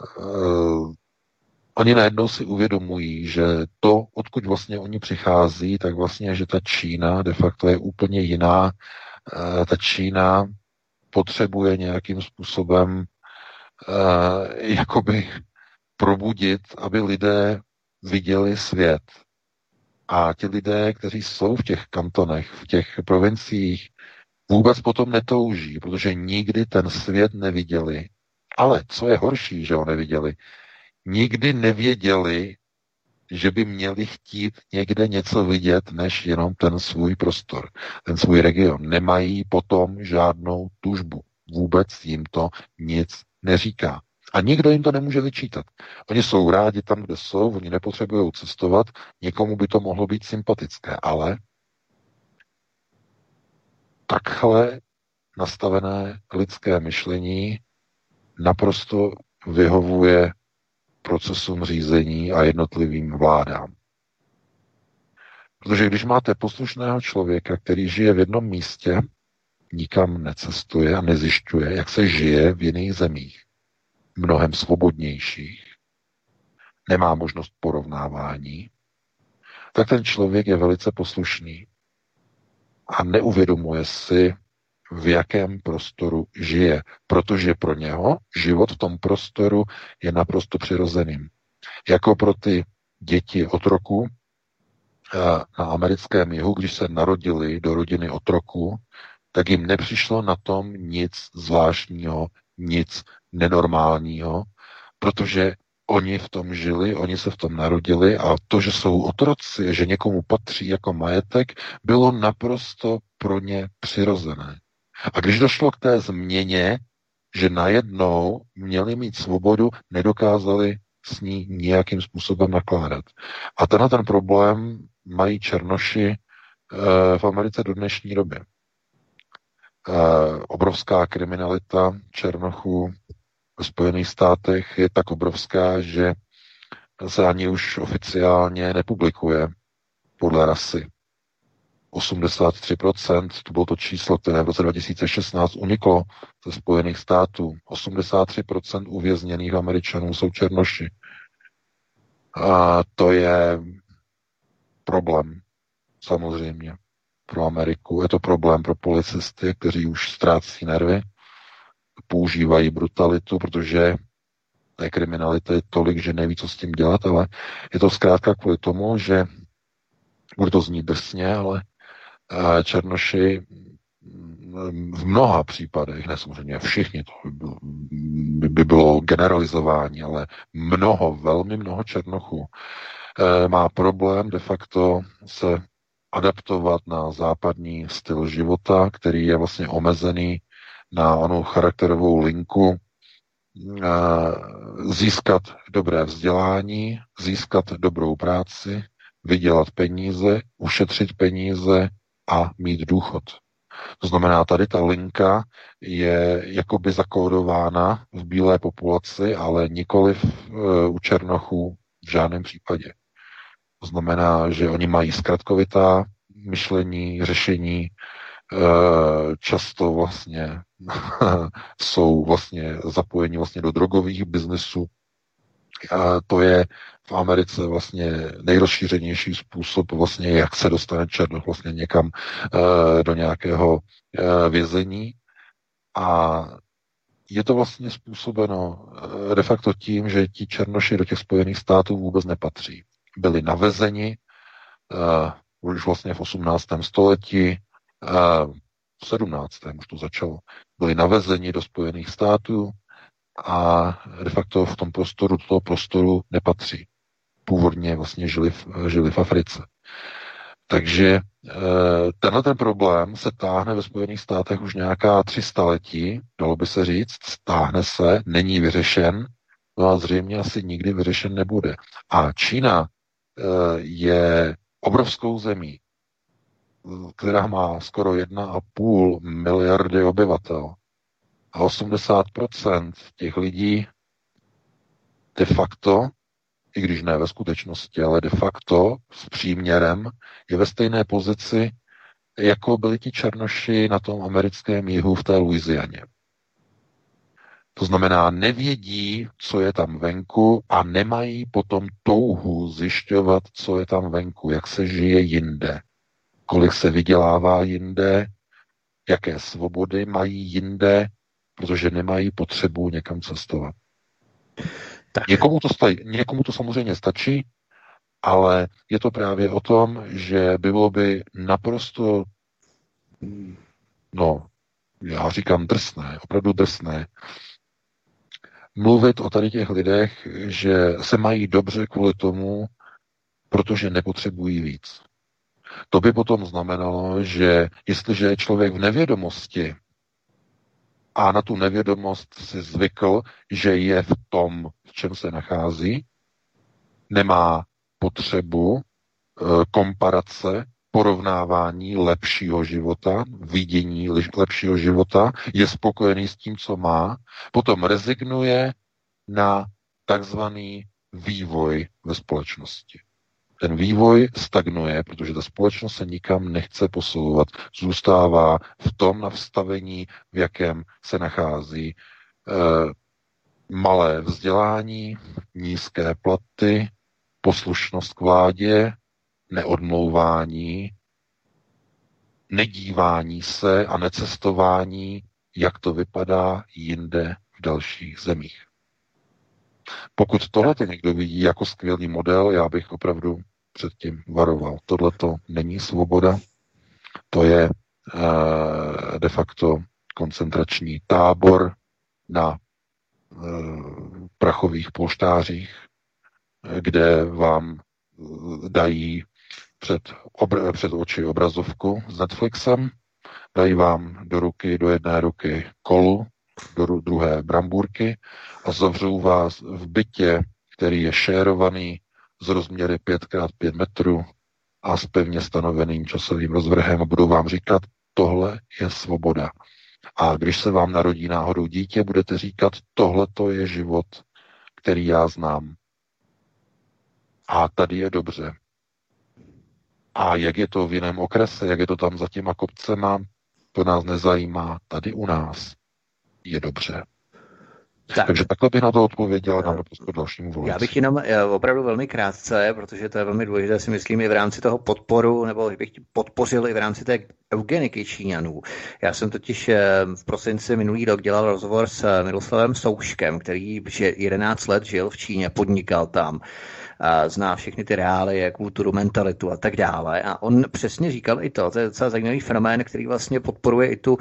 oni najednou si uvědomují, že to, odkud vlastně oni přichází, tak vlastně, že ta Čína de facto je úplně jiná. Eh, ta Čína potřebuje nějakým způsobem eh, jakoby probudit, aby lidé viděli svět. A ti lidé, kteří jsou v těch kantonech, v těch provinciích, vůbec potom netouží, protože nikdy ten svět neviděli. Ale co je horší, že ho neviděli, nikdy nevěděli, že by měli chtít někde něco vidět, než jenom ten svůj prostor, ten svůj region. Nemají potom žádnou tužbu. Vůbec jim to nic neříká. A nikdo jim to nemůže vyčítat. Oni jsou rádi tam, kde jsou, oni nepotřebují cestovat, někomu by to mohlo být sympatické, ale takhle nastavené lidské myšlení naprosto vyhovuje procesům řízení a jednotlivým vládám. Protože když máte poslušného člověka, který žije v jednom místě, nikam necestuje a nezjišťuje, jak se žije v jiných zemích, mnohem svobodnějších, nemá možnost porovnávání, tak ten člověk je velice poslušný. a neuvědomuje si, v jakém prostoru žije, protože pro něho život v tom prostoru je naprosto přirozeným. Jako pro ty děti otroku eh, na americkém jihu, když se narodili do rodiny otroku, tak jim nepřišlo na tom nic zvláštního, nic nenormálního, protože oni v tom žili, oni se v tom narodili a to, že jsou otroci, že někomu patří jako majetek, bylo naprosto pro ně přirozené. A když došlo k té změně, že najednou měli mít svobodu, nedokázali s ní nějakým způsobem nakládat. A tenhle ten problém mají černoši e, v Americe do dnešní doby. E, obrovská kriminalita černochů Spojených státech je tak obrovská, že se ani už oficiálně nepublikuje podle rasy. 83%, to bylo to číslo, které v roce 2016 uniklo ze Spojených států. 83% uvězněných Američanů jsou černoši. A to je problém, samozřejmě, pro Ameriku. Je to problém pro policisty, kteří už ztrácí nervy, používají brutalitu, protože té kriminality je tolik, že neví, co s tím dělat, ale je to zkrátka kvůli tomu, že bude to znít drsně, ale Černoši v mnoha případech, ne samozřejmě všichni, to by bylo generalizování, ale mnoho, velmi mnoho Černochů eh, má problém de facto se adaptovat na západní styl života, který je vlastně omezený na onu charakterovou linku, eh, získat dobré vzdělání, získat dobrou práci, vydělat peníze, ušetřit peníze, a mít důchod. To znamená, tady ta linka je jakoby zakódována v bílé populaci, ale nikoli v, e, u černochů v žádném případě. To znamená, že oni mají zkratkovitá myšlení, řešení, často vlastně jsou vlastně zapojeni vlastně do drogových biznesů, a to je v Americe vlastně nejrozšířenější způsob vlastně, jak se dostane černoch vlastně někam e, do nějakého e, vězení. A je to vlastně způsobeno de facto tím, že ti černoši do těch Spojených států vůbec nepatří. Byli navezeni už vlastně v 18. století, v 17. už to začalo, byli navezeni do Spojených států, a de facto v tom prostoru, do toho prostoru nepatří. Původně vlastně žili v, žili v Africe. Takže e, tenhle ten problém se táhne ve Spojených státech už nějaká tři staletí, dalo by se říct, stáhne se, není vyřešen, no a zřejmě asi nikdy vyřešen nebude. A Čína e, je obrovskou zemí, která má skoro 1,5 miliardy obyvatel. A 80% těch lidí de facto, i když ne ve skutečnosti, ale de facto s příměrem je ve stejné pozici, jako byli ti černoši na tom americkém jihu v té Louisianě. To znamená, nevědí, co je tam venku a nemají potom touhu zjišťovat, co je tam venku, jak se žije jinde, kolik se vydělává jinde, jaké svobody mají jinde, protože nemají potřebu někam cestovat. Tak. Někomu, to stají, někomu to samozřejmě stačí, ale je to právě o tom, že bylo by naprosto, no, já říkám drsné, opravdu drsné, mluvit o tady těch lidech, že se mají dobře kvůli tomu, protože nepotřebují víc. To by potom znamenalo, že jestliže je člověk v nevědomosti, a na tu nevědomost si zvykl, že je v tom, v čem se nachází, nemá potřebu e, komparace, porovnávání lepšího života, vidění lepšího života, je spokojený s tím, co má, potom rezignuje na takzvaný vývoj ve společnosti ten vývoj stagnuje, protože ta společnost se nikam nechce posouvat. Zůstává v tom nastavení, v jakém se nachází. E, malé vzdělání, nízké platy, poslušnost k vládě, neodmlouvání, nedívání se a necestování, jak to vypadá jinde v dalších zemích. Pokud tohle někdo vidí jako skvělý model, já bych opravdu předtím varoval. Tohle to není svoboda, to je uh, de facto koncentrační tábor na uh, prachových polštářích, kde vám dají před, obr- před oči obrazovku s Netflixem, dají vám do ruky, do jedné ruky kolu, do druhé brambůrky a zavřou vás v bytě, který je šérovaný z rozměry 5x5 metrů a s pevně stanoveným časovým rozvrhem a budou vám říkat, tohle je svoboda. A když se vám narodí náhodou dítě, budete říkat, tohle to je život, který já znám. A tady je dobře. A jak je to v jiném okrese, jak je to tam za těma kopcema, to nás nezajímá. Tady u nás je dobře. Tak. Takže takhle bych na to odpověděl na naprosto dalšímu volici. Já bych jenom eh, opravdu velmi krátce, protože to je velmi důležité, si myslím, i v rámci toho podporu, nebo bych podpořil i v rámci té eugeniky Číňanů. Já jsem totiž eh, v prosinci minulý rok dělal rozhovor s eh, Miroslavem Souškem, který 11 let žil v Číně, podnikal tam zná všechny ty reály, kulturu, mentalitu a tak dále. A on přesně říkal i to, to je docela zajímavý fenomén, který vlastně podporuje i tu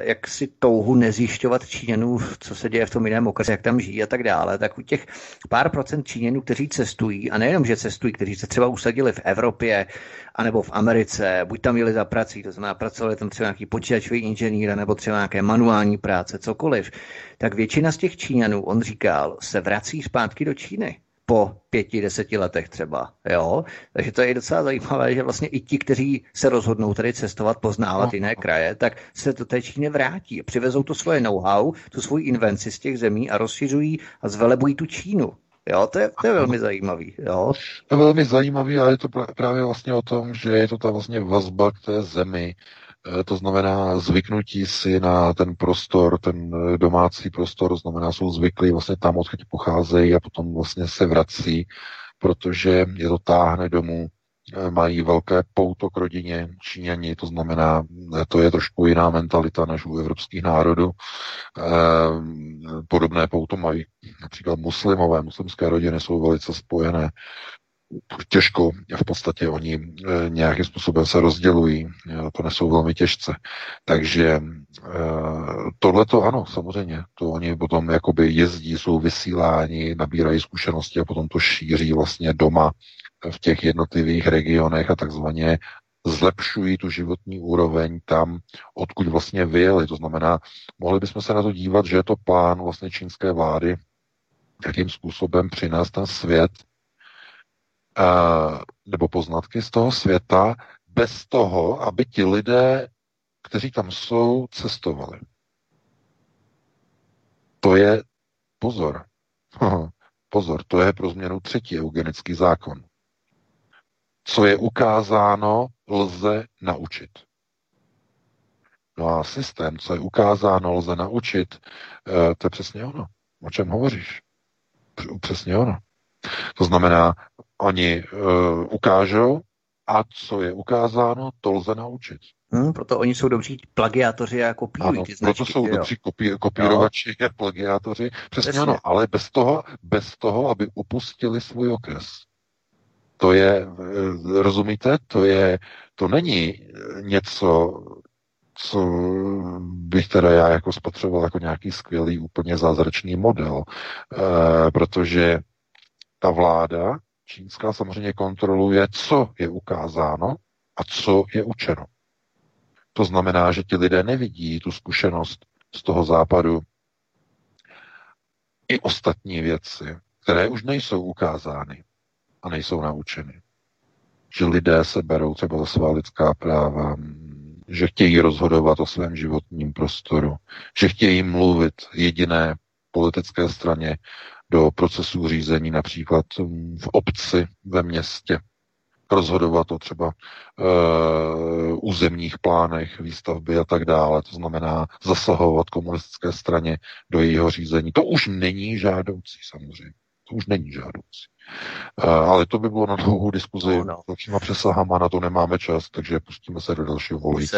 jak si touhu nezjišťovat Číňanů, co se děje v tom jiném okrese, jak tam žijí a tak dále, tak u těch pár procent Číňanů, kteří cestují, a nejenom, že cestují, kteří se třeba usadili v Evropě, anebo v Americe, buď tam jeli za prací, to znamená pracovali tam třeba nějaký počítačový inženýr, nebo třeba nějaké manuální práce, cokoliv, tak většina z těch Číňanů, on říkal, se vrací zpátky do Číny po pěti, deseti letech třeba. Jo? Takže to je docela zajímavé, že vlastně i ti, kteří se rozhodnou tady cestovat, poznávat no. jiné kraje, tak se do té Číny vrátí. Přivezou to svoje know-how, tu svoji invenci z těch zemí a rozšiřují a zvelebují tu Čínu. Jo, to je, to je velmi zajímavý. Jo. To je velmi zajímavý, ale je to právě vlastně o tom, že je to ta vlastně vazba k té zemi, to znamená zvyknutí si na ten prostor, ten eh, domácí prostor, to znamená, jsou zvyklí vlastně tam, odkud pocházejí a potom vlastně se vrací, protože je to táhne domů, eh, mají velké pouto k rodině Číňani, to znamená, to je trošku jiná mentalita než u evropských národů. Podobné pouto mají například muslimové, muslimské rodiny jsou velice spojené těžko v podstatě oni eh, nějakým způsobem se rozdělují, eh, to nesou velmi těžce. Takže eh, tohle to ano, samozřejmě, to oni potom jakoby jezdí, jsou vysíláni, nabírají zkušenosti a potom to šíří vlastně doma v těch jednotlivých regionech a takzvaně zlepšují tu životní úroveň tam, odkud vlastně vyjeli. To znamená, mohli bychom se na to dívat, že je to plán vlastně čínské vlády, jakým způsobem přinést ten svět nebo poznatky z toho světa bez toho, aby ti lidé, kteří tam jsou, cestovali. To je pozor. pozor, to je pro změnu třetí eugenický zákon. Co je ukázáno, lze naučit. No a systém, co je ukázáno, lze naučit, eh, to je přesně ono. O čem hovoříš? Přesně ono. To znamená, oni uh, ukážou a co je ukázáno, to lze naučit. Hmm, proto oni jsou dobří plagiátoři a kopírují ano, ty značky. Proto jsou jo. dobří kopí, kopírovači a plagiátoři. Přesně, Přesně ano, ale bez toho, bez toho, aby upustili svůj okres. To je, eh, rozumíte, to je, to není něco, co bych teda já jako spotřeboval jako nějaký skvělý, úplně zázračný model, e, protože ta vláda čínská samozřejmě kontroluje, co je ukázáno a co je učeno. To znamená, že ti lidé nevidí tu zkušenost z toho západu i ostatní věci, které už nejsou ukázány a nejsou naučeny. Že lidé se berou třeba za svá lidská práva, že chtějí rozhodovat o svém životním prostoru, že chtějí mluvit jediné politické straně do procesu řízení, například v obci, ve městě, rozhodovat o třeba uh, územních plánech, výstavby a tak dále. To znamená zasahovat komunistické straně do jejího řízení. To už není žádoucí samozřejmě. To už není žádoucí. Uh, ale to by bylo na dlouhou diskuzi. No, no. Dalšíma přesahama na to nemáme čas, takže pustíme se do dalšího volající.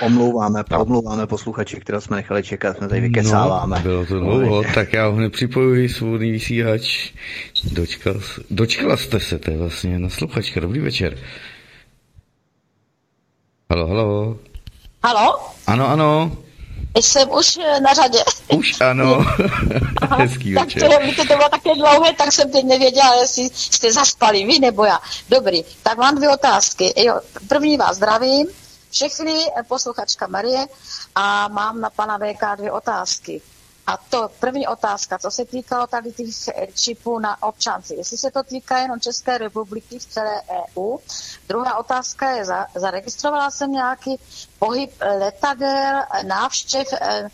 Omlouváme, no. omlouváme posluchači, které jsme nechali čekat, jsme tady vykecáváme. No, bylo to dlouho, tak já ho nepřipojuji, svobodný vysílač. Dočkal, dočkala jste se, to je vlastně nasluchačka. Dobrý večer. Halo, halo. Halo? Ano, ano. Jsem už eh, na řadě. Už ano. Hezký tak večer. to, víte, to bylo také dlouhé, tak jsem teď nevěděla, jestli jste zaspali vy nebo já. Dobrý, tak mám dvě otázky. Jo, první vás zdravím, všechny eh, posluchačka Marie a mám na pana VK dvě otázky. A to první otázka, co se týkalo tady těch eh, čipů na občanci. Jestli se to týká jenom České republiky v celé EU. Druhá otázka je, za, zaregistrovala jsem nějaký pohyb letadel, návštěv eh,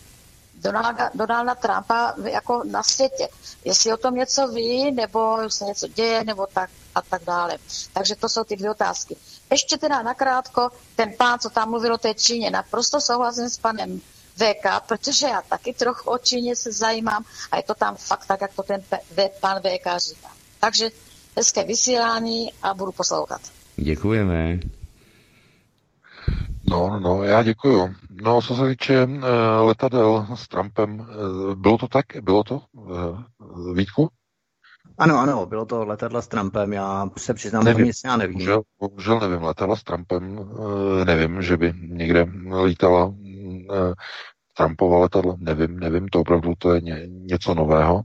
Donalda, Donalda Trumpa jako na světě. Jestli o tom něco ví, nebo se něco děje, nebo tak a tak dále. Takže to jsou ty dvě otázky. Ještě teda nakrátko, ten pán, co tam mluvil o té Číně, naprosto souhlasím s panem VK, protože já taky trochu o Číně se zajímám a je to tam fakt tak, jak to ten pan VK říká. Takže hezké vysílání a budu poslouchat. Děkujeme. No, no, já děkuju. No, co se týče uh, letadel s Trumpem, uh, bylo to tak? Bylo to, uh, Vítku? Ano, ano, bylo to letadla s Trumpem, já se přiznám, nevím, nic já nevím. Bohužel, bohužel nevím, letadla s Trumpem, uh, nevím, že by někde lítala uh, Trumpova letadla, nevím, nevím, to opravdu to je ně, něco nového.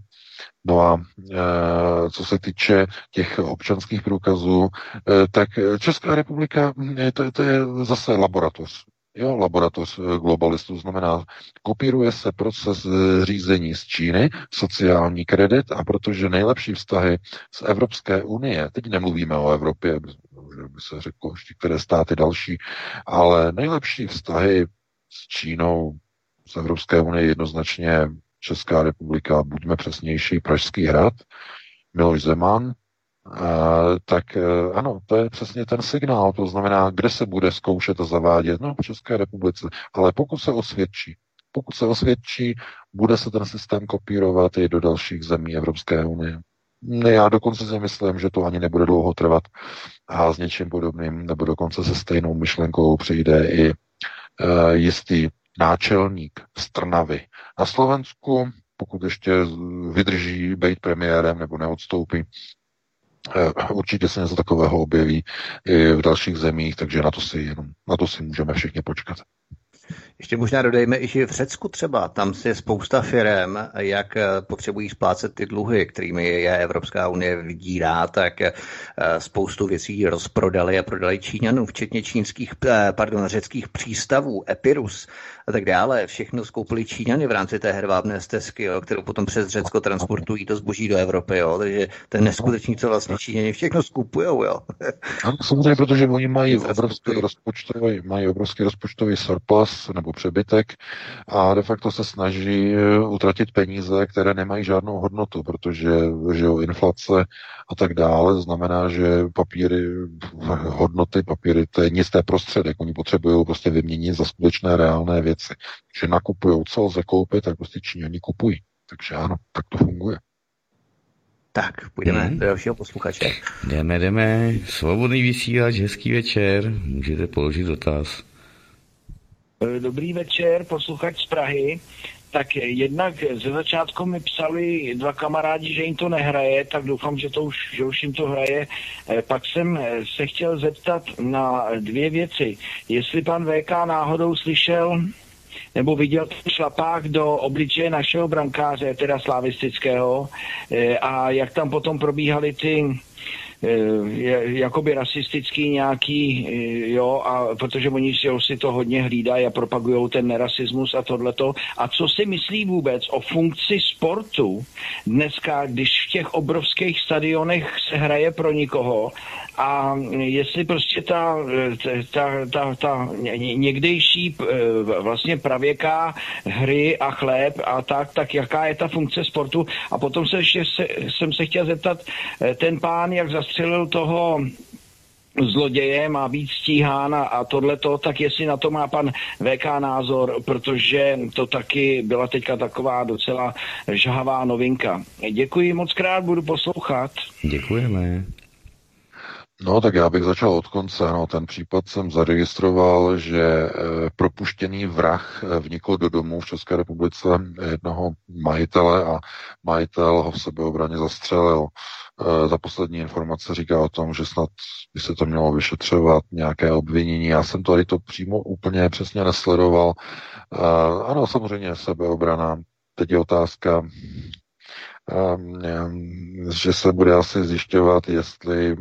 No a e, co se týče těch občanských průkazů, e, tak Česká republika, to, to je zase laboratoř. Jo, laboratoř globalistů znamená, kopíruje se proces řízení z Číny, sociální kredit a protože nejlepší vztahy z Evropské unie, teď nemluvíme o Evropě, by se řeklo ještě které státy další, ale nejlepší vztahy s Čínou, z Evropské unie jednoznačně Česká republika, buďme přesnější, Pražský hrad, Miloš Zeman, tak e, ano, to je přesně ten signál, to znamená, kde se bude zkoušet a zavádět, no v České republice, ale pokud se osvědčí, pokud se osvědčí, bude se ten systém kopírovat i do dalších zemí Evropské unie. Já dokonce si myslím, že to ani nebude dlouho trvat a s něčím podobným, nebo dokonce se stejnou myšlenkou přijde i uh, jistý náčelník z Trnavy. Na Slovensku, pokud ještě vydrží být premiérem nebo neodstoupí, eh, určitě se něco takového objeví i v dalších zemích, takže na to si, jenom, na to si můžeme všichni počkat. Ještě možná dodejme i, že v Řecku třeba, tam je spousta firm, jak eh, potřebují splácet ty dluhy, kterými je Evropská unie vydírá, tak eh, spoustu věcí rozprodali a prodali Číňanům, včetně čínských, pardon, řeckých přístavů, Epirus, a tak dále. Všechno skoupili Číňany v rámci té hervábné stezky, jo, kterou potom přes Řecko transportují to zboží do Evropy. Jo. Takže ten neskutečný, co vlastně Číňani všechno skupují. Jo. Ano, samozřejmě, protože oni mají obrovský rozpočtový, mají obrovský rozpočtový surplus nebo přebytek a de facto se snaží eh, utratit peníze, které nemají žádnou hodnotu, protože že jo, inflace a tak dále znamená, že papíry, hodnoty, papíry, to je nic té prostředek. Oni potřebují prostě vyměnit za skutečné reálné věci věci. Že nakupují, co lze koupit, tak prostě Číňani kupují. Takže ano, tak to funguje. Tak, půjdeme hmm. do dalšího posluchače. Jdeme, jdeme. Svobodný vysílač, hezký večer. Můžete položit dotaz. Dobrý večer, posluchač z Prahy. Tak jednak ze začátku mi psali dva kamarádi, že jim to nehraje, tak doufám, že, to už, že už jim to hraje. Eh, pak jsem eh, se chtěl zeptat na dvě věci. Jestli pan VK náhodou slyšel nebo viděl šlapák do obličeje našeho brankáře, teda slavistického, eh, a jak tam potom probíhaly ty Eh, jakoby rasistický nějaký, eh, jo, a protože oni si to hodně hlídají a propagují ten nerasismus a tohleto. A co si myslí vůbec o funkci sportu dneska, když v těch obrovských stadionech se hraje pro nikoho a jestli prostě ta, ta, ta, ta někdejší eh, vlastně pravěká hry a chléb a tak, tak jaká je ta funkce sportu. A potom se ještě se, jsem se chtěl zeptat, ten pán, jak zastřelil toho zloděje, má být stíhán a, a tohleto, tak jestli na to má pan VK názor, protože to taky byla teďka taková docela žhavá novinka. Děkuji moc krát, budu poslouchat. Děkujeme. No, tak já bych začal od konce. No, ten případ jsem zaregistroval, že e, propuštěný vrah eh, vnikl do domu v České republice jednoho majitele a majitel ho v sebeobraně zastřelil. E, za poslední informace říká o tom, že snad by se to mělo vyšetřovat nějaké obvinění. Já jsem tady to přímo úplně přesně nesledoval. E, ano, samozřejmě sebeobrana. Teď je otázka, že se bude asi zjišťovat, jestli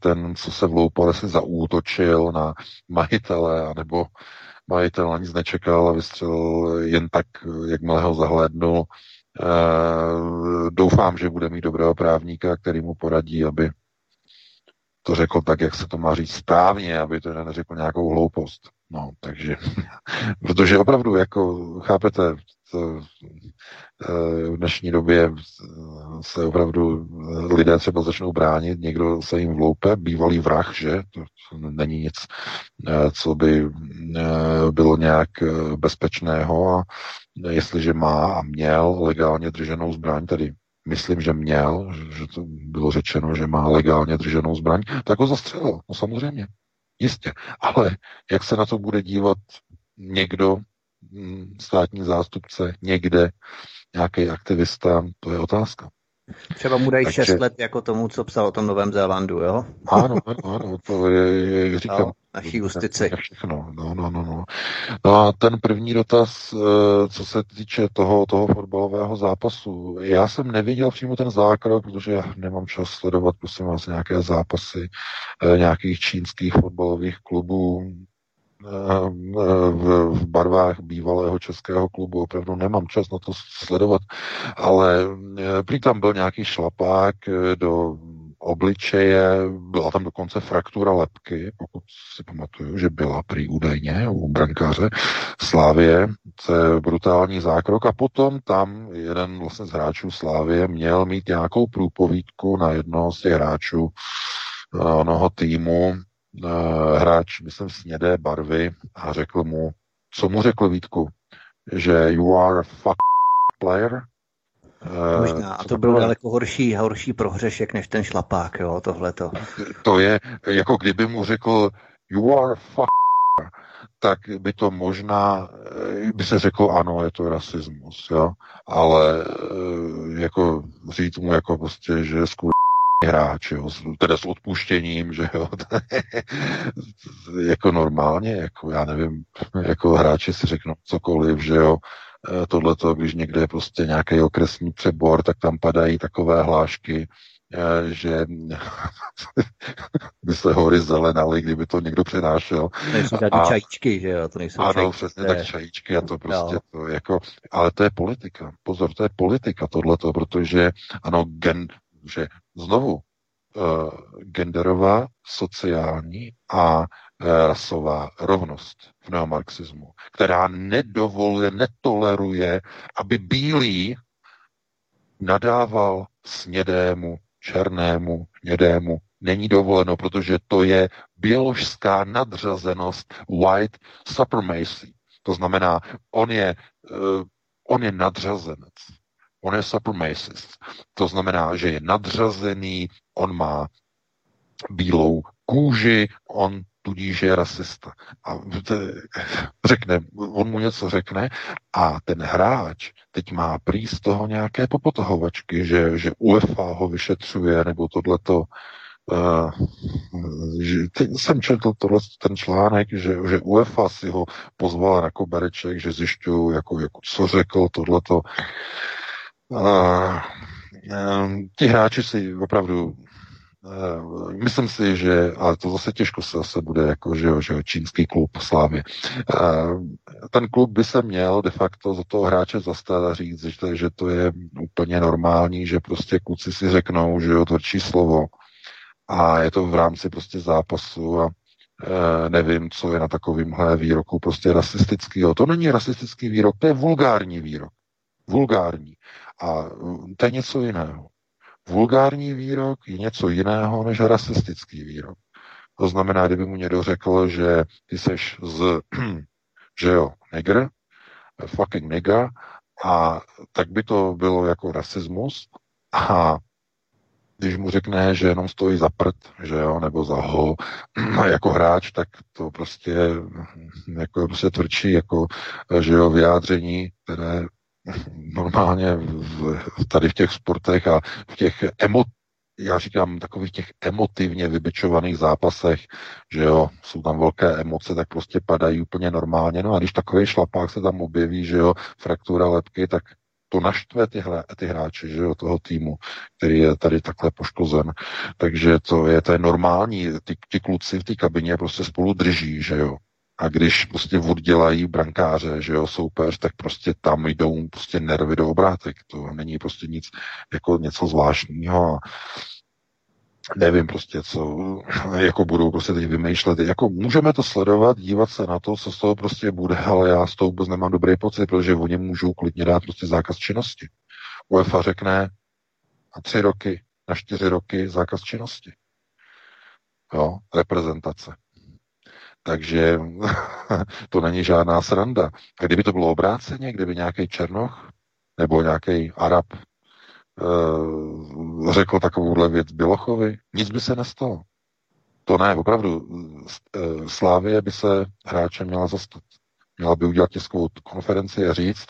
ten, co se vloupal, jestli zaútočil na majitele, anebo majitel na nic nečekal a vystřelil jen tak, jakmile ho zahlédnul. Doufám, že bude mít dobrého právníka, který mu poradí, aby to řekl tak, jak se to má říct správně, aby to neřekl nějakou hloupost. No, takže, protože opravdu, jako, chápete, to, v dnešní době se opravdu lidé třeba začnou bránit, někdo se jim vloupe, bývalý vrah, že? To není nic, co by bylo nějak bezpečného a jestliže má a měl legálně drženou zbraň, tedy myslím, že měl, že to bylo řečeno, že má legálně drženou zbraň, tak ho zastřelil. No samozřejmě, jistě. Ale jak se na to bude dívat někdo, hm, státní zástupce, někde, nějaký aktivista, to je otázka. Třeba mu dají Takže... 6 let jako tomu, co psal o tom Novém Zélandu, jo? Ano, ano, ano to je, jak říkám. No, naší justici. Všechno, no, no, no, no. No a ten první dotaz, eh, co se týče toho, toho fotbalového zápasu, já jsem neviděl přímo ten zákrok, protože já nemám čas sledovat, prosím vás, nějaké zápasy eh, nějakých čínských fotbalových klubů, v, barvách bývalého českého klubu. Opravdu nemám čas na to sledovat, ale eh, prý tam byl nějaký šlapák eh, do obličeje, byla tam dokonce fraktura lepky, pokud si pamatuju, že byla prý údajně u brankáře Slávie, to je brutální zákrok a potom tam jeden vlastně z hráčů Slávie měl mít nějakou průpovídku na jednoho z těch hráčů eh, onoho týmu, hráč, myslím, snědé barvy a řekl mu, co mu řekl Vítku, že you are a fuck player, eh, Možná. A to byl daleko horší, horší prohřešek než ten šlapák, jo, tohleto. To je, jako kdyby mu řekl, you are fuck, tak by to možná, eh, by se řekl, ano, je to rasismus, jo, ale jako říct mu jako prostě, že skur hráč, jo, teda s odpuštěním, že jo, jako normálně, jako já nevím, jako hráči si řeknou cokoliv, že jo, e, tohleto, když někde je prostě nějaký okresní přebor, tak tam padají takové hlášky, e, že by se hory zelenaly, kdyby to někdo přenášel. To nejsou a, čajíčky, že jo? To nejsou ano, čajíčky, přesně tak čajíčky a to prostě no. to jako, ale to je politika. Pozor, to je politika tohleto, protože ano, gen, že znovu uh, genderová, sociální a uh, rasová rovnost v neomarxismu, která nedovoluje, netoleruje, aby bílý nadával snědému, černému, hnědému. Není dovoleno, protože to je bioložská nadřazenost white supremacy. To znamená, on je, uh, on je nadřazenec. On je supremacist. To znamená, že je nadřazený, on má bílou kůži, on tudíž je rasista. A řekne, on mu něco řekne a ten hráč teď má prý z toho nějaké popotahovačky, že, že UEFA ho vyšetřuje, nebo tohleto. Uh, že, jsem četl tohle, ten článek, že, že UEFA si ho pozvala na kobereček, že zjišťují, jako, jako, co řekl tohleto. Uh, ti hráči si opravdu myslím si, že, ale to zase těžko se zase bude jako, že, že čínský klub Slávy. Ten klub by se měl de facto za toho hráče zastat a říct, že, že to je úplně normální, že prostě kluci si řeknou, že jo, tvrdší slovo a je to v rámci prostě zápasu a uh, nevím, co je na takovýmhle výroku prostě rasistický. To není rasistický výrok, to je vulgární výrok. Vulgární. A mm, to je něco jiného. Vulgární výrok je něco jiného než rasistický výrok. To znamená, kdyby mu někdo řekl, že ty seš z, že jo, negr, fucking nigga, a tak by to bylo jako rasismus. A když mu řekne, že jenom stojí za prd, že jo, nebo za ho, jako hráč, tak to prostě jako prostě tvrdší, jako, že jo, vyjádření, které normálně v, tady v těch sportech a v těch emo, já říkám, takových těch emotivně vybičovaných zápasech, že jo, jsou tam velké emoce, tak prostě padají úplně normálně. No a když takový šlapák se tam objeví, že jo, fraktura lepky, tak to naštve ty, hra, ty hráče, že jo, toho týmu, který je tady takhle poškozen. Takže to je, to je normální, ty, ty kluci v té kabině prostě spolu drží, že jo. A když prostě oddělají brankáře, že jo, soupeř, tak prostě tam jdou prostě nervy do obrátek. To není prostě nic, jako něco zvláštního. Nevím prostě, co jako budou prostě teď vymýšlet. Jako můžeme to sledovat, dívat se na to, co z toho prostě bude, ale já z toho vůbec nemám dobrý pocit, protože oni můžou klidně dát prostě zákaz činnosti. UEFA řekne na tři roky, na čtyři roky zákaz činnosti. Jo, reprezentace. Takže to není žádná sranda. A kdyby to bylo obráceně, kdyby nějaký Černoch nebo nějaký Arab e, řekl takovouhle věc Bilochovi, nic by se nestalo. To ne, opravdu. E, Slávie by se hráče měla zastat. Měla by udělat tiskovou konferenci a říct,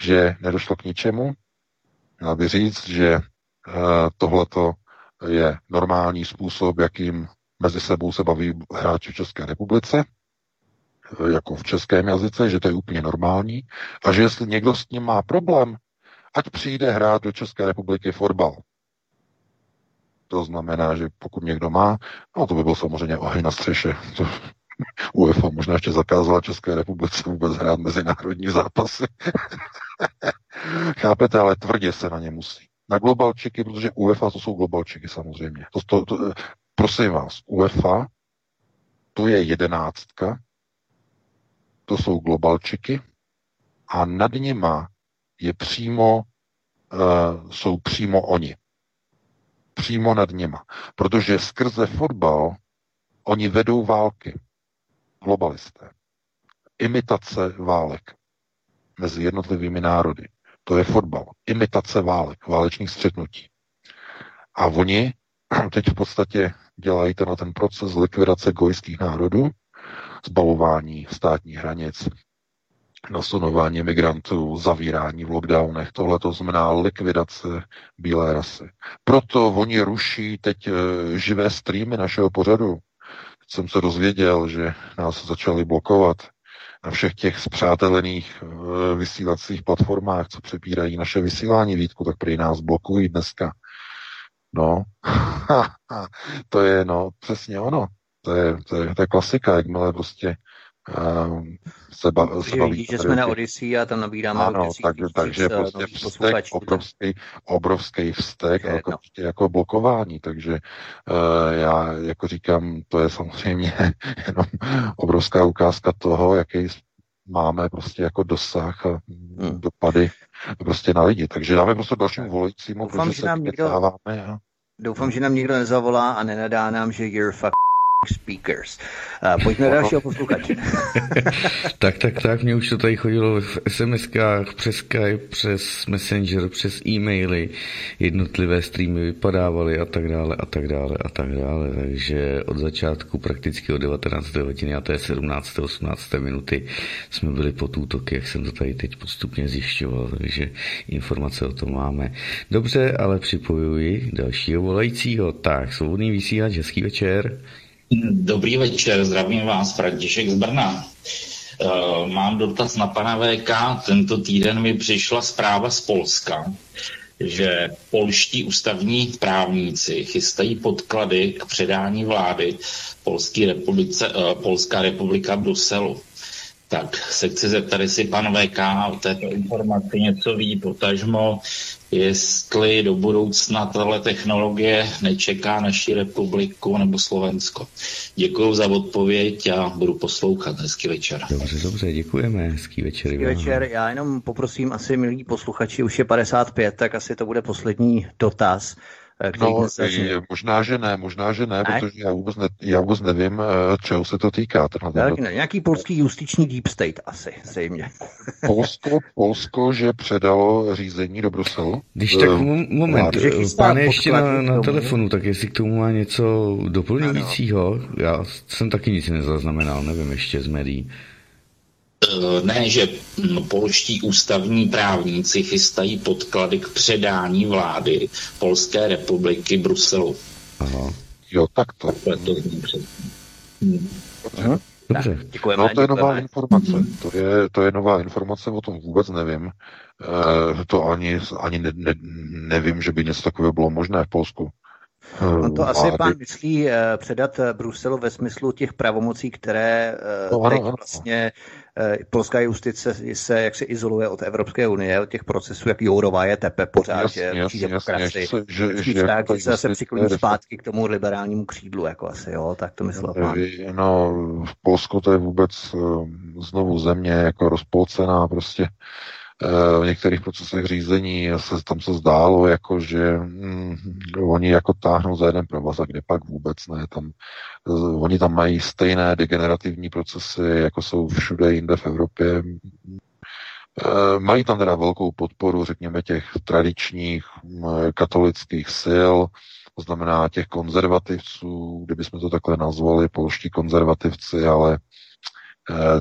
že nedošlo k ničemu. Měla by říct, že e, tohleto je normální způsob, jakým mezi sebou se baví hráči v České republice, jako v českém jazyce, že to je úplně normální a že jestli někdo s ním má problém, ať přijde hrát do České republiky fotbal. To znamená, že pokud někdo má, no to by byl samozřejmě oheň na střeše. UEFA možná ještě zakázala České republice vůbec hrát mezinárodní zápasy. Chápete, ale tvrdě se na ně musí. Na globalčiky, protože UEFA to jsou globalčiky samozřejmě. To, to, to, Prosím vás, UEFA, to je jedenáctka, to jsou globalčiky a nad nima je přímo, uh, jsou přímo oni. Přímo nad nima. Protože skrze fotbal oni vedou války. Globalisté. Imitace válek mezi jednotlivými národy. To je fotbal. Imitace válek, válečných střetnutí. A oni teď v podstatě dělají tenhle ten proces likvidace gojských národů, zbavování státních hranic, nasunování migrantů, zavírání v lockdownech. Tohle to znamená likvidace bílé rasy. Proto oni ruší teď e, živé streamy našeho pořadu. Jsem se dozvěděl, že nás začali blokovat na všech těch zpřátelených e, vysílacích platformách, co přepírají naše vysílání, Vítku, tak prý nás blokují dneska. No, to je no, přesně ono. To je, to je, to je klasika, jakmile prostě uh, se, ba, se baví. že jsme na Odyssey a tam nabíráme Ano, tak, takže prostě vztek, obrovský, obrovský vztek, je, jako, no. prostě jako blokování, takže uh, já jako říkám, to je samozřejmě jenom obrovská ukázka toho, jaký máme prostě jako dosah a hmm. dopady prostě na lidi. Takže dáme prostě dalšímu volajícímu, Doufám, že se nám někdo, a... Doufám, že nám někdo nezavolá a nenadá nám, že you're fuck speakers. Uh, pojďme do dalšího posluchače. tak, tak, tak, mně už to tady chodilo v SMS-kách, přes Skype, přes Messenger, přes e-maily, jednotlivé streamy vypadávaly a tak dále, a tak dále, a tak dále. Takže od začátku prakticky od 19. hodiny a je 17. 18. minuty jsme byli pod útoky, jak jsem to tady teď postupně zjišťoval, takže informace o tom máme. Dobře, ale připojuji dalšího volajícího. Tak, svobodný vysílač, hezký večer. Dobrý večer, zdravím vás, František z Brna. Uh, mám dotaz na pana VK. Tento týden mi přišla zpráva z Polska, že polští ústavní právníci chystají podklady k předání vlády Polské republice, uh, Polská republika Bruselu. Tak se chci zeptat, jestli pan VK o této informaci něco ví, potažmo, jestli do budoucna tahle technologie nečeká naší republiku nebo Slovensko. Děkuji za odpověď a budu poslouchat. Hezký večer. Dobře, dobře, děkujeme. Hezký večer. Hezký večer. Já jenom poprosím asi, milí posluchači, už je 55, tak asi to bude poslední dotaz. No, je, možná, že ne, možná, že ne, ne? protože já vůbec, ne, já vůbec nevím, čeho se to týká. Tak, ne, nějaký polský justiční deep state asi, zřejmě. Polsko, Polsko, že předalo řízení do Bruselu. Když tak moment, pán ještě na, na telefonu, tak jestli k tomu má něco doplňujícího, já jsem taky nic nezaznamenal, nevím ještě z médií. Eh, ne, že polští ústavní právníci chystají podklady k předání vlády Polské republiky Bruselu. Aha. Jo, tak to. to hmm. Dobře. Děkujeme, no to je nová informace. To je, to je nová informace, o tom vůbec nevím. E, to ani, ani ne, ne, nevím, že by něco takového bylo možné v Polsku. On to asi pán myslí předat Bruselu ve smyslu těch pravomocí, které no, ano, ano. vlastně polská justice se jak se izoluje od Evropské unie, od těch procesů, jak Jourová je tepe pořád, jasně, že jasně, demokracii. Jasně, že, že, tak, že se zase přikloní zpátky k tomu liberálnímu křídlu, jako asi, jo, tak to myslel pán. No, v Polsku to je vůbec znovu země jako rozpolcená, prostě v některých procesech řízení se, tam se zdálo, jako, že mm, oni jako táhnou za jeden provaz a kde pak vůbec ne. Tam, oni tam mají stejné degenerativní procesy, jako jsou všude jinde v Evropě. E, mají tam teda velkou podporu, řekněme, těch tradičních katolických sil, to znamená těch konzervativců, kdybychom to takhle nazvali, polští konzervativci, ale Eh,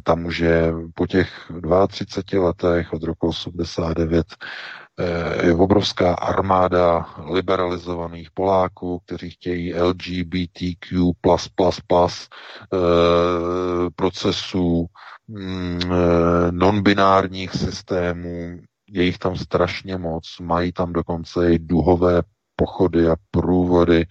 tam už je po těch 32 letech od roku 89 eh, je obrovská armáda liberalizovaných Poláků, kteří chtějí LGBTQ+++ eh, procesů, mm, non-binárních systémů, je jich tam strašně moc, mají tam dokonce i duhové pochody a průvody,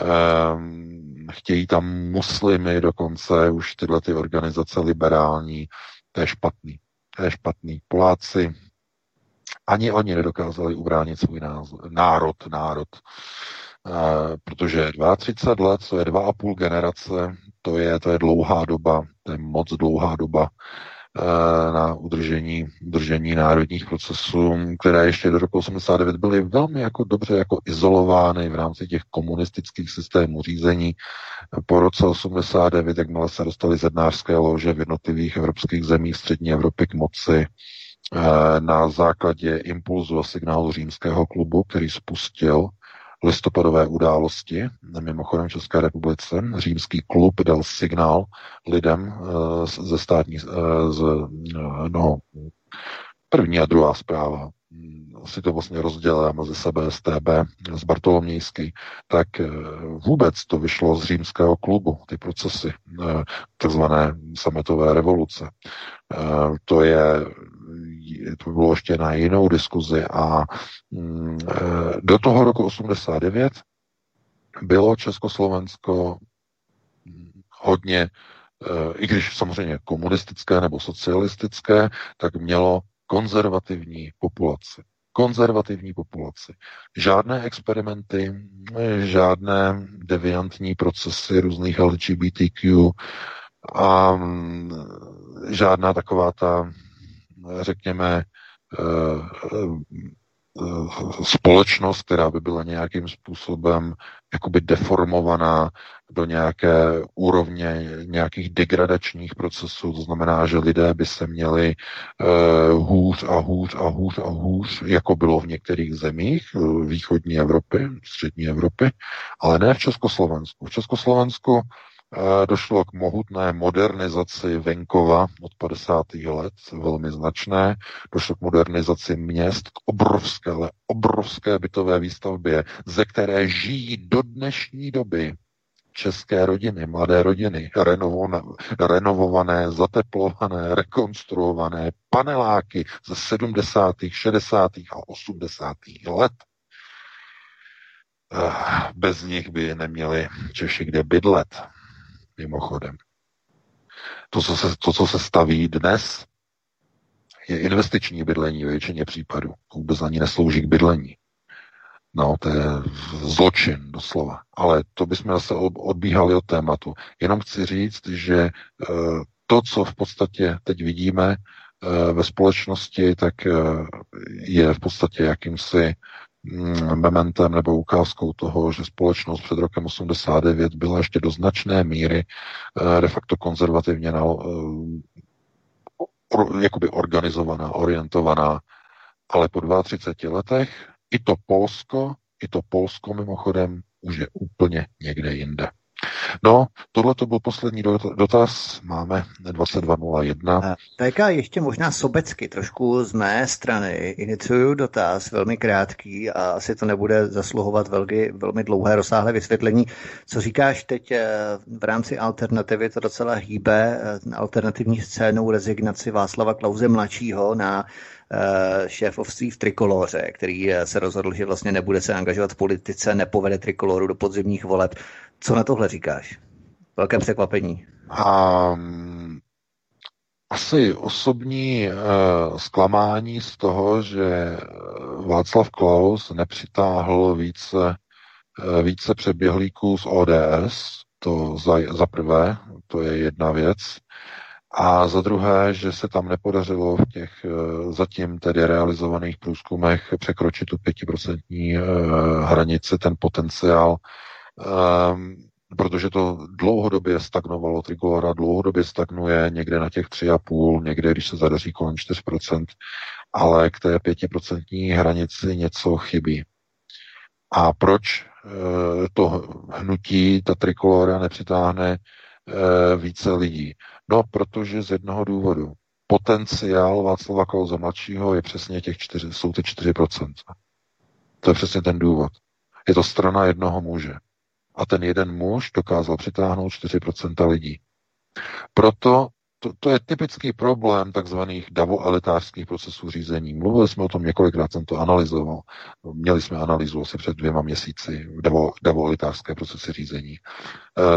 Ehm, chtějí tam muslimy dokonce, už tyhle ty organizace liberální, to je špatný. To je špatný. Poláci ani oni nedokázali ubránit svůj názor, národ, národ. E, protože 32 let, to je dva a půl generace, to je, to je dlouhá doba, to je moc dlouhá doba na udržení, udržení národních procesů, které ještě do roku 89 byly velmi jako dobře jako izolovány v rámci těch komunistických systémů řízení. Po roce 89, jakmile se dostali zednářské lože v jednotlivých evropských zemích střední Evropy k moci, eh, na základě impulzu a signálu římského klubu, který spustil listopadové události, mimochodem v České republice, římský klub dal signál lidem uh, ze státní, uh, z, uh, no, první a druhá zpráva, si to vlastně rozdělila mezi sebe STB z Bartolomějský, tak vůbec to vyšlo z římského klubu, ty procesy, takzvané sametové revoluce. To je to by bylo ještě na jinou diskuzi a mm, e, do toho roku 89 bylo Československo hodně, e, i když samozřejmě komunistické nebo socialistické, tak mělo konzervativní populaci. Konzervativní populaci. Žádné experimenty, žádné deviantní procesy různých LGBTQ a mm, žádná taková ta řekněme, eh, eh, společnost, která by byla nějakým způsobem jakoby deformovaná do nějaké úrovně nějakých degradačních procesů. To znamená, že lidé by se měli uh, hůř a hůř a hůř a hůř, jako bylo v některých zemích východní Evropy, střední Evropy, ale ne v Československu. V Československu Došlo k mohutné modernizaci venkova od 50. let, velmi značné. Došlo k modernizaci měst, k obrovské, ale obrovské bytové výstavbě, ze které žijí do dnešní doby české rodiny, mladé rodiny, renovované, zateplované, rekonstruované paneláky ze 70., 60. a 80. let. Bez nich by neměli Češi kde bydlet mimochodem. To, co se, to, co se staví dnes, je investiční bydlení ve většině případů. Vůbec ani neslouží k bydlení. No, to je zločin doslova. Ale to bychom zase odbíhali od tématu. Jenom chci říct, že eh, to, co v podstatě teď vidíme eh, ve společnosti, tak eh, je v podstatě jakýmsi mementem nebo ukázkou toho, že společnost před rokem 89 byla ještě do značné míry eh, de facto konzervativně na, jakoby organizovaná, orientovaná, ale po 32 letech i to Polsko, i to Polsko mimochodem už je úplně někde jinde. No, tohle to byl poslední dotaz, máme 22.01. TK ještě možná sobecky, trošku z mé strany. Iniciuju dotaz, velmi krátký a asi to nebude zasluhovat velmi, velmi dlouhé rozsáhlé vysvětlení. Co říkáš teď eh, v rámci alternativy, to docela hýbe eh, alternativní scénou rezignaci Václava Klauze mladšího na eh, šéfovství v Trikoloře, který se rozhodl, že vlastně nebude se angažovat v politice, nepovede Trikoloru do podzimních voleb. Co na tohle říkáš? Velké překvapení. Um, asi osobní uh, zklamání z toho, že Václav Klaus nepřitáhl více, uh, více přeběhlíků z ODS, to za, za prvé, to je jedna věc. A za druhé, že se tam nepodařilo v těch zatím tedy realizovaných průzkumech překročit tu pětiprocentní hranici, ten potenciál um, protože to dlouhodobě stagnovalo, Trikolora dlouhodobě stagnuje někde na těch 3,5, někde, když se zadaří kolem 4%, ale k té 5% hranici něco chybí. A proč e, to hnutí, ta Trikolora nepřitáhne e, více lidí? No, protože z jednoho důvodu. Potenciál Václava Klauze mladšího je přesně těch 4, jsou ty 4%. To je přesně ten důvod. Je to strana jednoho muže a ten jeden muž dokázal přitáhnout 4% lidí. Proto to, to je typický problém takzvaných davoelitářských procesů řízení. Mluvili jsme o tom několikrát, jsem to analyzoval. Měli jsme analýzu asi před dvěma měsíci davo, davoelitářské procesy řízení. E,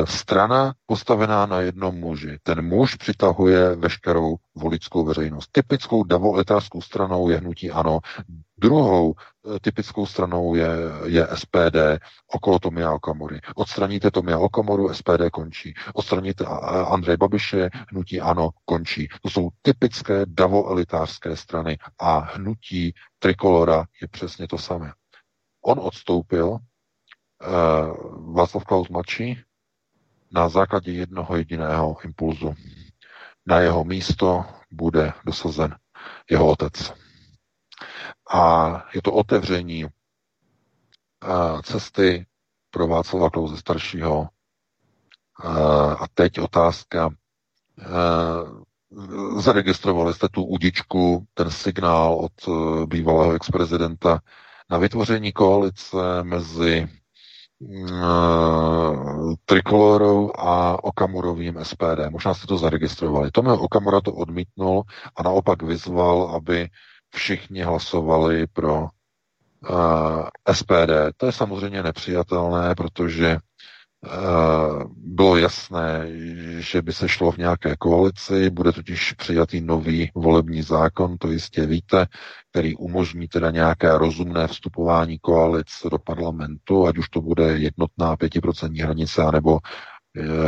strana postavená na jednom muži. Ten muž přitahuje veškerou voličskou veřejnost. Typickou davoelitářskou stranou je hnutí ano. Druhou eh, typickou stranou je, je SPD okolo Tomia Okamory. Odstraníte Tomia Okamoru, SPD končí. Odstraníte Andrej Babiše, hnutí ANO končí. To jsou typické davoelitářské strany a hnutí Trikolora je přesně to samé. On odstoupil, uh, Václav Klaus mladší, na základě jednoho jediného impulzu. Na jeho místo bude dosazen jeho otec. A je to otevření cesty pro Václava Klauze staršího. A teď otázka. Zaregistrovali jste tu udičku, ten signál od e, bývalého ex-prezidenta na vytvoření koalice mezi Trikolorou a Okamurovým SPD. Možná jste to zaregistrovali. Tomio Okamura to odmítnul a naopak vyzval, aby všichni hlasovali pro uh, eh, SPD. To je samozřejmě nepřijatelné, protože uh, bylo jasné, že by se šlo v nějaké koalici, bude totiž přijatý nový volební zákon, to jistě víte, který umožní teda nějaké rozumné vstupování koalic do parlamentu, ať už to bude jednotná pětiprocentní hranice, anebo Eh,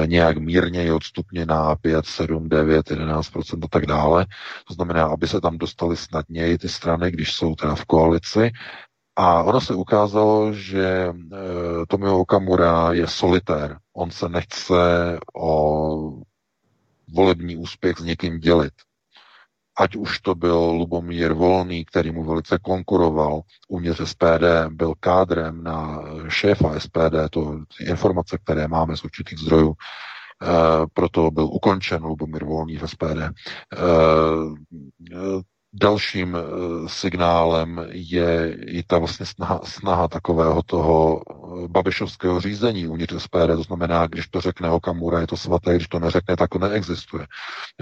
nějak mírně odstupně na 5, 7, 9, 11% a tak dále. To znamená, aby se tam dostali snadněji ty strany, když jsou teda v koalici. A ono se ukázalo, že e, Tomio Okamura je solitér. On se nechce o volební úspěch s někým dělit ať už to byl Lubomír Volný, který mu velice konkuroval uvnitř SPD, byl kádrem na šéfa SPD, to informace, které máme z určitých zdrojů, e, proto byl ukončen Lubomír Volný v SPD. Eh, Dalším eh, signálem je i ta vlastně snaha, snaha takového toho eh, babišovského řízení uvnitř SPD. To znamená, když to řekne Okamura, je to svaté, když to neřekne, tak to neexistuje.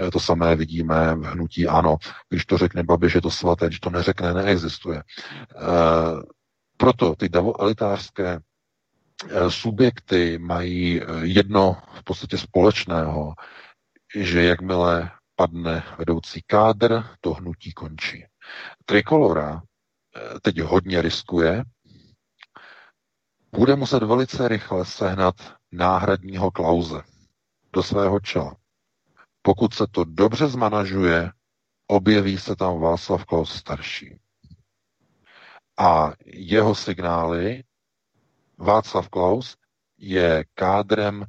Eh, to samé vidíme v hnutí ano. Když to řekne Babiš, je to svaté, když to neřekne, neexistuje. Proto ty elitářské subjekty mají jedno v podstatě společného, že jakmile padne vedoucí kádr, to hnutí končí. Trikolora eh, teď hodně riskuje, bude muset velice rychle sehnat náhradního klauze do svého čela. Pokud se to dobře zmanažuje, objeví se tam Václav Klaus starší. A jeho signály Václav Klaus je kádrem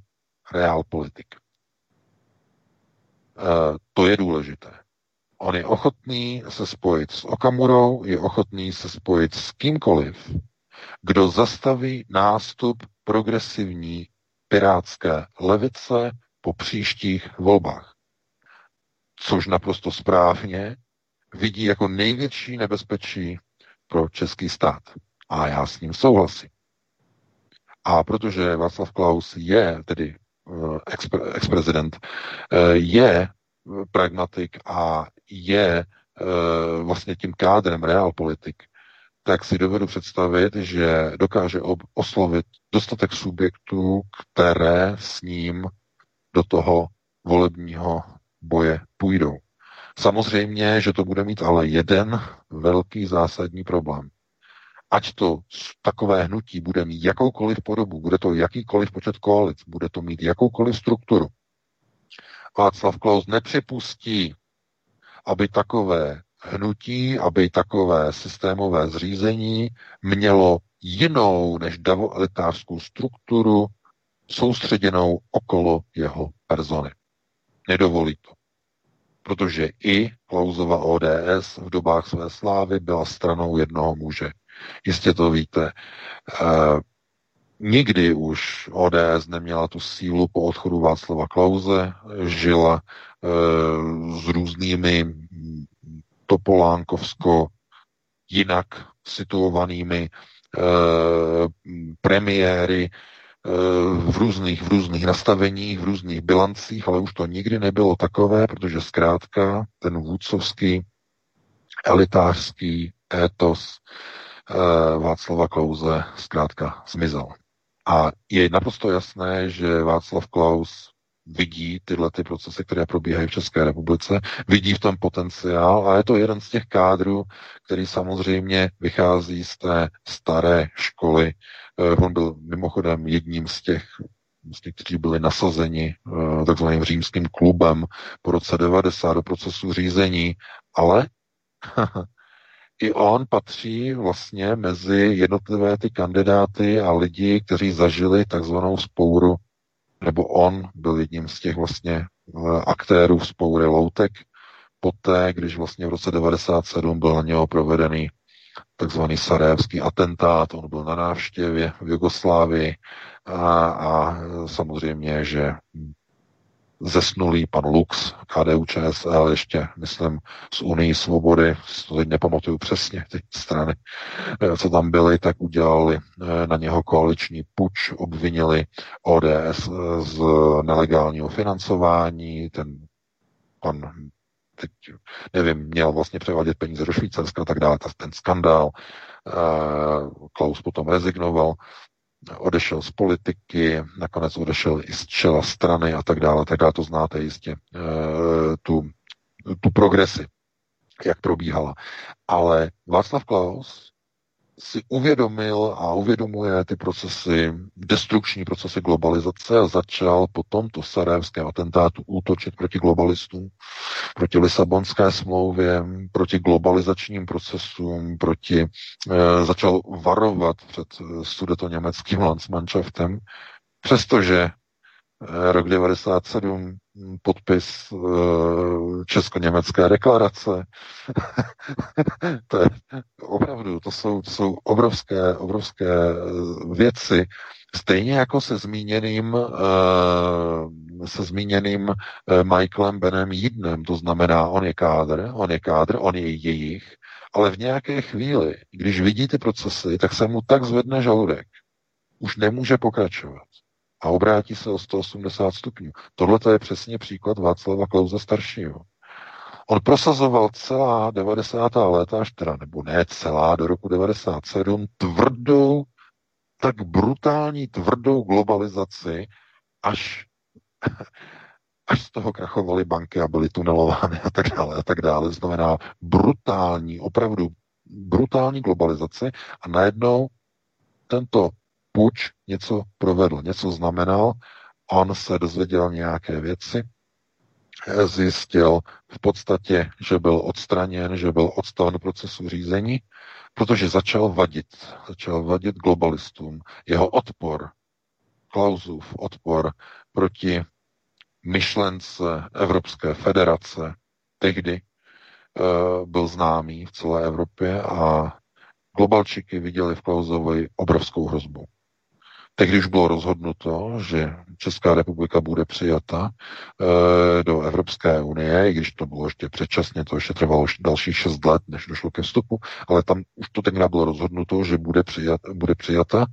realpolitik. E, to je důležité. On je ochotný se spojit s Okamurou, je ochotný se spojit s kýmkoliv, kdo zastaví nástup progresivní pirátské levice po příštích volbách. Což naprosto správně vidí jako největší nebezpečí pro český stát. A já s ním souhlasím. A protože Václav Klaus je tedy eh, ex-prezident, eh, je pragmatik a je eh, vlastně tím kádrem realpolitik, tak si dovedu představit, že dokáže oslovit dostatek subjektů, které s ním do toho volebního boje půjdou. Samozřejmě, že to bude mít ale jeden velký zásadní problém. Ať to takové hnutí bude mít jakoukoliv podobu, bude to jakýkoliv počet koalic, bude to mít jakoukoliv strukturu, Václav Klaus nepřipustí, aby takové hnutí, aby takové systémové zřízení mělo jinou než davolitářskou strukturu soustředěnou okolo jeho persony. Nedovolí to. Protože i Klausova ODS v dobách své slávy byla stranou jednoho muže. Jistě to víte. Eh, Nikdy už ODS neměla tu sílu po odchodu Václava Klauze, žila e, s různými topolánkovsko jinak situovanými e, premiéry v různých, v různých nastaveních, v různých bilancích, ale už to nikdy nebylo takové, protože zkrátka ten vůdcovský elitářský étos Václava Klauze zkrátka zmizel. A je naprosto jasné, že Václav Klaus vidí tyhle ty procesy, které probíhají v České republice, vidí v tom potenciál a je to jeden z těch kádrů, který samozřejmě vychází z té staré školy. Eh, on byl mimochodem jedním z těch, těch kteří byli nasazeni eh, takzvaným římským klubem po roce 90 do procesu řízení, ale i on patří vlastně mezi jednotlivé ty kandidáty a lidi, kteří zažili takzvanou spouru, nebo on byl jedním z těch vlastně eh, aktérů spoury Loutek, poté, když vlastně v roce 97 byl na něho provedený takzvaný sarajevský atentát, on byl na návštěvě v Jugoslávii a, a samozřejmě, že zesnulý pan Lux, KDU ČSL, ještě, myslím, z Unii svobody, to teď nepamatuju přesně, ty strany, eh, co tam byly, tak udělali eh, na něho koaliční puč, obvinili ODS eh, z nelegálního financování, ten pan teď nevím, měl vlastně převádět peníze do Švýcarska a tak dále, ten skandál. Klaus potom rezignoval odešel z politiky, nakonec odešel i z čela strany a tak dále, tak dále, to znáte jistě, eh, tu, tu progresi, jak probíhala. Ale Václav Klaus si uvědomil a uvědomuje ty procesy, destrukční procesy globalizace a začal po tomto sarajevském atentátu útočit proti globalistům, proti Lisabonské smlouvě, proti globalizačním procesům, proti, e, začal varovat před eh, sudeto-německým Landsmannschaftem, přestože rok 97, hm, podpis eh, Česko-německé deklarace. to je opravdu, to jsou, to jsou obrovské, obrovské eh, věci. Stejně jako se zmíněným, se zmíněným Michaelem Benem Jídnem, to znamená, on je kádr, on je kádr, on je jejich, ale v nějaké chvíli, když vidí ty procesy, tak se mu tak zvedne žaludek. Už nemůže pokračovat a obrátí se o 180 stupňů. Tohle je přesně příklad Václava Klauze staršího. On prosazoval celá 90. léta, až teda, nebo ne celá, do roku 97, tvrdou, tak brutální tvrdou globalizaci, až, až z toho krachovaly banky a byly tunelovány a tak dále a tak dále. Znamená brutální, opravdu brutální globalizaci a najednou tento puč něco provedl, něco znamenal, on se dozvěděl nějaké věci zjistil v podstatě, že byl odstraněn, že byl odstaven procesu řízení, protože začal vadit. Začal vadit globalistům. Jeho odpor, Klausův odpor proti myšlence Evropské federace tehdy uh, byl známý v celé Evropě a globalčiky viděli v Klausovi obrovskou hrozbu. Tehdy už bylo rozhodnuto, že Česká republika bude přijata e, do Evropské unie, i když to bylo ještě předčasně, to ještě trvalo dalších šest let, než došlo ke vstupu, ale tam už to tenkrát bylo rozhodnuto, že bude, přijat, bude přijata.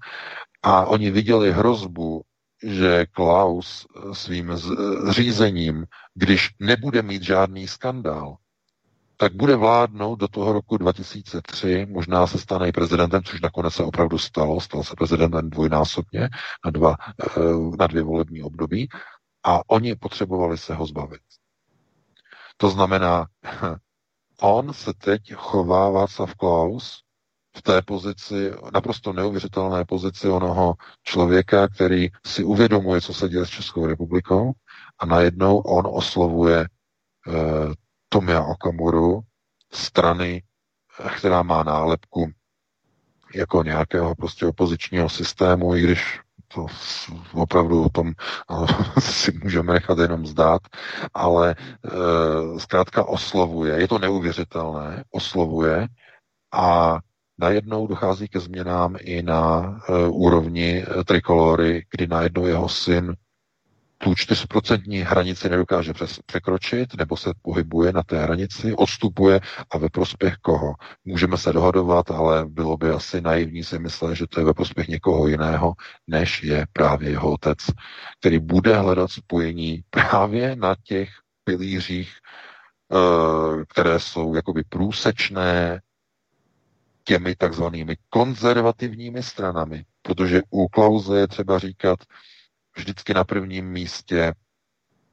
A oni viděli hrozbu, že Klaus svým řízením, když nebude mít žádný skandál, tak bude vládnout do toho roku 2003, možná se stane i prezidentem, což nakonec se opravdu stalo, stal se prezidentem dvojnásobně na, dva, eh, na dvě volební období a oni potřebovali se ho zbavit. To znamená, on se teď chová Václav Klaus v té pozici, naprosto neuvěřitelné pozici onoho člověka, který si uvědomuje, co se děje s Českou republikou a najednou on oslovuje eh, Tomia Okamuru, strany, která má nálepku jako nějakého prostě opozičního systému, i když to opravdu o tom si můžeme nechat jenom zdát, ale e, zkrátka oslovuje, je to neuvěřitelné, oslovuje a najednou dochází ke změnám i na e, úrovni e, trikolory, kdy najednou jeho syn tu 4% hranici nedokáže překročit, nebo se pohybuje na té hranici, odstupuje a ve prospěch koho. Můžeme se dohadovat, ale bylo by asi naivní si myslet, že to je ve prospěch někoho jiného, než je právě jeho otec, který bude hledat spojení právě na těch pilířích, eh, které jsou jakoby průsečné těmi takzvanými konzervativními stranami, protože u Klauze je třeba říkat, vždycky na prvním místě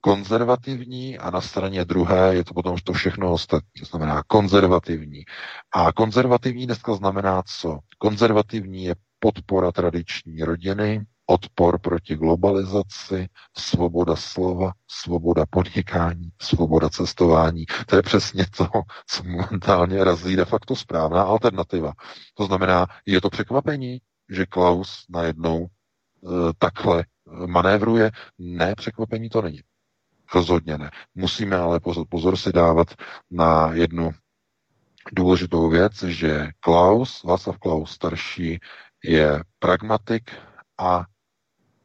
konzervativní a na straně druhé je to potom to všechno ostatní, to znamená konzervativní. A konzervativní dneska znamená co? Konzervativní je podpora tradiční rodiny, odpor proti globalizaci, svoboda slova, svoboda podnikání, svoboda cestování. To je přesně to, co momentálně razí de facto správná alternativa. To znamená, je to překvapení, že Klaus najednou e, takhle manévruje. Ne, překvapení to není. Rozhodně ne. Musíme ale pozor, pozor si dávat na jednu důležitou věc, že Klaus, Václav Klaus starší, je pragmatik a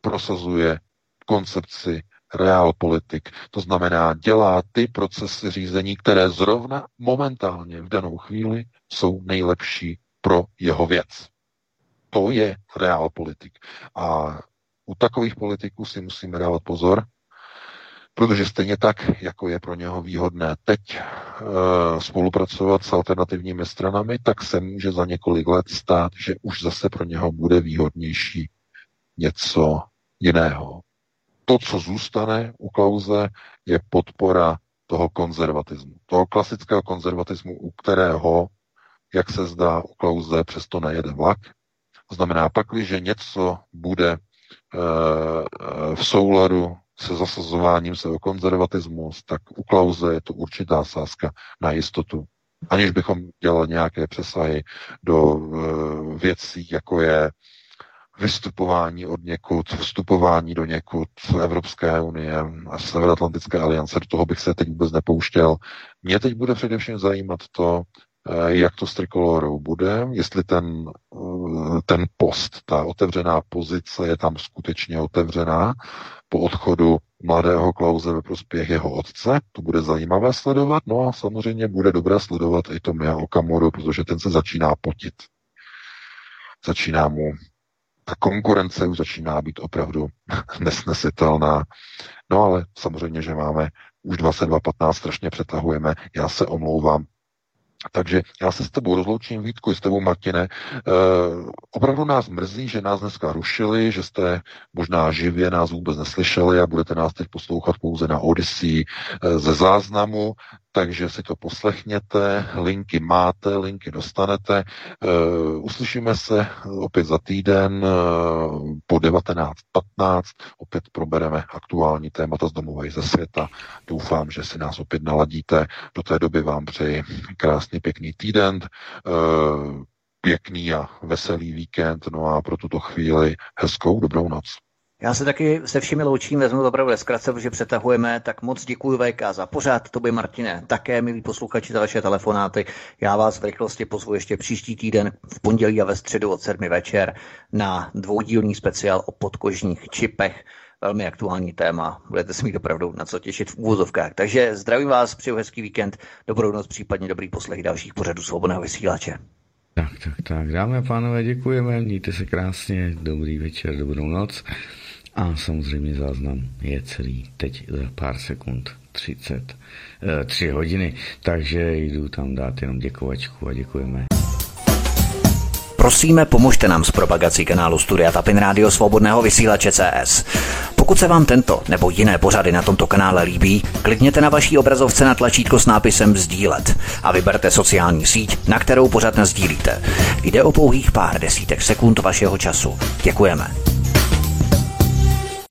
prosazuje koncepci realpolitik. To znamená, dělá ty procesy řízení, které zrovna momentálně v danou chvíli jsou nejlepší pro jeho věc. To je realpolitik. A u takových politiků si musíme dávat pozor, protože stejně tak, jako je pro něho výhodné teď e, spolupracovat s alternativními stranami, tak se může za několik let stát, že už zase pro něho bude výhodnější něco jiného. To, co zůstane u Klauze, je podpora toho konzervatismu. Toho klasického konzervatismu, u kterého, jak se zdá, u Klauze přesto nejede vlak. To znamená, pak, že něco bude Eh, v souladu se zasazováním se o konzervatismus, tak u Klauze je to určitá sázka na jistotu. Aniž bychom dělali nějaké přesahy do uh, věcí, jako je vystupování od někud, vstupování do někud Evropské unie a Severoatlantické aliance, do toho bych se teď vůbec nepouštěl. Mě teď bude především zajímat to, Eh, jak to s trikolorou bude, jestli ten, eh, ten post, ta otevřená pozice je tam skutečně otevřená po odchodu mladého Klauze ve prospěch jeho otce. To bude zajímavé sledovat. No a samozřejmě bude dobré sledovat i to Mia Okamoru, protože ten se začíná potit. Začíná mu ta konkurence už začíná být opravdu nesnesitelná. No ale samozřejmě, že máme už 22.15 strašně přetahujeme. Já se omlouvám, takže já se s tebou rozloučím, Vítku, s tebou, Martine. E, opravdu nás mrzí, že nás dneska rušili, že jste možná živě nás vůbec neslyšeli a budete nás teď poslouchat pouze na Odyssey e, ze záznamu. Takže si to poslechněte, linky máte, linky dostanete. Uh, uslyšíme se opět za týden uh, po 19.15, opět probereme aktuální témata z domova i ze světa. Doufám, že si nás opět naladíte. Do té doby vám přeji krásný, pěkný týden. Uh, pěkný a veselý víkend, no a pro tuto chvíli hezkou dobrou noc. Já se taky se všemi loučím, vezmu to opravdu zkratce, protože přetahujeme, tak moc děkuji VK za pořád, to by Martine, také milí posluchači za vaše telefonáty. Já vás v rychlosti pozvu ještě příští týden v pondělí a ve středu od 7 večer na dvoudílný speciál o podkožních čipech. Velmi aktuální téma, budete se mít opravdu na co těšit v úvozovkách. Takže zdravím vás, přeju hezký víkend, dobrou noc, případně dobrý poslech dalších pořadů svobodného vysílače. Tak, tak, tak, dámy a pánové, děkujeme, mějte se krásně, dobrý večer, dobrou noc. A samozřejmě záznam je celý teď za pár sekund, 30, eh, 3 hodiny, takže jdu tam dát jenom děkovačku a děkujeme. Prosíme, pomožte nám s propagací kanálu Studia Tapin Rádio Svobodného vysílače CS. Pokud se vám tento nebo jiné pořady na tomto kanále líbí, klikněte na vaší obrazovce na tlačítko s nápisem Sdílet a vyberte sociální síť, na kterou pořad sdílíte. Jde o pouhých pár desítek sekund vašeho času. Děkujeme.